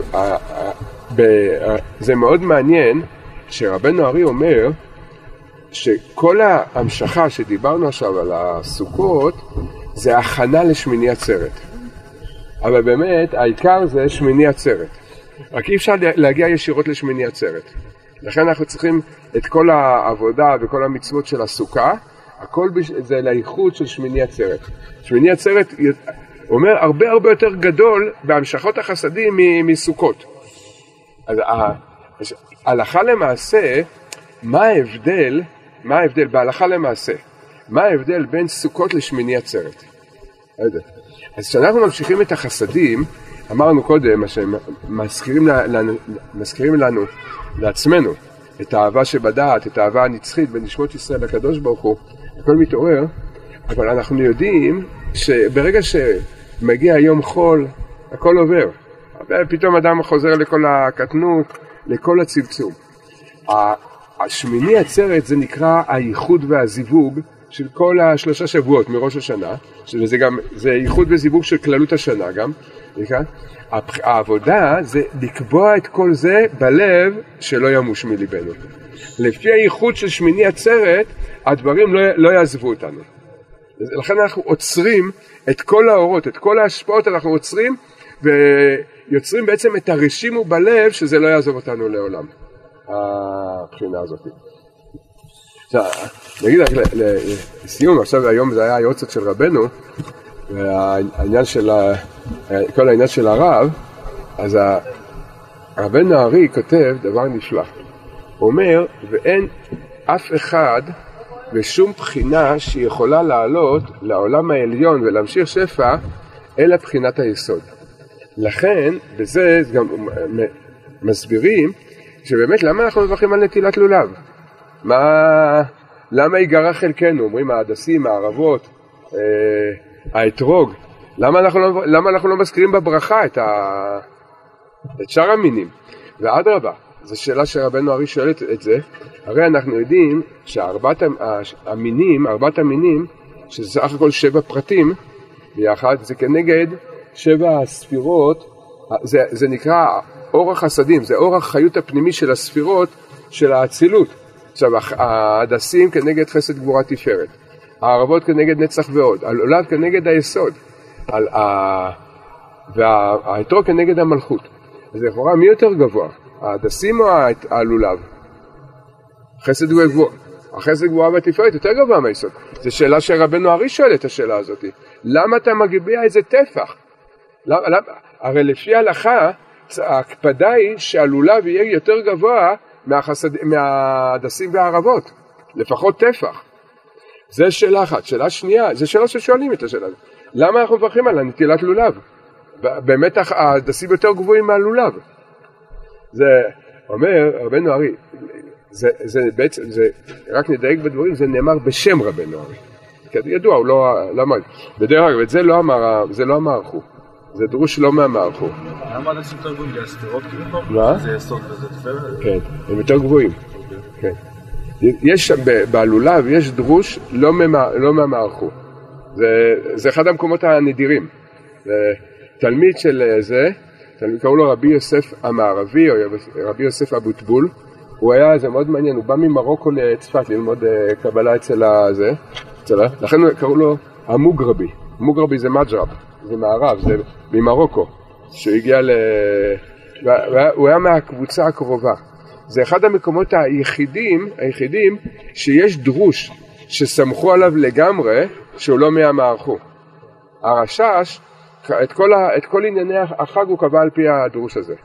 זה מאוד מעניין שרבנו ארי אומר שכל ההמשכה שדיברנו עכשיו על הסוכות זה הכנה לשמיני עצרת. אבל באמת העיקר זה שמיני עצרת. רק אי אפשר להגיע ישירות לשמיני עצרת. לכן אנחנו צריכים את כל העבודה וכל המצוות של הסוכה, הכל בש... זה לאיחוד של שמיני עצרת. שמיני עצרת אומר הרבה הרבה יותר גדול בהמשכות החסדים מסוכות. אז הלכה למעשה, מה ההבדל, מה ההבדל בהלכה למעשה, מה ההבדל בין סוכות לשמיני עצרת? לא יודע. אז כשאנחנו ממשיכים את החסדים, אמרנו קודם, מה שהם מזכירים לנו, לעצמנו, את האהבה שבדעת, את האהבה הנצחית בין נשמות ישראל לקדוש ברוך הוא, הכל מתעורר, אבל אנחנו יודעים שברגע שמגיע יום חול, הכל עובר. ופתאום אדם חוזר לכל הקטנות, לכל הצמצום. השמיני עצרת זה נקרא הייחוד והזיווג של כל השלושה שבועות מראש השנה, שזה גם, זה ייחוד וזיווג של כללות השנה גם. הבח- העבודה זה לקבוע את כל זה בלב שלא ימוש מליבנו. לפי הייחוד של שמיני עצרת, הדברים לא, לא יעזבו אותנו. לכן אנחנו עוצרים את כל האורות, את כל ההשפעות אנחנו עוצרים ויוצרים בעצם את הרשימו בלב שזה לא יעזוב אותנו לעולם, הבחינה הזאת. נגיד רק לסיום, עכשיו היום זה היה היורצת של רבנו, והעניין של, כל העניין של הרב, אז רבנו הארי כותב דבר נפלא. הוא אומר, ואין אף אחד בשום בחינה שיכולה לעלות לעולם העליון ולהמשיך שפע, אלא בחינת היסוד. לכן, בזה גם מסבירים שבאמת למה אנחנו מברכים על נטילת לולב? מה, למה ייגרע חלקנו? אומרים ההדסים, הערבות, אה, האתרוג. למה אנחנו, לא, למה אנחנו לא מזכירים בברכה את, ה, את שאר המינים? ואדרבה, זו שאלה שרבנו ארי שואל את, זה, הרי אנחנו יודעים שארבעת המינים, ארבעת המינים, שזה סך הכל שבע פרטים ביחד, זה כנגד שבע הספירות, זה, זה נקרא אור החסדים, זה אור החיות הפנימי של הספירות של האצילות. עכשיו, ההדסים כנגד חסד גבורה תפארת, הערבות כנגד נצח ועוד, הלולב כנגד היסוד, על ה... והאתרוג כנגד המלכות. אז לכאורה מי יותר גבוה, ההדסים או הלולב? חסד גבוה. החסד גבוהה והתפארת יותר גבוה מהיסוד. זו שאלה שרבנו ארי שואל את השאלה הזאת. למה אתה מגביה איזה טפח? למה, למה? הרי לפי ההלכה, ההקפדה היא שהלולב יהיה יותר גבוה מהחסד, מההדסים והערבות. לפחות טפח. זה שאלה אחת. שאלה שנייה, זו שאלה ששואלים את השאלה הזאת. למה אנחנו מברכים על הנטילת לולב? באמת ההדסים יותר גבוהים מהלולב. זה אומר רבנו ארי, זה, זה בעצם, זה, רק נדייק בדברים, זה נאמר בשם רבנו ארי. ידוע, הוא לא, לא אמר, ודרך אגב, את זה לא אמר, זה לא אמר חו. זה דרוש לא מהמער חו.
למה אנשים יותר גבוהים? זה הסתירות כאילו?
מה?
זה יסוד וזה?
כן, הם יותר גבוהים. כן. יש שם, ב- בלולב יש דרוש לא, ממה, לא מהמערכו. זה, זה אחד המקומות הנדירים. תלמיד של אה, זה, תלמיד, קראו לו רבי יוסף המערבי, או רבי יוסף אבוטבול. הוא היה, זה מאוד מעניין, הוא בא ממרוקו לצפת ללמוד אה, קבלה אצל הזה, אצל, לכן קראו לו המוגרבי. מוגרבי זה מג'רב, זה מערב, זה ממרוקו. שהוא הגיע ל... הוא היה מהקבוצה הקרובה. זה אחד המקומות היחידים, היחידים שיש דרוש שסמכו עליו לגמרי שהוא לא מהמערכו. הרשש, את כל, ה, את כל ענייני החג הוא קבע על פי הדרוש הזה.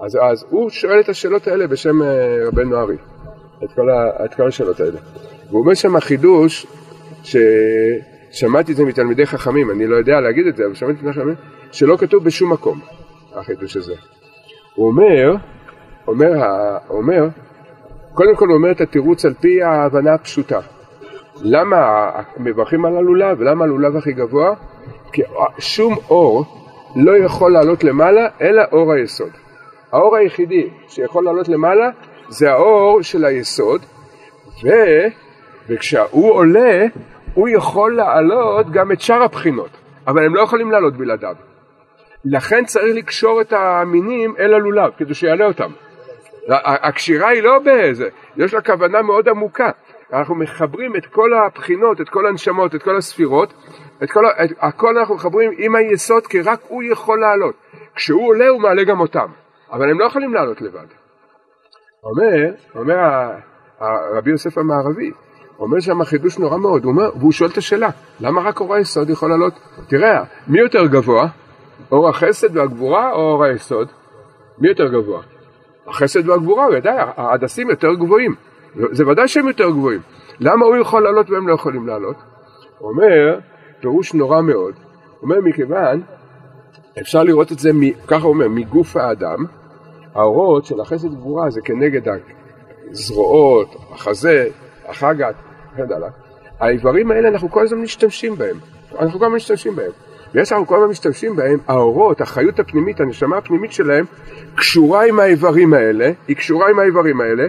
אז, אז הוא שואל את השאלות האלה בשם אה, רבנו ארי, את ה, את כל השאלות האלה. והוא אומר שם החידוש, ששמעתי את זה מתלמידי חכמים, אני לא יודע להגיד את זה, אבל שמעתי את זה שלא כתוב בשום מקום, החידוש הזה. הוא אומר, אומר, אומר, קודם כל הוא אומר את התירוץ על פי ההבנה הפשוטה. למה מברכים על הלולב? למה הלולב הכי גבוה? כי שום אור לא יכול לעלות למעלה אלא אור היסוד. האור היחידי שיכול לעלות למעלה זה האור של היסוד, ו... וכשהוא עולה, הוא יכול לעלות גם את שאר הבחינות, אבל הם לא יכולים לעלות בלעדיו. לכן צריך לקשור את המינים אל הלולב, כדי שיעלה אותם. הקשירה היא לא באיזה, יש לה כוונה מאוד עמוקה. אנחנו מחברים את כל הבחינות, את כל הנשמות, את כל הספירות, את כל, את, הכל אנחנו מחברים עם היסוד, כי רק הוא יכול לעלות. כשהוא עולה הוא מעלה גם אותם, אבל הם לא יכולים לעלות לבד. אומר, אומר רבי יוסף המערבי, אומר שם חידוש נורא מאוד, הוא אומר, והוא שואל את השאלה, למה רק אור היסוד יכול לעלות? תראה, מי יותר גבוה? אור החסד והגבורה או אור היסוד? מי יותר גבוה? החסד והגבורה, ודאי, ההדסים יותר גבוהים. זה ודאי שהם יותר גבוהים. למה הוא יכול לעלות והם לא יכולים לעלות? הוא אומר, פירוש נורא מאוד. הוא אומר, מכיוון, אפשר לראות את זה, ככה הוא אומר, מגוף האדם, האורות של החסד וגבורה זה כנגד הזרועות, החזה, החגת, וכן הלאה. האיברים האלה אנחנו כל הזמן משתמשים בהם. אנחנו כל הזמן משתמשים בהם. ויש אנחנו כל הזמן משתמשים בהם, האורות, החיות הפנימית, הנשמה הפנימית שלהם, קשורה עם האיברים האלה, היא קשורה עם האיברים האלה,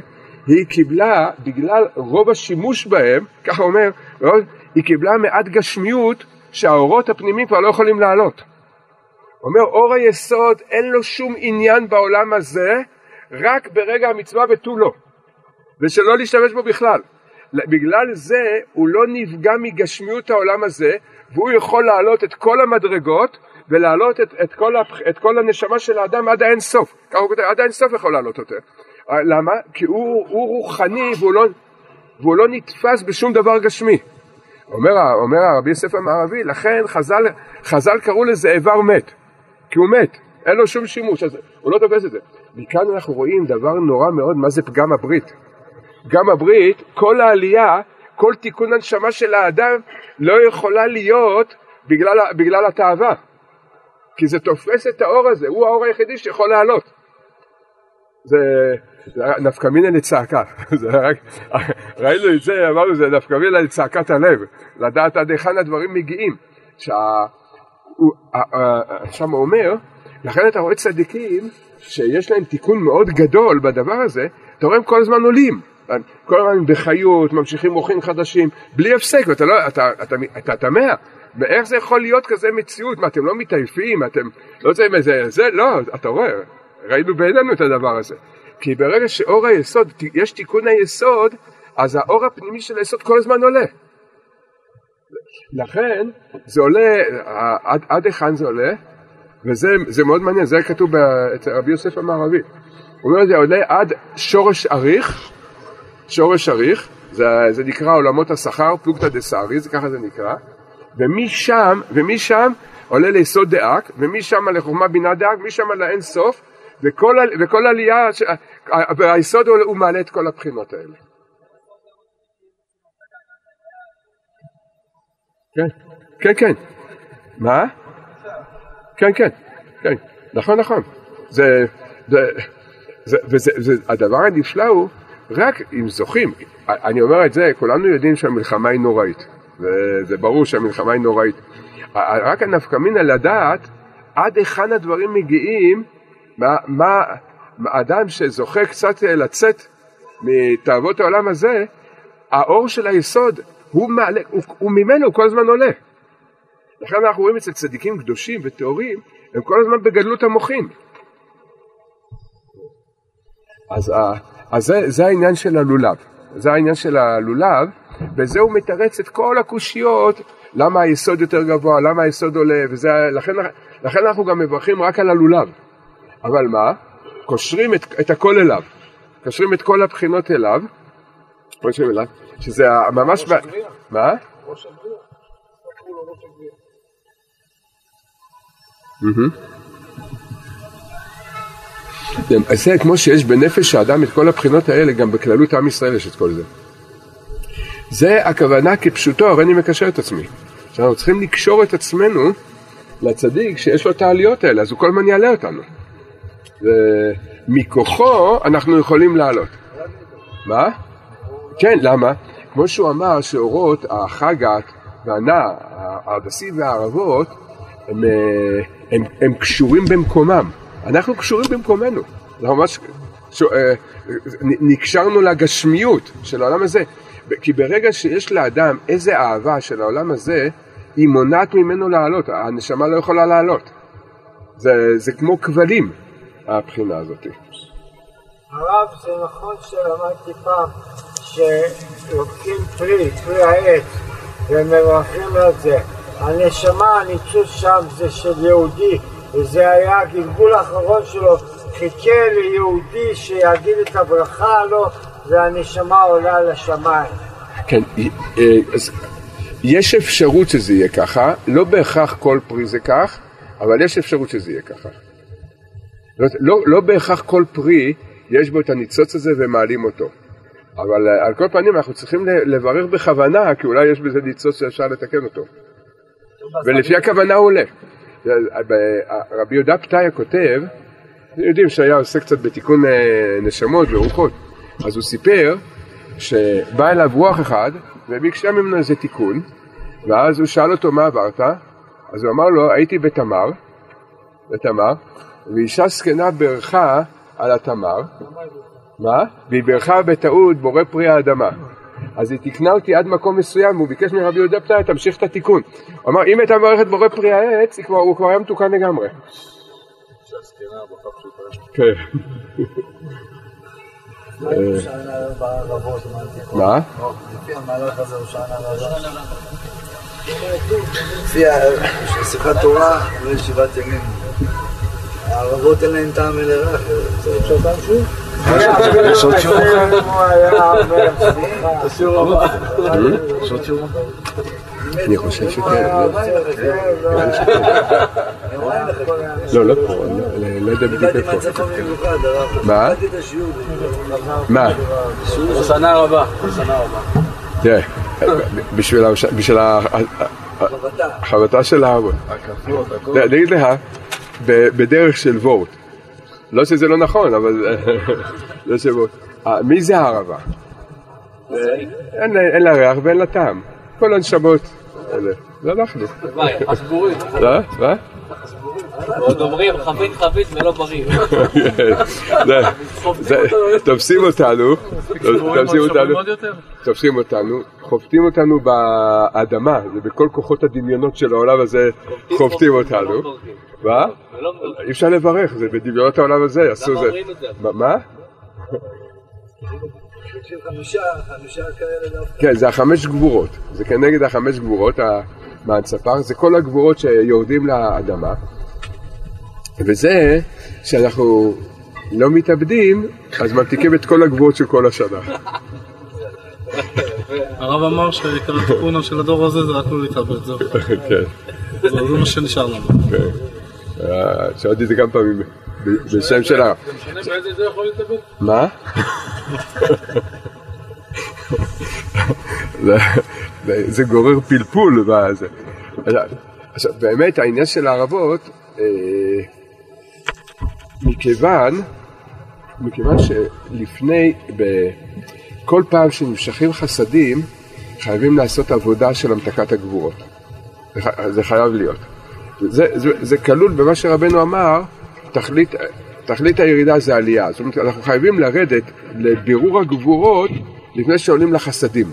היא קיבלה, בגלל רוב השימוש בהם, ככה אומר, היא קיבלה מעט גשמיות שהאורות הפנימיים כבר לא יכולים לעלות. אומר אור היסוד אין לו שום עניין בעולם הזה רק ברגע המצווה ותו לא ושלא להשתמש בו בכלל בגלל זה הוא לא נפגע מגשמיות העולם הזה והוא יכול להעלות את כל המדרגות ולהעלות את, את, כל, הפ, את כל הנשמה של האדם עד האין סוף ככה הוא כותב עד האין סוף יכול להעלות אותה למה? כי הוא, הוא רוחני והוא לא, והוא לא נתפס בשום דבר גשמי אומר, אומר הרבי יוסף המערבי, לכן חז"ל, חז"ל קראו לזה איבר מת, כי הוא מת, אין לו שום שימוש, אז הוא לא תופס את זה. מכאן אנחנו רואים דבר נורא מאוד, מה זה פגם הברית. פגם הברית, כל העלייה, כל תיקון הנשמה של האדם לא יכולה להיות בגלל, בגלל התאווה. כי זה תופס את האור הזה, הוא האור היחידי שיכול לעלות. זה, נפקא מינה לצעקה, (laughs) ראינו את זה, אמרנו זה נפקא מינה לצעקת הלב, לדעת עד היכן הדברים מגיעים. שם הוא אומר, לכן אתה רואה צדיקים שיש להם תיקון מאוד גדול בדבר הזה, אתה רואה הם כל הזמן עולים, כל הזמן בחיות, ממשיכים אורחים חדשים, בלי הפסק, ואתה לא, אתה, אתה, תמה, ואיך זה יכול להיות כזה מציאות, מה אתם לא מתעייפים, אתם לא יודעים איזה, זה, לא, אתה רואה, ראינו בעינינו את הדבר הזה. כי ברגע שאור היסוד, יש תיקון היסוד, אז האור הפנימי של היסוד כל הזמן עולה. לכן זה עולה, עד, עד היכן זה עולה, וזה מאוד מעניין, זה כתוב אצל רבי יוסף המערבי. הוא אומר זה עולה עד שורש אריך, שורש אריך, זה, זה נקרא עולמות השכר, פלוגתא דסארי, ככה זה נקרא, ומשם, ומשם עולה ליסוד דאק, ומשם לחוכמה בינה דאק, משם לאין סוף, וכל, וכל עלייה, היסוד הוא, הוא מעלה את כל הבחינות האלה. כן, כן, כן. מה? כן, כן, כן, נכון, נכון. זה, זה, זה, וזה, זה, הדבר הנפלא הוא, רק אם זוכים, אני אומר את זה, כולנו יודעים שהמלחמה היא נוראית, וזה ברור שהמלחמה היא נוראית. רק הנפקא מינה לדעת עד היכן הדברים מגיעים, מה, מה, אדם שזוכה קצת לצאת מתאוות העולם הזה, האור של היסוד, הוא, מעלה, הוא, הוא ממנו כל הזמן עולה. לכן אנחנו רואים אצל צדיקים קדושים וטהורים, הם כל הזמן בגדלות המוחים. אז, אז זה, זה העניין של הלולב. זה העניין של הלולב, בזה הוא מתרץ את כל הקושיות, למה היסוד יותר גבוה, למה היסוד עולה, וזה, לכן, לכן אנחנו גם מברכים רק על הלולב. אבל מה? קושרים את, את הכל אליו. קושרים את כל הבחינות אליו. קושרים אליו, שזה ממש... מה?
ראש. לקחו לו ראש הגבייה.
אז זה כמו שיש בנפש האדם את כל הבחינות האלה, גם בכללות עם ישראל יש את כל זה. זה הכוונה כפשוטו, הרי אני מקשר את עצמי. שאנחנו צריכים לקשור את עצמנו לצדיק שיש לו את העליות האלה, אז הוא כל הזמן יעלה אותנו. ומכוחו אנחנו יכולים לעלות. מה? כן, למה? כמו שהוא אמר שאורות, החגת והנע, ההרדסים והערבות, הם, הם, הם קשורים במקומם. אנחנו קשורים במקומנו. אנחנו ממש ש... נקשרנו לגשמיות של העולם הזה. כי ברגע שיש לאדם איזה אהבה של העולם הזה, היא מונעת ממנו לעלות, הנשמה לא יכולה לעלות. זה, זה כמו כבלים, הבחינה הזאת.
הרב, זה נכון שלמדתי פעם שלוקחים פרי, פרי העץ, ומברכים על זה. הנשמה, הניצוץ שם זה של יהודי, וזה היה הגלגול האחרון שלו, חיכה ליהודי שיגיד את הברכה לו, והנשמה עולה לשמיים.
כן, אה, אז יש אפשרות שזה יהיה ככה, לא בהכרח כל פרי זה כך, אבל יש אפשרות שזה יהיה ככה. לא, לא, לא בהכרח כל פרי יש בו את הניצוץ הזה ומעלים אותו. אבל אה, על כל פנים אנחנו צריכים לברך בכוונה, כי אולי יש בזה ניצוץ שאפשר לתקן אותו. ולפי הכוונה הוא עולה. אה, רבי יהודה פתאיה כותב, יודעים שהיה עושה קצת בתיקון אה, נשמות ורוחות, אז הוא סיפר שבא אליו רוח אחד וביקשה ממנו איזה תיקון, ואז הוא שאל אותו מה עברת, אז הוא אמר לו הייתי בתמר, בתמר, ואישה זקנה ברכה על התמר, מה? והיא ברכה בטעות בורא פרי האדמה. אז היא תיקנה אותי עד מקום מסוים, והוא ביקש מרבי יהודה פתאי, תמשיך את התיקון. הוא אמר, אם הייתה מברכת בורא פרי העץ, הוא כבר היה מתוקן לגמרי. כן. מה?
לפי המהלך הזה הוא הרבה. לפי שמחת תורה וישיבת ימים. הערבות אין להם טעם אלא זה אפשר פעם שוב?
יש עוד שיעור סליחה.
אני חושב שכן. לא?
לא,
לא, לא פה, לא- לא יודע בדיוק איפה. מה? מה?
בשנה רבה.
תראה, בשביל. החבטה של האבות. אני אגיד לך, בדרך של וורט. לא שזה לא נכון, אבל (laughs) לא של וורט. אה, מי זה הערבה? אין לה- ריח ואין לה טעם. כל הנשמות האלה. זה אנחנו.
וואי, חסבורית.
לא? מה?
עוד אומרים חבית חבית ולא בריא. (laughs)
תופסים אותנו, תופסים אותנו, תופסים אותנו, חובטים אותנו באדמה, זה בכל כוחות הדמיונות של העולם הזה חובטים אותנו. מה?
ולא
אי אפשר לברך, זה בדמיונות העולם הזה, עשו זה. מה- מה? כן, זה החמש גבורות, זה כנגד החמש גבורות ה- מהצפר, זה כל הגבורות שיורדים לאדמה, וזה שאנחנו לא מתאבדים, אז ממתיקים את כל הגבורות של כל השנה.
הרב אמר שעיקר התיקון של הדור הזה זה רק לא להתאבד, זהו.
כן,
זה זה מה שנשאר לנו.
כן. אה, שאלתי את זה כמה פעמים בשם של הרב.
משנה באיזה זה יכול להתאבד?
מה? זה- זה- זה גורר פלפול. עכשיו, באמת העניין של הערבות, אה, מכיוון, מכיוון שלפני, כל פעם שנמשכים חסדים, חייבים לעשות עבודה של המתקת הגבורות. זה חייב להיות. זה, זה, זה כלול במה שרבנו אמר, תכלית, תכלית הירידה זה עלייה. זאת אומרת, אנחנו חייבים לרדת לבירור הגבורות לפני שעולים לחסדים.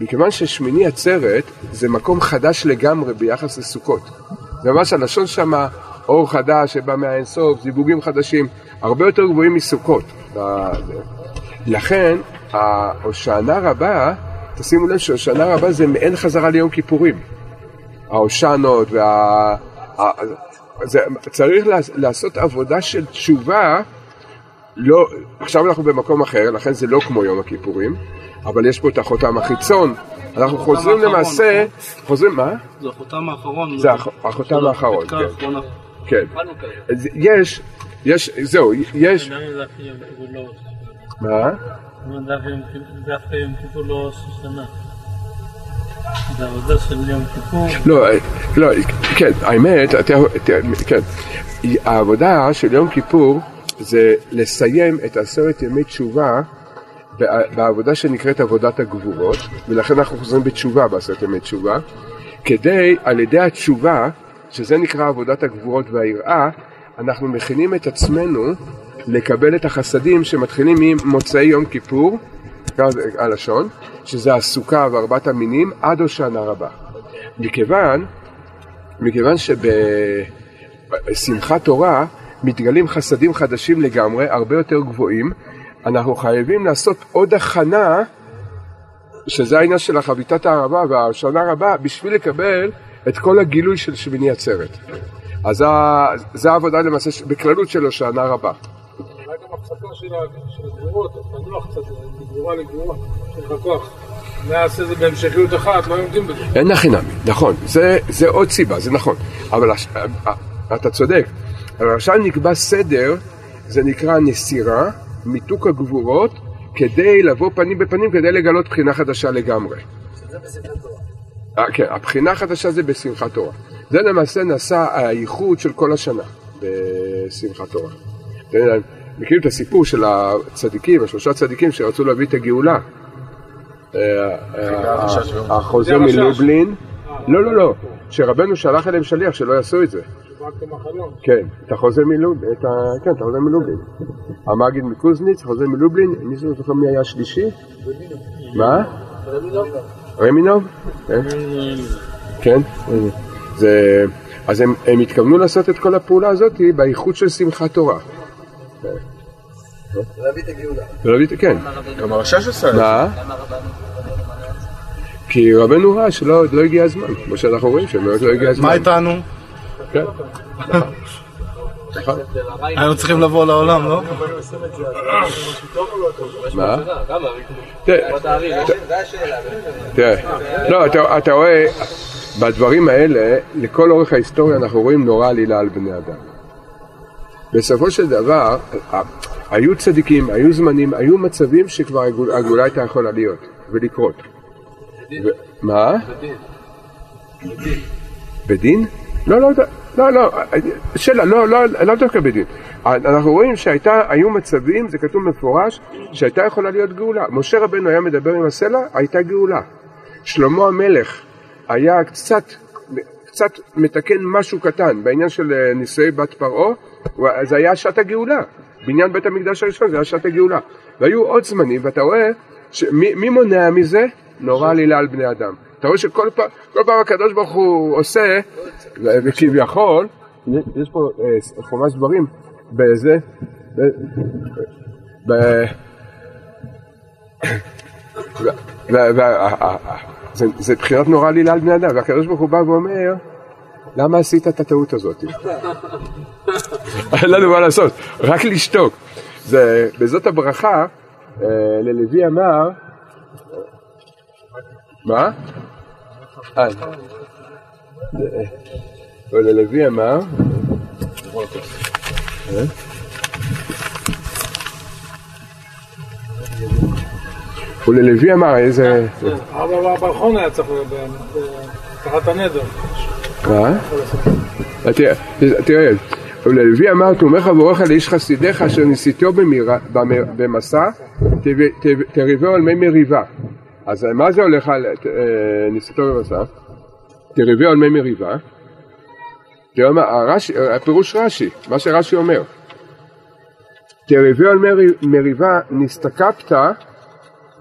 מכיוון ששמיני עצרת זה מקום חדש לגמרי ביחס לסוכות. זה ממש הלשון שמה, אור חדש שבא מהאינסוף, זיווגים חדשים, הרבה יותר גבוהים מסוכות. לכן, ההושענא רבה, תשימו לב שהושענא רבה זה מעין חזרה ליום כיפורים. ההושענות וה... זה, צריך לעש- לעשות עבודה של תשובה, לא, עכשיו אנחנו במקום אחר, לכן זה לא כמו יום הכיפורים, אבל יש פה את החותם החיצון, אנחנו חוזרים
האחרון,
למעשה, חוזרים, מה?
זה החותם האחרון.
זה הח- החותם האחרון, כן. כן. יש, יש, זהו, יש, מה?
דווקא יום כיפור לא ראש השנה. זה עבודה של יום כיפור.
לא, אה, לא, כן, האמת, אתה- כן, העבודה של יום כיפור זה לסיים את עשרת ימי תשובה בע- בעבודה שנקראת עבודת הגבורות, ולכן אנחנו חוזרים בתשובה בעשרת ימי תשובה, כדי על ידי התשובה, שזה נקרא עבודת הגבורות והיראה, אנחנו מכינים את עצמנו לקבל את החסדים שמתחילים ממוצאי יום כיפור, הלשון, שזה הסוכה וארבעת המינים, עד הושענא רבה. מכיוון, מכיוון בשמחת תורה מתגלים חסדים חדשים לגמרי, הרבה יותר גבוהים. אנחנו חייבים לעשות עוד הכנה, שזה העניין של החביתת הערבה והשנה רבה, בשביל לקבל את כל הגילוי של שמיני עצרת. אז זה העבודה למעשה בכללות של השנה רבה.
אולי גם הפסקה של הגבורות, תנוח קצת, מגבורה לגבורה, שיש לך כוח. נעשה זה בהמשכיות אחת, לא עומדים בזה.
אין הכי נמי, נכון, זה, זה עוד סיבה, זה נכון, אבל הש- אתה צודק, אבל עכשיו נקבע סדר, זה נקרא נסירה, מיתוק הגבורות, כדי לבוא פנים בפנים, כדי לגלות בחינה חדשה לגמרי. אה, כן, הבחינה החדשה זה בשמחת תורה. זה למעשה נעשה הייחוד של כל השנה בשמחת תורה. מכירים את הסיפור של הצדיקים, השלושה צדיקים שרצו להביא את הגאולה. אה, אה,
הרשש.
מלובלין, לא, לא, לא, שרבנו שלח אליהם שליח שלא יעשו את זה. כן, את החוזה מלובלין. כן, את החוזה מלובלין. המגיד מקוזניץ, חוזה מלובלין, מישהו זוכר מי היה השלישי? מה? רמינוב? כן. כן. זה... אז הם, הם התכוונו לעשות את כל הפעולה הזאת באיכות של שמחת תורה.
להביא את הגאולה.
ולהביא את- כן.
גם הרשש עשה את זה.
מה? כי רבנו ראה שלא לא הגיע הזמן, כמו שאנחנו רואים שבאמת לא הגיע הזמן.
מה איתנו?
כן. (laughs)
היינו צריכים לבוא לעולם, לא?
מה? תראה, לא, אתה- רואה, בדברים האלה, לכל אורך ההיסטוריה אנחנו רואים נורא עלילה על בני אדם. בסופו של דבר, היו צדיקים, היו זמנים, היו מצבים שכבר הגאול- הגאולה הייתה יכולה להיות ולקרות. מה? בדין? לא, לא, לא, לא, שאלה, לא, לא, לא דווקא בדין. אנחנו רואים שהיו מצבים, זה כתוב מפורש, שהייתה יכולה להיות גאולה. משה רבנו היה מדבר עם הסלע, הייתה גאולה. שלמה המלך היה קצת, קצת מתקן משהו קטן בעניין של אה, נישואי בת פרעה, זה היה שעת הגאולה. בניין בית המקדש הראשון זה היה שעת הגאולה. והיו עוד זמנים, ואתה רואה, שמי, מי מונע מזה? נורא עלילה על בני אדם. אתה רואה שכל פעם, פעם הקדוש ברוך הוא עושה, וכביכול, יש פה אה, חומש דברים, בזה, ב, ב, ו- ו- ו- ה- ה- ה- זה- בחינת נורא עלילה על בני אדם, והקדוש ברוך הוא בא ואומר, למה עשית את הטעות הזאת? אין לנו מה לעשות, רק לשתוק. בזאת הברכה, אה, ללוי אמר, מה? אה, ללוי אמר, אה? וללוי אמר איזה...
הרב הברכון היה צריך, תחת הנדר.
מה? תראה, וללוי אמר תומך עבורך לאיש חסידיך אשר ניסיתו במסע תריבו על מי מריבה. אז מה זה הולך על אה, ניסיתו במסע? תריבו על מי מריבה. הרש"י- הפירוש רש"י, מה שרש"י אומר. תריבו על מרי- מריבה נסתקפת,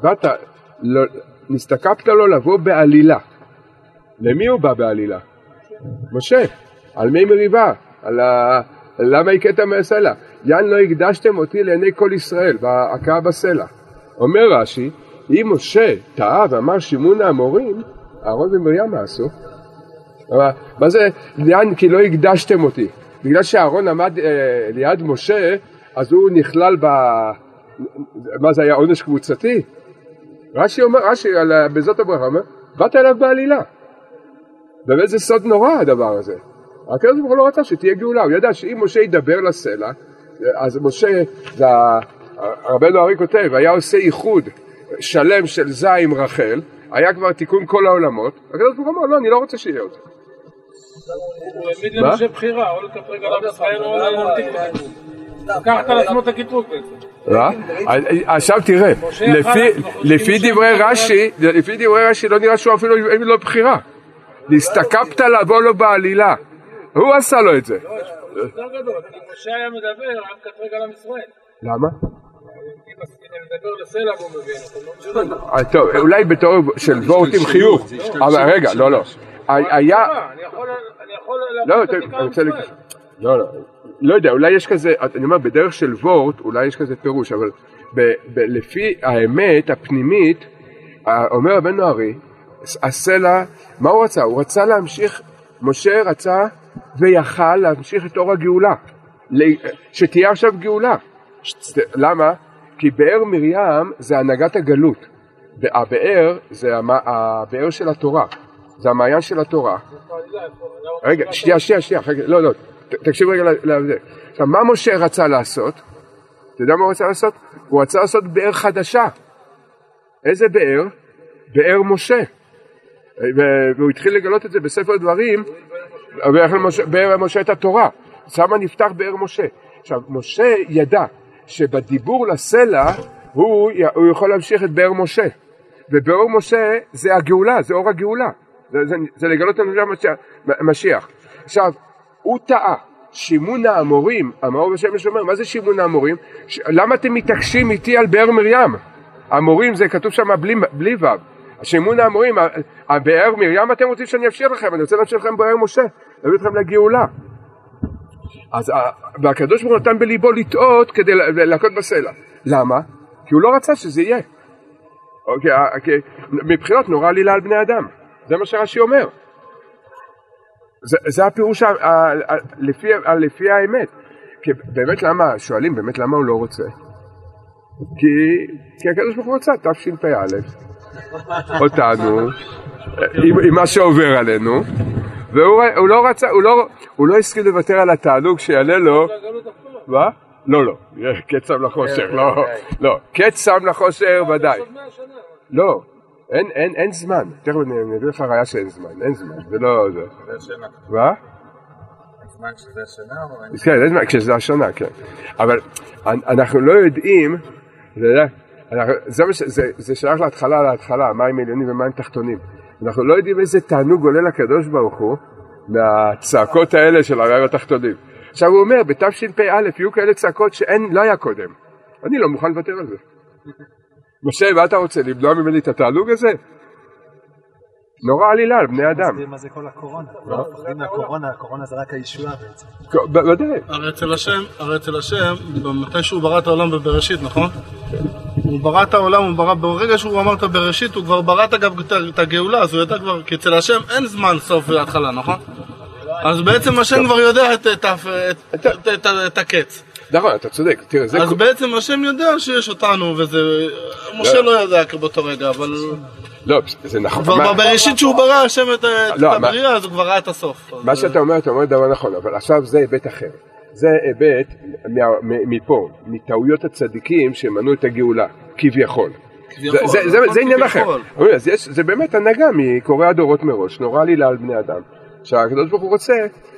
באת, לא- נסתקפת לו לבוא בעלילה. למי הוא בא בעלילה? משה, על מי מריבה? על ה... למה הכית מהסלע? יען לא הקדשתם אותי לעיני כל ישראל, בהכאה בסלע. אומר רש"י, אם משה טעה ואמר שימון האמורים, אהרון ומרים מה עשו? מה זה, יען כי לא הקדשתם אותי? בגלל שאהרון עמד אה, ליד משה, אז הוא נכלל ב... מה זה היה עונש קבוצתי? רש"י אומר, רש"י בזאת הברכה אומר, באת אליו בעלילה. באמת זה סוד נורא הדבר הזה. הקדוש ברוך הוא לא רצה שתהיה גאולה, הוא ידע שאם משה ידבר לסלע, אז משה, זה ה- רבנו ארי כותב, היה עושה איחוד שלם של זע עם רחל, היה כבר תיקון כל העולמות, הקדוש הוא אמר, לא, אני לא רוצה שיהיה עוד.
הוא העמיד
מה?
למשה בחירה, או על עם ישראל או להמתיק אותו. לקחת על עצמו את הקטרוג בעצם.
אה? עכשיו תראה, לפי- דברי רש"י, לפי דברי רש"י לא נראה שהוא אפילו אין לו בחירה. נסתקפת לבוא לו בעלילה. הוא עשה לו את זה.
יותר גדול, אם משה היה מדבר, היה מקטרג על עם ישראל.
למה?
לא
אה, טוב, אולי בתור של וורט עם חיוך, אבל רגע, לא, לא. היה,
אני יכול
לא,
להבין את.
להגיד- לא, לא, לא יודע, אולי יש כזה, אני אומר, בדרך של וורט, אולי יש כזה פירוש, אבל ב, ב, לפי האמת הפנימית, אומר רבנו ארי, הסלע, מה הוא רצה? הוא רצה להמשיך, משה רצה ויכל להמשיך את אור הגאולה, שתהיה עכשיו גאולה. למה? כי באר מרים זה הנהגת הגלות, הבאר זה הבאר של התורה, זה המעיין של התורה. רגע, שנייה, שנייה, שנייה, לא, לא, תקשיב רגע לזה. עכשיו, מה משה רצה לעשות? אתה יודע מה הוא רצה לעשות? הוא רצה לעשות באר חדשה. איזה באר? באר משה. והוא התחיל לגלות את זה בספר דברים, באר משה, את התורה. שמה נפתח באר משה. עכשיו, משה ידע שבדיבור לסלע הוא, הוא יכול להמשיך את באר משה. ובאור משה זה הגאולה, זה אור הגאולה. זה, זה, זה לגלות את המשיח. משיח. עכשיו, הוא טעה. שימון האמורים, המאור בשמש אומר, מה זה שימון האמורים? ש... למה אתם מתעקשים איתי על באר מרים? האמורים זה כתוב שם בלי, בלי ו'. שימון האמורים, הבאר מרים אתם רוצים שאני אפשיר לכם, אני רוצה להפשיר לכם באר משה, להביא אתכם לגאולה. אז ה- והקדוש ברוך הוא נתן בליבו לטעות כדי לה- להכות בסלע. למה? כי הוא לא רצה שזה יהיה. אוקיי, כי מבחינות נורא עלילה על בני אדם, זה מה שרש"י אומר. זה, זה הפירוש ה, ה, ה, לפי, ה, לפי האמת. כי באמת למה, שואלים באמת למה הוא לא רוצה? כי, כי הקדוש ברוך הוא רצה, תשפ"א, אותנו, עם, עם מה שעובר עלינו, והוא הוא לא רצה, הוא לא, הוא לא הסכים לוותר על התענוג שיעלה לו, מה? לא, לא, (laughs) קץ שם לחושר, לא, לא, קץ שם לחושר ודאי. לא, אין, אין, אין זמן, תכף אני אביא לך ראיה שאין זמן, אין זמן, זה לא, זה, מה?
הזמן שזה השנה.
כן, אין זמן, כשזה השנה, כן. אבל אנ- אנחנו לא יודעים, זה, שייך להתחלה להתחלה, מים עליונים ומים תחתונים. אנחנו לא יודעים איזה תענוג עולה לקדוש ברוך הוא מהצעקות האלה של המים התחתונים. עכשיו הוא אומר, בתשפ"א יהיו כאלה צעקות שאין, לא היה קודם. אני לא מוכן לוותר על זה. משה, מה אתה רוצה, למנוע ממני את התענוג הזה? נורא עלילה על בני אדם.
מה זה כל הקורונה? לא מפחדים מהקורונה, הקורונה זה רק הישועה בעצם.
בוודאי.
הרי אצל השם, הרי אצל השם, מתי שהוא ברא את העולם בבראשית, נכון? הוא ברא את העולם, הוא ברא, ברגע שהוא אמר את הבראשית, הוא כבר ברא את אגב את- הגאולה, אז הוא ידע כבר, כי אצל השם אין זמן סוף והתחלה, נכון? אז בעצם השם כבר יודע את- את ה- את- את- את- את הקץ.
נכון, אתה צודק. תראה, זה...
אז בעצם השם יודע שיש אותנו, וזה... משה לא ידע באותו רגע, אבל...
לא, זה נכון.
כבר
מה-
בבראשית שהוא ברא השם את את
לא, מה-
הבריאה, אז הוא כבר ראה את הסוף. אז-
מה שאתה אומר, אתה אומר דבר נכון, אבל עכשיו זה היבט אחר. זה היבט מה- מפה, מטעויות הצדיקים שמנעו את הגאולה, כביכול.
כביכול,
זה- זה- זה-
נכון,
זה עניין אחר. אז יש- זה באמת הנהגה מקוראי הדורות מראש, נורא עלילה על בני אדם. שהקדוש ברוך הוא רוצה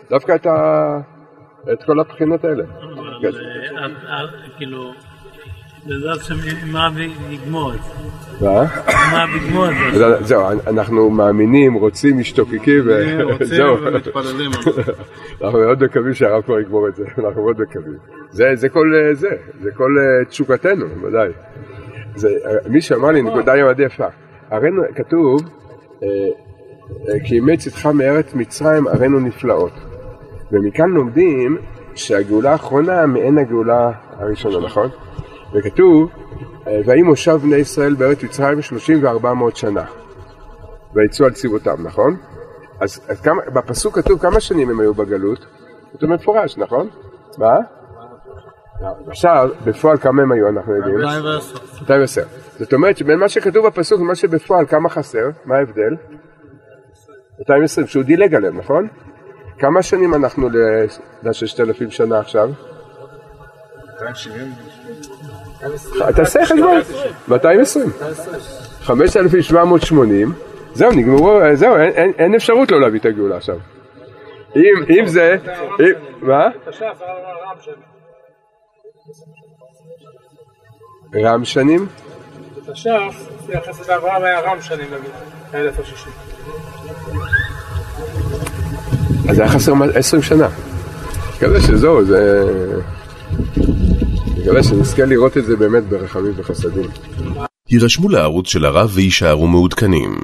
דווקא את ה- את כל הבחינות האלה.
אה, אה, כאילו, בעזרת השם, מה יגמור את זה?
מה?
יגמור את זה?
אז זהו, אנחנו מאמינים, רוצים, משתוקקים, (laughs)
רוצים
וזהו.
ומתפללים. (laughs)
אנחנו מאוד מקווים שהרב כבר יגמור את זה, (laughs) אנחנו מאוד מקווים. זה, כל אה, זה, זה כל אה, תשוקתנו, ודאי. אה, מי שאמר לי נקודה מאוד יפה, הראינו, כתוב, אה, אה, כי אימץ איתך מארץ מצרים הראינו נפלאות. ומכאן לומדים שהגאולה האחרונה מעין הגאולה הראשונה, נכון? וכתוב, אה, ויהי מושב בני ישראל בארץ מצרים שלושים וארבע מאות שנה. ויצאו על צבאותם, נכון? אז, אז כמה, בפסוק כתוב כמה שנים הם היו בגלות? כתוב מפורש, נכון? מה? עכשיו, בפועל כמה הם היו, אנחנו יודעים?
2010.
210. זאת אומרת שבין מה שכתוב בפסוק למה שבפועל כמה חסר? מה ההבדל? 220, שהוא דילג עליהם, נכון? כמה שנים אנחנו ל- לששת אלפים שנה עכשיו?
270?
תעשה חשבון, 220. 5,780, זהו, נגמרו, זהו, אין, אין, אין אפשרות לא להביא את הגאולה עכשיו. אם, אם זה, אם, מה?
תש"ף,
רם שנים?
בתש"ף, לפי החסד אברהם היה רם שנים נגיד, האלף השישי.
אז היה חסר 20 שנה. מקווה שזהו, זה... מקווה שנזכה לראות את זה באמת ברחמים וחסדים.
הירשמו לערוץ של הרב ויישארו מעודכנים.